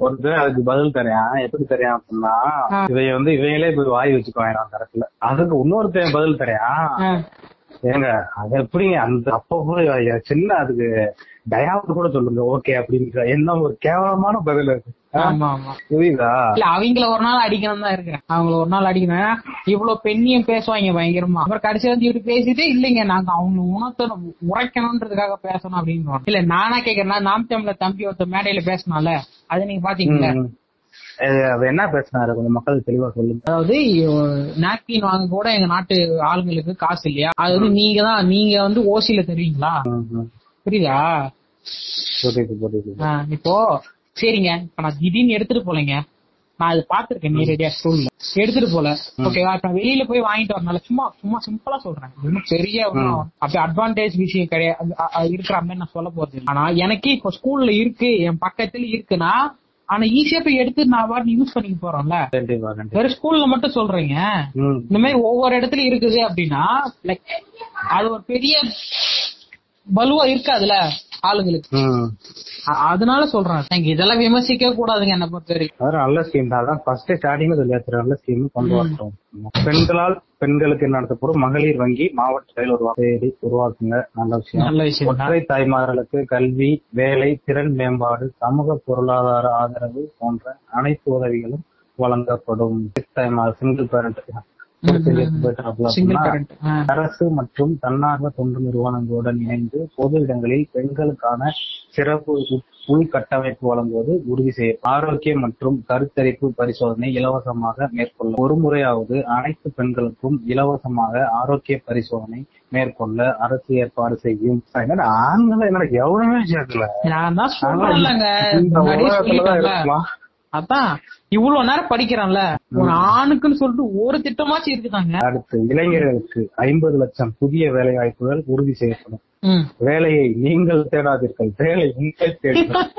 ஒருத்தர் அதுக்கு பதில் தரேன் எப்படி தரேன் அப்படின்னா. இவைய வந்து இவங்களே போய் வாய் வச்சுக்குவாங்க தரத்துல அதுக்கு இன்னொருத்தன் பதில் தரேன். ஏங்க அது எப்படிங்க அந்த அப்ப சின்ன அதுக்கு தயாவது கூட சொல்லுங்க ஓகே அப்படின்ற என்ன ஒரு கேவலமான பதில் அது. புரியுதா? இல்ல அவங்கள ஒரு நாள் அடிக்கணும் தான் இருக்கிறேன். அவங்கள ஒரு நாள் அடிக்கணும் இவ்வளவு பெண்ணியம் பேசுவாங்க பயங்கரமா. அப்புறம் கடைசி வந்து இப்படி பேசிட்டு இல்லைங்க நாங்க அவங்க உணர்த்தணும் உரைக்கணும்ன்றதுக்காக பேசணும் அப்படின்னு இல்ல நானா கேக்குறேன்னா நாம் தமிழர் தம்பி ஒருத்தர் மேடையில பேசினால அது நீங்க பாத்தீங்களா? என்ன பேசினாரு கொஞ்சம் மக்கள் தெளிவா சொல்லுங்க. அதாவது நாப்கின் வாங்க கூட எங்க நாட்டு ஆளுங்களுக்கு காசு இல்லையா? அது வந்து நீங்க தான் நீங்க வந்து ஓசியில தருவீங்களா. புரியுதா? இப்போ சரிங்க. இப்ப நான் திடீர்னு எடுத்துட்டு போலங்க நான் அது பாத்திருக்கேன் நேரடியா ஸ்கூல்ல. எடுத்துட்டு போல. ஓகேவா இப்ப வெளியில போய் வாங்கிட்டு வரனால சும்மா சும்மா சிம்பிளா சொல்றேன். ஒன்றும் பெரிய அப்படி அட்வான்டேஜ் விஷயம் கிடையாது. இருக்கிற மாதிரி நான் சொல்ல போறது. ஆனா எனக்கு இப்ப ஸ்கூல்ல இருக்கு என் பக்கத்துல இருக்குன்னா ஆனா ஈஸியா போய் எடுத்து நான் வாட்டி யூஸ் பண்ணிக்க போறோம்ல. வெறும் ஸ்கூல்ல மட்டும் சொல்றீங்க. இந்த மாதிரி ஒவ்வொரு இடத்துலயும் இருக்குது அப்படின்னா லைக் அது ஒரு பெரிய பலுவா இருக்காதுல ஆளுங்களுக்கு. அதனால சொல்றேன். எனக்கு இதெல்லாம் விமர்சிக்க கூடாதுங்க என்ன பொறுத்த வரைக்கும் நல்ல ஸ்கீம் தான். அதான் ஃபர்ஸ்ட் ஸ்டார்டிங்ல சொல்லியாச்சு. நல்ல ஸ்கீம் கொண்டு வரட்டும். பெண்களால் பெண்களுக்கு நடத்தப்படும் மகளிர் வங்கி மாவட்ட செயல் உருவாக்கி உருவாக்குங்க. நல்ல விஷயம். நல்ல விஷயம். ஒற்றை தாய்மார்களுக்கு கல்வி வேலை திறன் மேம்பாடு சமூக பொருளாதார ஆதரவு போன்ற அனைத்து உதவிகளும் வழங்கப்படும். தாய்மார் சிங்கிள் பேரண்ட் அரசு மற்றும் தன்னார்வ தொண்டு நிறுவனங்களுடன் இணைந்து பொது இடங்களில் பெண்களுக்கான சிறப்பு உள்- உள்கட்டமைப்பு வழங்குவது உறுதி செய்யும் ஆரோக்கியம் மற்றும் கருத்தரிப்பு பரிசோதனை இலவசமாக மேற்கொள்ள ஒரு முறையாவது அனைத்து பெண்களுக்கும் இலவசமாக ஆரோக்கிய பரிசோதனை மேற்கொள்ள அரசு ஏற்பாடு செய்யும். ஆண்களை என்னடா எவ்வளவுமே சேர்க்கல. அதான் இவ்வளவு நேரம் படிக்கிறான்ல. ஒரு ஆணுக்குன்னு சொல்லிட்டு ஒரு திட்டமாச்சும் இருக்குதாங்க அடுத்து இளைஞர்களுக்கு ஐம்பது லட்சம் புதிய வேலை வாய்ப்புகள் உறுதி செய்யப்படும். வேலையை நீங்கள் தேடாதீர்கள். வேலை உங்கள் தேடுங்கள்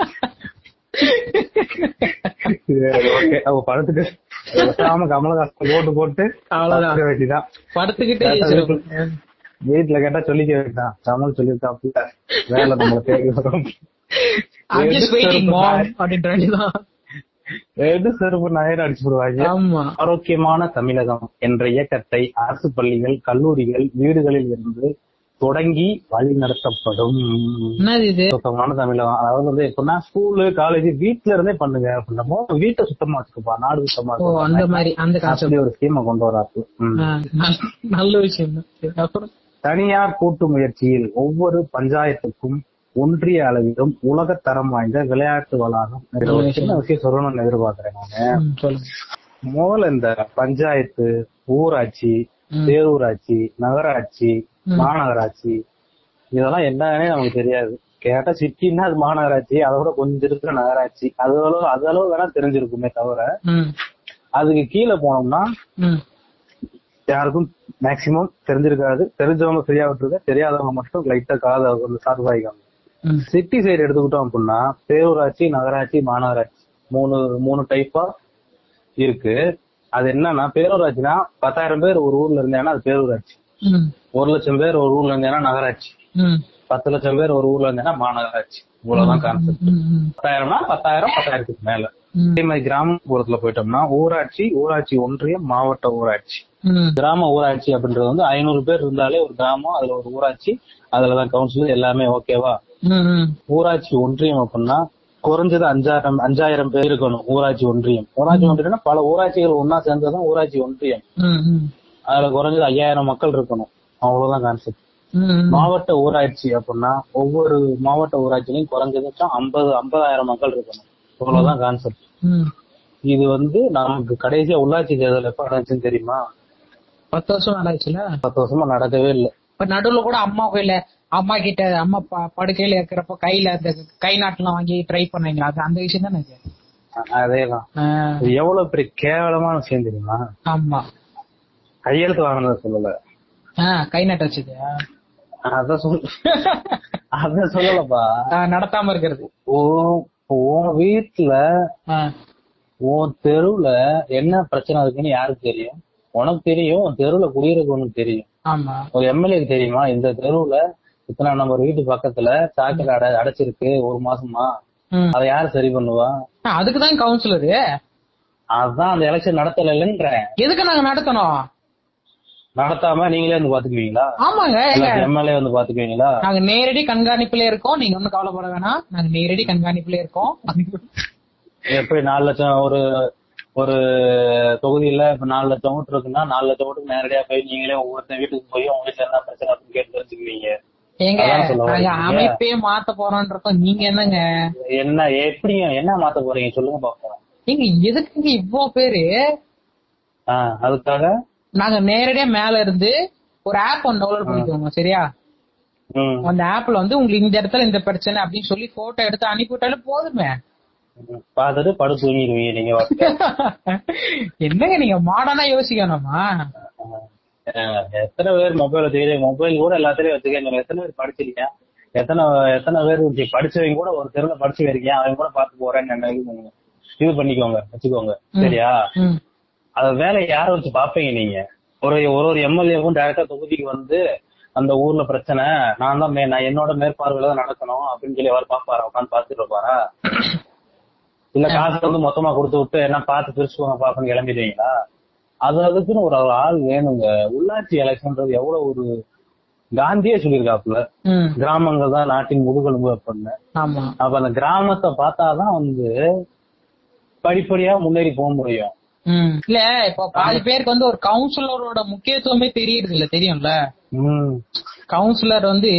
[laughs] படத்துக்கு கமலஹாசன் ஓட்டு போட்டு அவ்வளவுதான். வேண்டியதான் படுத்துக்கிட்டே வீட்டுல- கேட்டா சொல்லிக்க வேண்டாம். கமல் சொல்லியிருக்காப்புல. வேலை நம்மள எது செருப்பு நாயர் அடிச்சு போடுவாங்க. ஆமா. ஆரோக்கியமான தமிழகம் என்ற இயக்கத்தை அரசு பள்ளிகள் கல்லூரிகள் வீடுகளில் இருந்து தொடங்கி வழி நடத்தப்படும். சுத்தமான தமிழகம். அதாவது வந்து எப்படின்னா ஸ்கூலு காலேஜ் வீட்ல இருந்தே பண்ணுங்க அப்படின்னமோ வீட்டை சுத்தமா வச்சுக்கப்பா நாடு சுத்தமா. அந்த மாதிரி அந்த ஒரு ஸ்கீமை கொண்டு ம். நல்ல விஷயம். தனியார் கூட்டு முயற்சியில் ஒவ்வொரு பஞ்சாயத்துக்கும் ஒன்றிய அளவிலும் உலக தரம் வாய்ந்த விளையாட்டு வளாகம் சின்ன விஷயம் சொல்லணும்னு எதிர்பார்க்கிறேன் நானு. முதல்ல இந்த பஞ்சாயத்து ஊராட்சி. பேரூராட்சி நகராட்சி மாநகராட்சி இதெல்லாம் என்னன்னே நமக்கு தெரியாது. கேட்டா சிட்டின்னா அது மாநகராட்சி அதோட கொஞ்சம் இருக்கிற நகராட்சி. அது அளவு அது அளவு வேணா தெரிஞ்சிருக்குமே தவிர அதுக்கு கீழே போனோம்னா யாருக்கும் மேக்சிமம் தெரிஞ்சிருக்காது. தெரிஞ்சவங்க சரியா விட்டுருக்க தெரியாதவங்க மட்டும் லைட்டா காத சார்பாய்க்காங்க சிட்டி சைடு எடுத்துக்கிட்டோம் அப்படின்னா பேரூராட்சி நகராட்சி மாநகராட்சி. மூணு மூணு டைப்பா இருக்கு. அது என்னன்னா பேரூராட்சினா பத்தாயிரம் பேர் ஒரு ஊர்ல இருந்தாங்கன்னா அது பேரூராட்சி. ஒரு லட்சம் பேர் ஒரு ஊர்ல இருந்தாங்கன்னா நகராட்சி. பத்து லட்சம் பேர் ஒரு ஊர்ல இருந்தாங்கன்னா மாநகராட்சி. இவ்வளவுதான் கான்செப்ட் பத்தாயிரம்னா பத்தாயிரம் பத்தாயிரத்துக்கு மேல. அதே மாதிரி கிராமப்புறத்துல போயிட்டோம்னா ஊராட்சி ஊராட்சி ஒன்றியம் மாவட்ட ஊராட்சி. கிராம ஊராட்சி அப்படின்றது வந்து ஐநூறு பேர் இருந்தாலே ஒரு கிராமம் அதுல ஒரு ஊராட்சி அதுலதான் கவுன்சிலர் எல்லாமே ஓகேவா. ஊராட்சி ஒன்றியம் அப்படின்னா குறைஞ்சது அஞ்சாயிரம் அஞ்சாயிரம் பேர் இருக்கணும் ஊராட்சி ஒன்றியம். ஊராட்சி ஒன்றியம்னா பல ஊராட்சிகள் ஒன்னா சேர்ந்ததுதான் ஊராட்சி ஒன்றியம். அதுல குறைஞ்சது ஐயாயிரம் மக்கள் இருக்கணும். அவ்வளவுதான் கான்செப்ட் மாவட்ட ஊராட்சி அப்படின்னா ஒவ்வொரு மாவட்ட ஊராட்சியிலையும் குறைஞ்சதும் ஐம்பது ஐம்பதாயிரம் மக்கள் இருக்கணும். இவ்வளவுதான் கான்செப்ட். இது வந்து நமக்கு கடைசியா உள்ளாட்சி தேர்தல் எப்ப நடந்துச்சுன்னு தெரியுமா? பத்து வருஷம் ஆயிடுச்சுல பத்து வருஷமா நடக்கவே இல்லை. நடுவுல கூட அம்மா கையில அம்மா கிட்ட அம்மா படுக்கையில இருக்கிறப்ப கையில அந்த கை நாட்டுலாம் வாங்கி ட்ரை பண்ணீங்களா அது அந்த விஷயம் தானே அதேதான். இது எவ்வளவு பெரிய கேவலமான விஷயம் தெரியுமா? ஆமா. கையெழுத்து வாங்கினத சொல்லல. கை நாட்டு வச்சது அத சொல்ல அத சொல்லலப்பா. நடத்தாம இருக்கிறது. ஓ உன் வீட்டுல உன் தெருவுல என்ன பிரச்சனை இருக்குன்னு யாருக்கு தெரியும்? உனக்கு தெரியும் உன் தெருவுல குடியிருக்கவனுக்கு தெரியும். ஆமா. ஒரு எம்எல்ஏக்கு தெரியுமா? இந்த தெருவுல இத்தனை நம்ம வீட்டு பக்கத்துல சாக்கடை அடை அடைச்சிருக்கு ஒரு மாசமா. அதை யாரு சரி பண்ணுவா? அதுக்குதான் கவுன்சிலரு அதான் அந்த எலெக்ஷன் நடத்தலைன்றேன் எதுக்கு நாங்க நடத்தணும்? நடத்தாம நீங்களே வந்து பாத்துக்குவீங்களா? ஆமாங்க எம்எல்ஏ வந்து பாத்துக்குவீங்களா? நாங்க நேரடி கண்காணிப்புல இருக்கோம். நீங்க ஒண்ணும் கவலைப்பட வேணாம். நாங்க நேரடி கண்காணிப்புல இருக்கோம். எப்படி நாலு லட்சம் ஒரு ஒரு தொகுதியில இப்ப நாலு லட்சம் ஓட்டு இருக்குன்னா நாலு லட்சம் ஓட்டுக்கு நேரடியா போய் நீங்களே ஒவ்வொருத்தர் வீட்டுக்கு போய் உங்க வீட்டுல என்ன பிரச்சனை அப்படின்னு கேட்டு தெரிஞ்சுக்குவீங்க. ஏங்க நாங்க. அமைப்பே மாத்த போறோம்ன்றப்ப நீங்க என்னங்க? என்ன எப்படி என்ன மாத்த போறீங்க? சொல்லுங்க பாப்போம். ஏங்க எதுக்குங்க இவ்ளோ பேரு? அதுக்காக? நாங்க நேரடியா மேல இருந்து ஒரு ஆப் ஒன்னு டவுன்லோட் பண்ணிக்கோங்க சரியா? அந்த ஆப்ல வந்து உங்களுக்கு இந்த இடத்துல இந்த பிரச்சனை அப்படின்னு சொல்லி போட்டோ எடுத்து அனுப்பிவிட்டாலும் போதுமே. ம். பார்த்துட்டு படு தூங்கிடுவீங்க நீங்க. [laughs] என்னங்க நீங்க மாடர்னா யோசிக்கணுமா? எத்தனை பேர் மொபைல் வச்சுக்கிறீங்க மொபைல் கூட எல்லாத்துலயும் வச்சுக்கீங்க. எத்தனை பேர் படிச்சிருக்கீங்க? எத்தனை எத்தனை பேர் இப்படி படிச்சவங்க கூட ஒரு தெருவுல படிச்சு இருக்கீங்க அவங்க கூட பார்த்து போறேன்னு இது பண்ணிக்கோங்க வச்சுக்கோங்க. சரியா. அத வேலையை யார வச்சு பாப்பீங்க நீங்க? ஒரு ஒரு ஒரு எம்எல்ஏவும் டைரக்டா தொகுதிக்கு வந்து அந்த ஊர்ல பிரச்சனை நான் தான் மே- நான் என்னோட மேற்பார்வையில தான் நடக்கணும் அப்படின்னு சொல்லி அவர் பாப்பாரா உட்காந்து பாத்துட்டு இருப்பாரா? [coughs] இல்ல காசு வந்து மொத்தமா கொடுத்து விட்டு என்ன பார்த்து பிரிச்சுக்கோங்க பாப்பன்னு கிளம்பிடுவீங்களா? அது அதுக்குன்னு ஒரு ஆள் வேணுங்க. உள்ளாட்சி எலெக்ஷன்ன்றது எவ்வளவு ஒரு காந்தியே சொல்லியிருக்காப்புல. கிராமங்கள் தான் நாட்டின் முதுகெலும்பு அப்படின்னு. அப்ப அந்த கிராமத்தை பார்த்தாதான் வந்து படிப்படியா முன்னேறி போக முடியும். இல்ல இப்போ பாதி பேருக்கு வந்து ஒரு கவுன்சிலரோட முக்கியத்துவமே தெரியுது இல்ல தெரியும்ல கவுன்சிலர் வந்து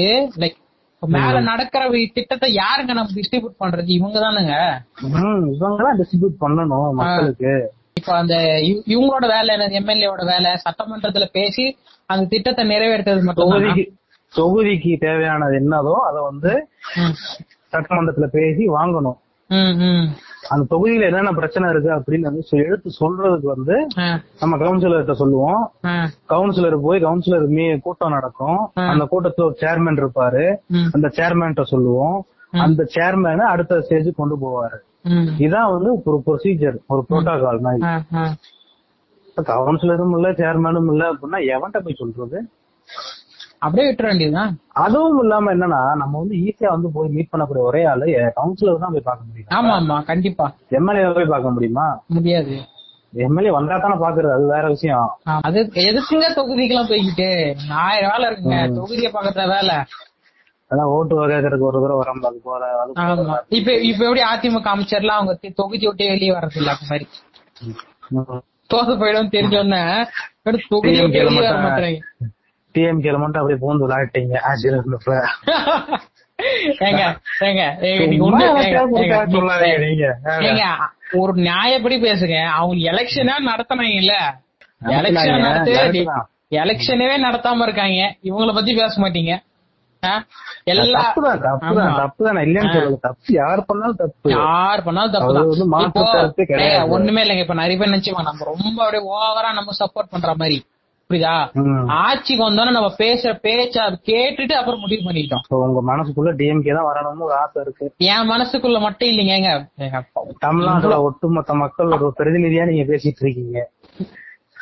லைக் மேல நடக்கிற திட்டத்தை யாருங்க நம்ம டிஸ்ட்ரிபியூட் பண்றது? இவங்க தானுங்க. உம் இவங்கதான் டிஸ்ட்ரிபியூட் பண்ணணும் மக்களுக்கு. இப்ப அந்த இவ- இவங்களோட வேலை என்னது எம்எல்ஏவோட வேலை? சட்டமன்றத்துல பேசி அந்த திட்டத்தை நிறைவேற்றுறது மட்டும் தொகுதிக்கு தொகுதிக்கு தேவையானது என்னதோ அத வந்து சட்டமன்றத்துல பேசி வாங்கணும். அந்த தொகுதியில என்னென்ன பிரச்சனை இருக்கு அப்படின்னு வந்து எடுத்து சொல்றதுக்கு வந்து நம்ம கவுன்சிலர்கிட்ட சொல்லுவோம். கவுன்சிலர் போய் கவுன்சிலர் மீ கூட்டம் நடக்கும். அந்த கூட்டத்துல ஒரு சேர்மேன் இருப்பாரு. அந்த சேர்மேன்ட்ட சொல்லுவோம். அந்த சேர்மேனை அடுத்த ஸ்டேஜ் கொண்டு போவாரு. இதான் வந்து ஒரு ப்ரொசீஜர் ஒரு புரோட்டோகால் மாதிரி. கவுன்சிலரும் இல்ல சேர்மேனும் இல்ல அப்படின்னா எவன்கிட்ட போய் சொல்றது? அப்படியே விட்டுற வேண்டியதுதான். அதுவும் இல்லாம என்னன்னா நம்ம வந்து ஈஸியா வந்து போய் மீட் பண்ணக்கூடிய ஒரே ஆளு கவுன்சிலர் தான் போய் பார்க்க முடியும். ஆமா ஆமா கண்டிப்பா. எம்எல்ஏ போய் பார்க்க முடியுமா? முடியாது. எம்எல்ஏ வந்தா தானே பாக்குறது அது வேற விஷயம். அது எதுக்குங்க தொகுதிக்கெல்லாம் போய்கிட்டு ஆயிரம் வேலை இருக்குங்க. தொகுதியை பாக்கத்த வேலை. அதான் ஓட்டு வகைக்கிறதுக்கு ஒரு தடவை வரோம் அது போற ஆமா. இப்ப இப்ப எப்படி அதிமுக அமைச்சர்லாம் அவங்க தொகுதி விட்டே வெளியே வர்றது இல்ல அந்த மாதிரி. தோத்து போயிடும் தெரிஞ்சோன்னே அடுத்து தொகுதி விட்டே வெளியே வர மாட்டாங்க டிஎம்கேல மட்டும் அப்படியே பூந்து விளையாட்டீங்க ஆட்சியில இருந்தப்ப. ஏங்க ஏங்க ஏங்க ஒரு நியாயப்படி பேசுங்க. அவங்க எலெக்ஷனா நடத்தினாங்கல்ல எலெக்ஷன் நடத்து நடத்தினாங்க. எலெக்ஷனவே நடத்தாம இருக்காங்க. இவங்கள பத்தி பேச மாட்டீங்க. யார் பண்ணாலும் தப்பு. யார் பண்ணாலும். ஏங்க, ஒண்ணுமே இல்லைங்க. இப்ப நிறைய பேர் நினைச்சுக்கோ நம்ம ரொம்ப அப்படியே ஓவரா நம்ம சப்போர்ட் பண்ற மாதிரி. புரியுதா. ஆட்சிக்கு வந்தோன்னு நம்ம பேசுற பேச்ச கேட்டுட்டு அப்புறம் முடிவு பண்ணிட்டோம். உங்க மனசுக்குள்ள டிஎம்கே தான் வரணும்னு ஒரு ஆசை இருக்கு. என் மனசுக்குள்ள மட்டும் இல்லைங்க. தமிழ்நாட்டுல ஒட்டுமொத்த மக்கள் ஒரு பிரதிநிதியா நீங்க பேசிட்டு இருக்கீங்க.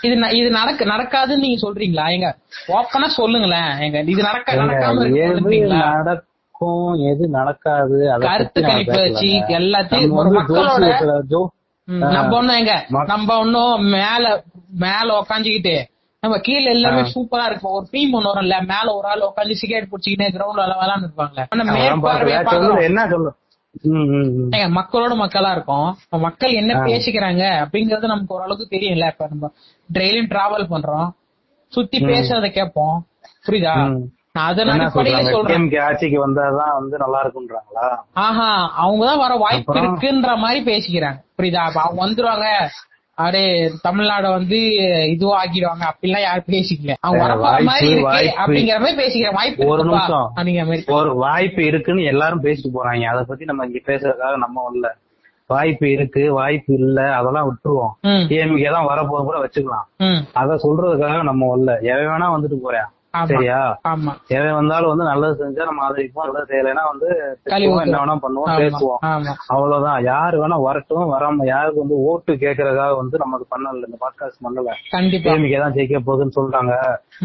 இது இது நடக்க நடக்காதுன்னு நீங்க சொல்றீங்களா? எங்க ஓப்பனா சொல்லுங்களேன். எங்க இது நடக்க நடக்காம எது இருக்குங்களா நடக்கும் எது நடக்காது கருத்து கணிப்பு வச்சு. எல்லாத்தையும் நம்ம மக்களோட ஒண்ணும் எங்க நம்ம ஒண்ணும் மேல மேல உக்காந்துக்கிட்டு நம்ம கீழ எல்லாமே சூப்பரா இருக்கும். ஒரு டீம் ஒண்ணு வரும்ல மேல ஒரு ஆள் உட்காந்து சிகரெட் குடிச்சுக்கிட்டு கிரவுண்ட்ல. சொல்லு, பாக்குறோம் என்ன சொல்லு. ஏங்க, மக்களோட மக்களா இருக்கும். மக்கள் என்ன பேசிக்கிறாங்க அப்படிங்கறது நமக்கு ஓரளவுக்கு தெரியும்ல. இப்ப நம்ம டெய்லியும் டிராவல் பண்றோம். சுத்தி பேசுறத கேட்போம். புரியுதா? ஆட்சிக்கு வந்தாதான் வந்து நல்லா இருக்குன்றாங்களா ஆஹா அவங்கதான் வர வாய்ப்பு? இருக்குன்ற மாதிரி பேசிக்கிறாங்க. புரியுதா? அப்ப அவங்க வந்துருவாங்க. அரே தமிழ்நாட வந்து இதுவா ஆக்கிடுவாங்க அப்படிலாம் யாரும் பேசிக்கல. அவங்க மாதிரி இருக்கு. அப்படிங்கிற மாதிரி பேசிக்கிறேன் வாய்ப்பு ஒரு நிமிஷம். அப்படிங்கிற மாதிரி ஒரு வாய்ப்பு இருக்குன்னு எல்லாரும் பேசிட்டு போறாங்க. அத பத்தி நம்ம இங்க பேசுறதுக்காக நம்ம இல்ல வாய்ப்பு இருக்கு வாய்ப்பு இல்ல அதெல்லாம் விட்டுருவோம். ம், டிஎம்கே தான் வரப்போது கூட வச்சுக்கலாம். அத சொல்றதுக்காக நம்ம இல்ல எவன் வேணா வந்துட்டு போறேன். சரியா? எவன் வந்தாலும் வந்து நல்லது செஞ்சா நம்ம ஆதரிப்போம் நல்லது செய்யலைன்னா வந்து என்ன. வேணா பண்ணுவோம் பேசுவோம். அவ்வளவுதான். யாரு வேணா வரட்டும் வராம யாருக்கு வந்து ஓட்டு கேக்குறதுக்காக வந்து நமக்கு பண்ணல இந்த பாட்காஸ்ட் பண்ணல. கண்டிப்பா. டிஎம்கே தான் ஜெயிக்க போகுதுன்னு சொல்றாங்க.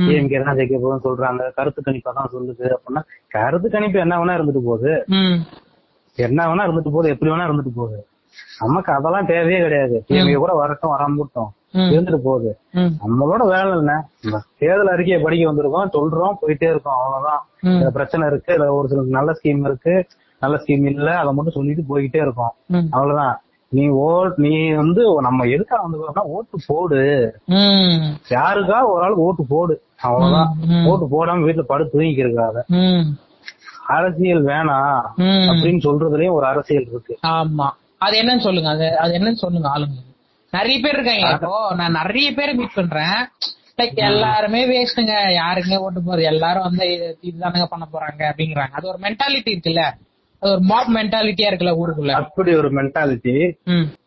டிஎம்கே தான் ஜெயிக்க போகுதுன்னு சொல்றாங்க. கருத்து கணிப்பா தான் சொல்லுது அப்படின்னா கருத்து கணிப்பு என்ன வேணா இருந்துட்டு போகுது. என்ன வேணா இருந்துட்டு போகுது எப்படி வேணா இருந்துட்டு போகுது. நமக்கு அதெல்லாம் தேவையே கிடையாது. டிஎம்கே கூட வரட்டும் வராம போட்டோம் ம். இருந்துட்டு போகுது. நம்மளோட வேலை என்ன? தேர்தல் அறிக்கையை படிக்க வந்திருக்கோம் சொல்றோம் போயிட்டே இருக்கோம் அவ்வளவுதான். இந்த பிரச்சனை இருக்கு இதுல ஒரு சில நல்ல ஸ்கீம் இருக்கு நல்ல ஸ்கீம் இல்ல அதை மட்டும் சொல்லிட்டு போய்கிட்டே இருக்கோம். அவ்வளவுதான். நீ ஓட் நீ வந்து நம்ம எதுக்கா வந்து ஓட்டு போடு. யாருக்கா ஒரு ஆள் ஓட்டு போடு. அவ்வளவுதான். ஓட்டு போடாம வீட்டுல படுத்து ம். அரசியல் வேணாம் அப்படின்னு சொல்றதுலயும் ஒரு அரசியல் இருக்கு. ஆமா. அது என்னன்னு சொல்லுங்க அது அது என்னன்னு சொல்லுங்க ஆளுங்க. நிறைய பேர் இருக்காங்க. இப்போ நான் நிறைய பேர் மீட் பண்றேன். லைக் எல்லாருமே வேஸ்ட்டுங்க. யாருங்க ஓட்டு போறது எல்லாரும் வந்து இது- இதுதானுங்க பண்ண போறாங்க அப்படிங்கிறாங்க. அது ஒரு மென்டாலிட்டி இருக்குல்ல. அது ஒரு மாப் மென்டாலிட்டியா இருக்குல்ல ஊருக்குள்ள. அப்படி ஒரு மென்டாலிட்டி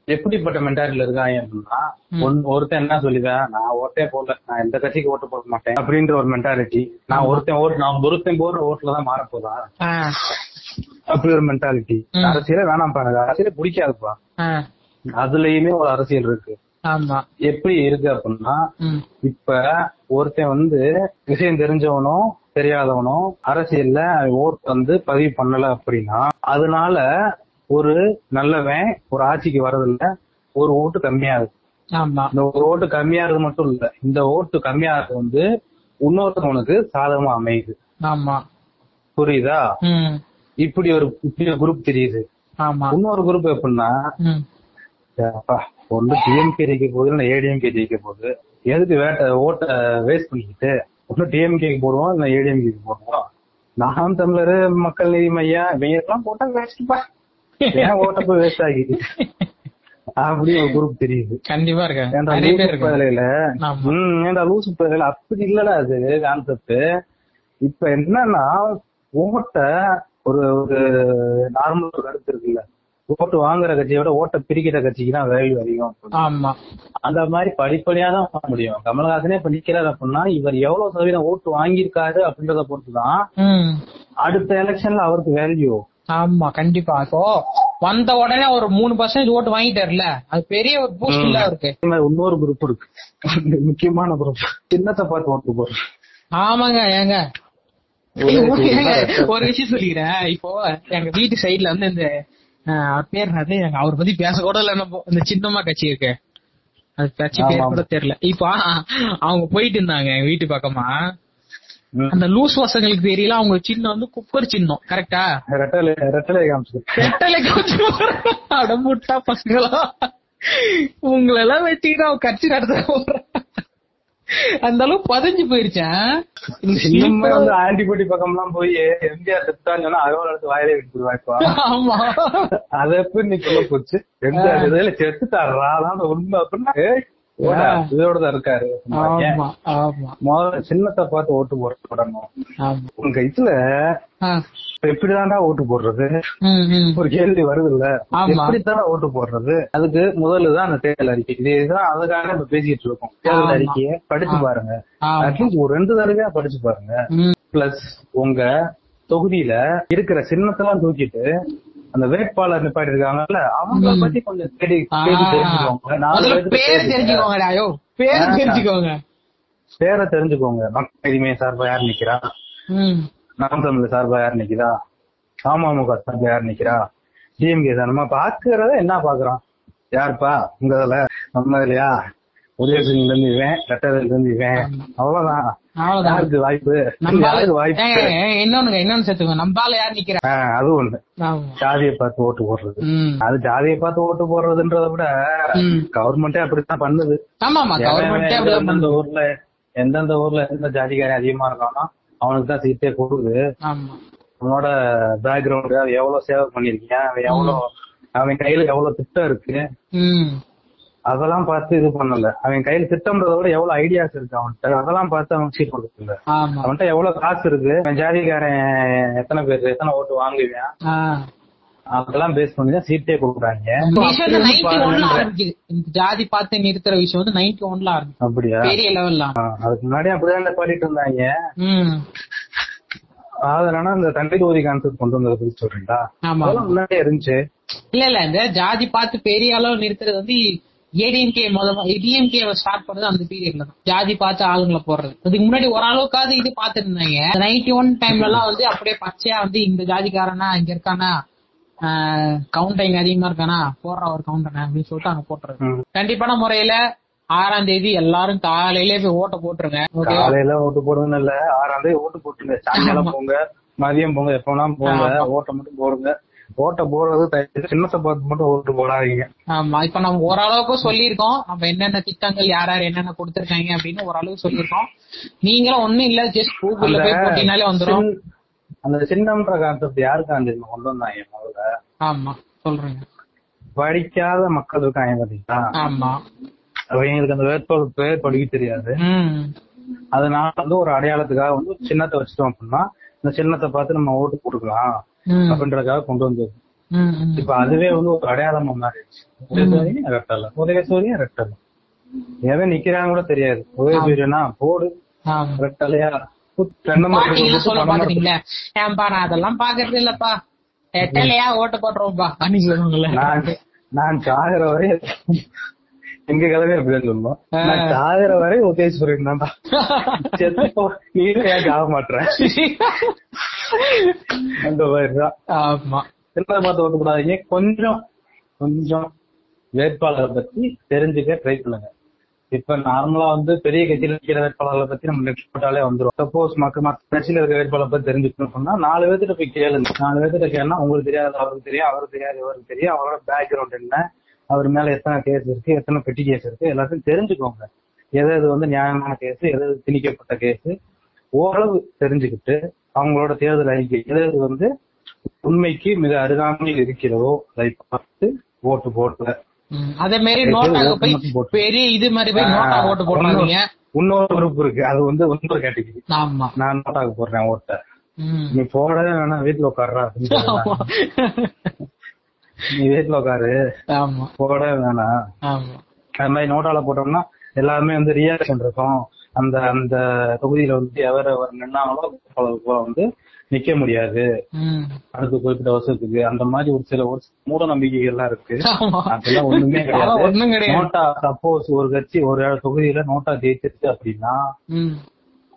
எப்படிப்பட்ட மென்டாலிட்டில இருக்காங்க அப்படின்னா ஒன்- ஒருத்தன் என்ன சொல்லுவேன் நான் ஓட்டே போடல. நான் எந்த கட்சிக்கு ஓட்டு போட மாட்டேன் அப்படின்ற ஒரு மென்டாலிட்டி நான் ஒருத்தன் ஓட்டு நான் ஒருத்தன் போடுற ஓட்டுல தான் மாற போதா அப்படி ஒரு மென்டாலிட்டி. அரசியலே வேணாம்ப்பா. எனக்கு அரசியலே பிடிக்காதுப்பா. அதுலயுமே ஒரு அரசியல் இருக்கு. எப்படி இருக்கு அப்படின்னா இப்ப ஒருத்தன் வந்து விஷயம் தெரிஞ்சவனும் தெரியாதவனும் அரசியல்ல ஓட் வந்து பதிவு பண்ணல அப்படின்னா அதனால ஒரு நல்லவன் ஒரு ஆட்சிக்கு வர்றதில்ல ஒரு ஓட்டு கம்மியாகுது. ஆமா. இந்த ஒரு ஓட்டு கம்மியாகிறது மட்டும் இல்ல இந்த ஓட்டு கம்மியாகிறது வந்து இன்னொருத்தவனுக்கு சாதகமா அமையுது. ஆமா. புரியுதா? இப்படி ஒரு இப்படி ஒரு குரூப் தெரியுது. ஆமா. இன்னொரு குரூப் எப்படின்னா ஒண்ணு டிஎம்கே ஜெயிக்க போகுது இல்ல ஏடிஎம்கே ஜெயிக்க போகுது. எதுக்கு வேட்ட ஓட்ட வேஸ்ட் பண்ணிக்கிட்டு ஒண்ணு டிஎம்கேக்கு போடுவோம் இல்ல ஏடிஎம்கேக்கு போடுவோம்? நாம் தமிழர் மக்கள் நீதி மையா இவங்க எல்லாம் போட்டா வேஸ்ட்பா ஏன் ஓட்ட போய் வேஸ்ட் ஆகிட்டு? அப்படி ஒரு குரூப் தெரியுது. கண்டிப்பா இருக்கு ஏன்டா நிறைய பேர் லூசு இருக்கு பயலையில ஆமா. ம் ஏன்டா லூசு பயலையில அப்படி இல்லடா அது கான்செப்ட் இப்ப என்னன்னா ஓட்ட ஒரு ஒரு நார்மல் ஒரு கருத்து இருக்குல்ல. ஓட்டு வாங்குற கட்சியை விட ஓட்டை பிரிக்கிற கட்சிக்கு தான் வேல்யூ அதிகம் ஆமா. அந்த மாதிரி படிப்படியா தான் பண்ண முடியும். கமலஹாசனே இப்ப நிக்கிறாரு அப்படின்னா இவர் எவ்வளவு சதவீதம் ஓட்டு வாங்கியிருக்காரு அப்படின்றத பொறுத்துதான் அடுத்த எலெக்ஷன்ல அவருக்கு வேல்யூ. ஆமா கண்டிப்பா. இப்போ வந்த உடனே ஒரு மூணு பர்சன்டேஜ் ஓட்டு வாங்கிட்டாருல அது பெரிய ஒரு பூஸ்ட் இல்ல அவருக்கு. இன்னொரு குரூப் இருக்கு. முக்கியமான குரூப் சின்னத்தை பார்த்து ஓட்டு போடுறோம் ஆமாங்க ஏங்க. ஒரே விஷயம் சொல்லிக்கிறேன். இப்போ எங்க வீட்டு சைடுல வந்து இந்த பேர் என்னது? அவர் பத்தி பேச கூட இல்ல இந்த சின்னமா கட்சி இருக்கு. அது கட்சி பேர் கூட தெரியல. இப்போ அவங்க போயிட்டு இருந்தாங்க எங்க வீட்டு பக்கமா. அந்த லூஸ் பசங்களுக்கு தெரியல அவங்க சின்னம் வந்து குக்கர் சின்னம். கரெக்டா ரெட்டலை ரெட்டலை காமிச்சு. ரெட்டலை கொஞ்சம் அடமுட்டா பசங்களா. உங்களை எல்லாம் வச்சுக்கிட்டு அவன் கட்சி நடத்த போறான். அந்த அளவு பதிஞ்சு போயிருச்சேன் இன்னுமே வந்து ஆன்டிபடி பக்கம் எல்லாம் போய் எம்ஜிஆர் செத்தான்னு சொன்னா அறுபது வாயிலே விட்டுருவாய்ப்பா ஆமா. அத எப்படி நீ சொல்ல போச்சு? எம்ஜிஆர் இதுல செத்துட்டாரா? அதான் உண்மை அப்படின்னா ஏய், ஓடா, இதோட தான் இருக்காரு முதல்ல சின்னத்தை பார்த்து ஓட்டு போட போடணும் உங்க இதுல. எப்படிதான்டா ஓட்டு போடுறது. ஒரு கேள்வி வருது இல்ல. எப்படித்தானே ஓட்டு போடுறது? அதுக்கு முதல்ல தான் அந்த தேர்தல் அறிக்கை. இதுதான் அதுக்காக நம்ம பேசிட்டு இருக்கோம். தேர்தல். அறிக்கையை படிச்சு பாருங்க. அட்லீஸ்ட் ஒரு ரெண்டு தடவையா படிச்சு பாருங்க. பிளஸ் உங்க தொகுதியில இருக்கிற சின்னத்தெல்லாம் தூக்கிட்டு அந்த வேட்பாளர் நிப்பாட்டி இருக்காங்கல்ல அவங்கள ம். பத்தி கொஞ்சம் தேடி. தேடி தெரிஞ்சுக்கோங்க. பேர் ஆ. தெரிஞ்சுக்கோங்க. பேரை தெரிஞ்சுக்கோங்க. மக்கள் நீதிமை சார்பா யார் நிக்கிறா? நாம் தமிழ் சார்பா யார் நிக்கிறா? அமமுக சார்பா யார் நிக்கிறா? டிஎம்கே சார் நம்ம பாக்குறத என்ன பாக்குறோம் யாருப்பா? உங்க இதுல. நம்ம இல்லையா உதயசிங்ல இருந்து இவன் ரெட்டதுல இருந்து இவன். அவ்வளவுதான். யாருக்கு வாய்ப்பு? இன்னொன்னுங்க இன்னொன்னு சேர்த்துக்கோங்க. நம்பால யார் நிக்கிறா? ஆ, அது ஒண்ணு. ஆமா. ஜாதியை பார்த்து ஓட்டு போடுறது. அது ஜாதியை பார்த்து ஓட்டு போடுறதுன்றத விட. கவர்மெண்டே அப்படித்தான் பண்ணுது. ஆமாமா கவர்மெண்ட் ஊர்ல எந்தெந்த ஊர்ல எந்த ஜாதிக்காரன் அதிகமா இருக்கானோ அவனுக்கு தான் சீட்டே கொடுக்குது. ஆமா. அவனோட பேக்ரவுண்ட் எவ்வளவு சேவை பண்ணிருக்கீங்க எவ்வளவு அவன் கையில எவ்வளவு திட்டம் இருக்கு? அதெல்லாம் பார்த்து இது பண்ணல. அவன் கையில திட்டம்ன்றத விட எவ்வளவு ஐடியாஸ் இருக்கு அவன்கிட்ட. அதெல்லாம் பார்த்து அவன் சீட் கொடுக்கல அவன்கிட்ட எவ்வளவு காசு இருக்கு? அவன் ஜாதிக்காரன் எத்தனை பேர் எத்தனை ஓட்டு வாங்குவான். அதெல்லாம் பேஸ் பண்ணி தான் சீட்டே கொடுக்குறாங்க. இந்த விஷயம் வந்து அப்படி 91 ல பாருங்க. ஆரம்பிக்குது. இந்த ஜாதி பார்த்து நிறுத்துற விஷயம் வந்து 91 ஒன்ல ஆரம்பிக்குது. அப்படியா? பெரிய லெவல்ல அதுக்கு முன்னாடி அப்படிதான் பாடிட்டு இருந்தாங்க. அதனால இந்த தண்டை தொகுதி கான்செப்ட் கொண்டு வந்ததை பத்தி சொல்றீங்களா? முன்னாடியே இருந்துச்சு. இல்ல இல்ல. இந்த ஜாதி பார்த்து பெரிய அளவு நிறுத்துறது வந்து ஏடிஎம்கே முதல்ல டிஎம்கே ஸ்டார்ட் பண்ணது அந்த பீரியட்ல தான். ஜாதி பார்த்து ஆளுங்களை போடுறது. அதுக்கு முன்னாடி ஓரளவுக்காவது இது பார்த்துட்டு இருந்தாங்க நைன்டி ஒன் டைம்ல எல்லாம் வந்து அப்படியே பச்சையா வந்து இந்த ஜாதிக்காரனா இங்க இருக்கானா கவுண்டர் இங்க அதிகமா இருக்கானா போடுற ஒரு கவுண்டர் அப்படின்னு சொல்லிட்டு அங்க ம். கண்டிப்பான முறையில ஆறாம் தேதி எல்லாரும் காலையிலே போய் ஓட்ட போட்டுருங்க. காலையில ஓட்டு போடுறதுன்னு இல்ல ஆறாம் தேதி ஓட்டு போட்டுருங்க. சாயங்காலம் போங்க மதியம் போங்க எப்ப வேணாலும் போங்க. ஓட்டை மட்டும் போடுங்க. ஓட்ட போடுறது சின்னத்தை பார்த்து மட்டும் ஓட்டு போடாதீங்க. ஆமா இப்ப நம்ம ஓரளவுக்கு சொல்லியிருக்கோம். நம்ம என்னென்ன திட்டங்கள் யார் யார் என்னென்ன கொடுத்திருக்காங்க அப்படின்னு ஓரளவுக்கு சொல்லியிருக்கோம். நீங்களும் ஒண்ணும் இல்ல ஜஸ்ட் கூகுள்ல போய் போட்டீங்கனாலே வந்துரும். அந்த சின்னம்ன்ற கான்செப்ட் யாருக்கு அந்த கொண்டு வந்தாங்க முதல்ல. ஆமா சொல்றேங்க. படிக்காத மக்கள் இருக்காங்க பாத்தீங்களா ஆமா அவங்களுக்கு அந்த வேட்பாளர் பேர் படிக்க தெரியாது. அதனால வந்து ஒரு அடையாளத்துக்காக வந்து சின்னத்தை வச்சுட்டோம் அப்படின்னா இந்த சின்னத்தை பார்த்து நம்ம ஓட்டு போட்டுக்கலாம். அப்படின்றதுக்காக கொண்டு வந்தது. இப்ப அதுவே வந்து ஒரு அடையாளமா மாறிடுச்சு உதயசூரியன் ரெட்டல உதயசூரியன் ரெட்டல எவன் நிக்கிறாங்க கூட தெரியாது. உதயசூரியனா போடு. ரெட்டலையா அதெல்லாம் பாக்குறது இல்லப்பா. எட்டலையா ஓட்ட சொல்லுவாங்கல்ல நான் நான் சாகிற வரை எங்க கிழமை அப்படிதான் சொல்லுவோம். நான் சாகிற வரை உதயஸ்வரன் தான்டா ஏன் ஆக மாட்டேன் [laughs] ஆமா. சின்னதை பார்த்து ஓட்டக்கூடாதீங்க கொஞ்சம் கொஞ்சம் வேட்பாளரை பத்தி தெரிஞ்சுக்க ட்ரை பண்ணுங்க. இப்ப நார்மலா வந்து பெரிய கட்சியில இருக்கிற வேட்பாளர்களை பத்தி நம்ம நெட் போட்டாலே வந்துரும். சப்போஸ் மக்கள் மற்ற கட்சியில இருக்க வேட்பாளரை பத்தி தெரிஞ்சுக்கணும் சொன்னா நாலு பேர்த்திட்ட போய் கேளுங்க. நாலு பேர்த்திட்ட கேட்டா உங்களுக்கு தெரியாது அவருக்கு தெரியும் அவருக்கு தெரியாது இவருக்கு தெரியும் அவரோட பேக்ரவுண்ட் என்ன அவர் மேல எத்தனை கேஸ் இருக்கு எத்தனை பெட்டி கேஸ் இருக்கு எல்லாத்தையும் தெரிஞ்சுக்கோங்க. எது எது வந்து நியாயமான கேஸ் எது எது திணிக்கப்பட்ட கேஸ் ஓரளவு தெரிஞ்சுக்கிட்டு அவங்களோட தேர்தல் அறிக்கை எது வந்து உண்மைக்கு மிக அருகாமையில் இருக்கிறதோ அதை பார்த்து ஓட்டு போட்டு ம், அதே மாதிரி பெரிய இது மாதிரி போய் நோட்டா ஓட்டு போடாதீங்க. இன்னொரு குரூப் இருக்கு. அது வந்து இன்னொரு கேட்டகரி ஆமா. நான் நோட்டாக்கு போடுறேன் ஓட்ட. நீ போடவே வேணாம் வீட்டுல உட்காடுறா. நீ வீட்டுல உட்காரு. ஆமா. போடவே வேணாம். அது மாதிரி நோட்டால போட்டோம்னா எல்லாருமே வந்து ரியாக்ஷன் இருக்கும். அந்த அந்த தொகுதியில வந்து எவர் அவர் நின்னாங்களோ வந்து நிக்க முடியாது. அடுத்த குறிப்பிட்ட வருஷத்துக்கு அந்த மாதிரி ஒரு சில ஒரு மூட நம்பிக்கைகள் எல்லாம் இருக்கு. அதெல்லாம் ஒண்ணுமே கிடையாது. நோட்டா சப்போஸ் ஒரு கட்சி ஒரு தொகுதியில நோட்டா ஜெயிச்சிருச்சு அப்படின்னா.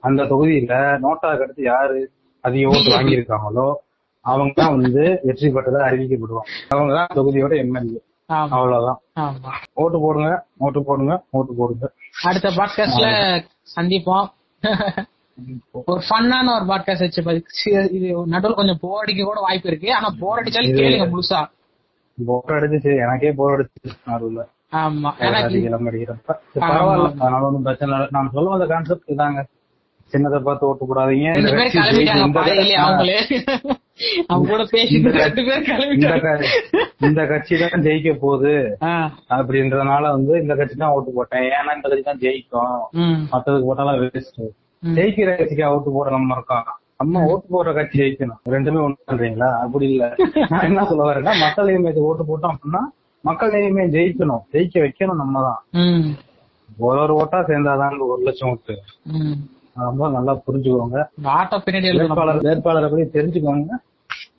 அந்த தொகுதியில நோட்டாக்கு அடுத்து யாரு அதிக ஓட்டு வாங்கியிருக்காங்களோ அவங்க தான் வந்து வெற்றி பெற்றதா அறிவிக்கப்படுவாங்க அவங்க தான் தொகுதியோட எம்எல்ஏ அவ்வளவுதான். ஆமா. ஓட்டு போடுங்க ஓட்டு போடுங்க ஓட்டு போடுங்க. அடுத்த பாட்காஸ்ட்ல சந்திப்போம். ஒரு ஃபன்னான ஒரு பாட்காஸ்ட் வச்சு இது நடுவில் கொஞ்சம் போர் அடிக்க கூட வாய்ப்பு இருக்கு. ஆனா போர் அடிச்சாலும் கேளுங்க முழுசா. போர் அடிச்சு எனக்கே போர் அடிச்சு நடுவுல. ஆமா. பரவாயில்ல அதனால ஒண்ணும் பிரச்சனை இல்லை. நான் சொல்ல வந்த கான்செப்ட் இதாங்க. சின்னதை பார்த்து ஓட்டு போடாதீங்க இந்த கட்சி தான் ஜெயிக்க போகுது. அப்படின்றதுனால வந்து இந்த கட்சி தான் ஓட்டு போட்டேன். ஏன்னா இந்த கட்சி தான் ஜெயிக்கும். மத்ததுக்கு போட்டாலும் வேஸ்ட். ஜெயிக்கிற கட்சிக்கா ஓட்டு போட நம்ம இருக்கோம் நம்ம ஓட்டு போடுற கட்சி ஜெயிக்கணும். ரெண்டுமே ஒண்ணு பண்றீங்களா? அப்படி இல்ல. நான் என்ன சொல்ல வரேன்னா மக்கள் நியமனத்தை ஓட்டு போட்டோம் அப்படின்னா மக்கள் நியமனம் ஜெயிக்கணும். ஜெயிக்க வைக்கணும் நம்ம தான். ம், ஒரு ஒரு ஓட்டா சேர்ந்தாதான் ஒரு லட்சம் ஓட்டு. ரொம்ப நல்லா புரிஞ்சுக்கோங்க. இந்த ஆட்டோ பின்னாடி வேட்பாளர் வேட்பாளரை பத்தி தெரிஞ்சுக்கோங்க.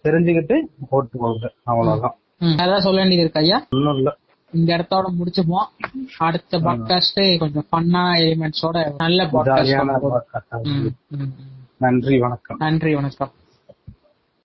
தெரிஞ்சுக்கிட்டு ஓட்டு போடுங்க அவ்வளவுதான் அதான் சொல்ல வேண்டியது இருக்கு ஐயா. ஒண்ணும் இல்ல. இந்த இடத்தோட முடிச்சுப்போம். அடுத்த பாட்காஸ்ட் கொஞ்சம் ஃபன்னா எலிமெண்ட்ஸோட நல்ல பாட்காஸ்ட். நன்றி வணக்கம். நன்றி வணக்கம்.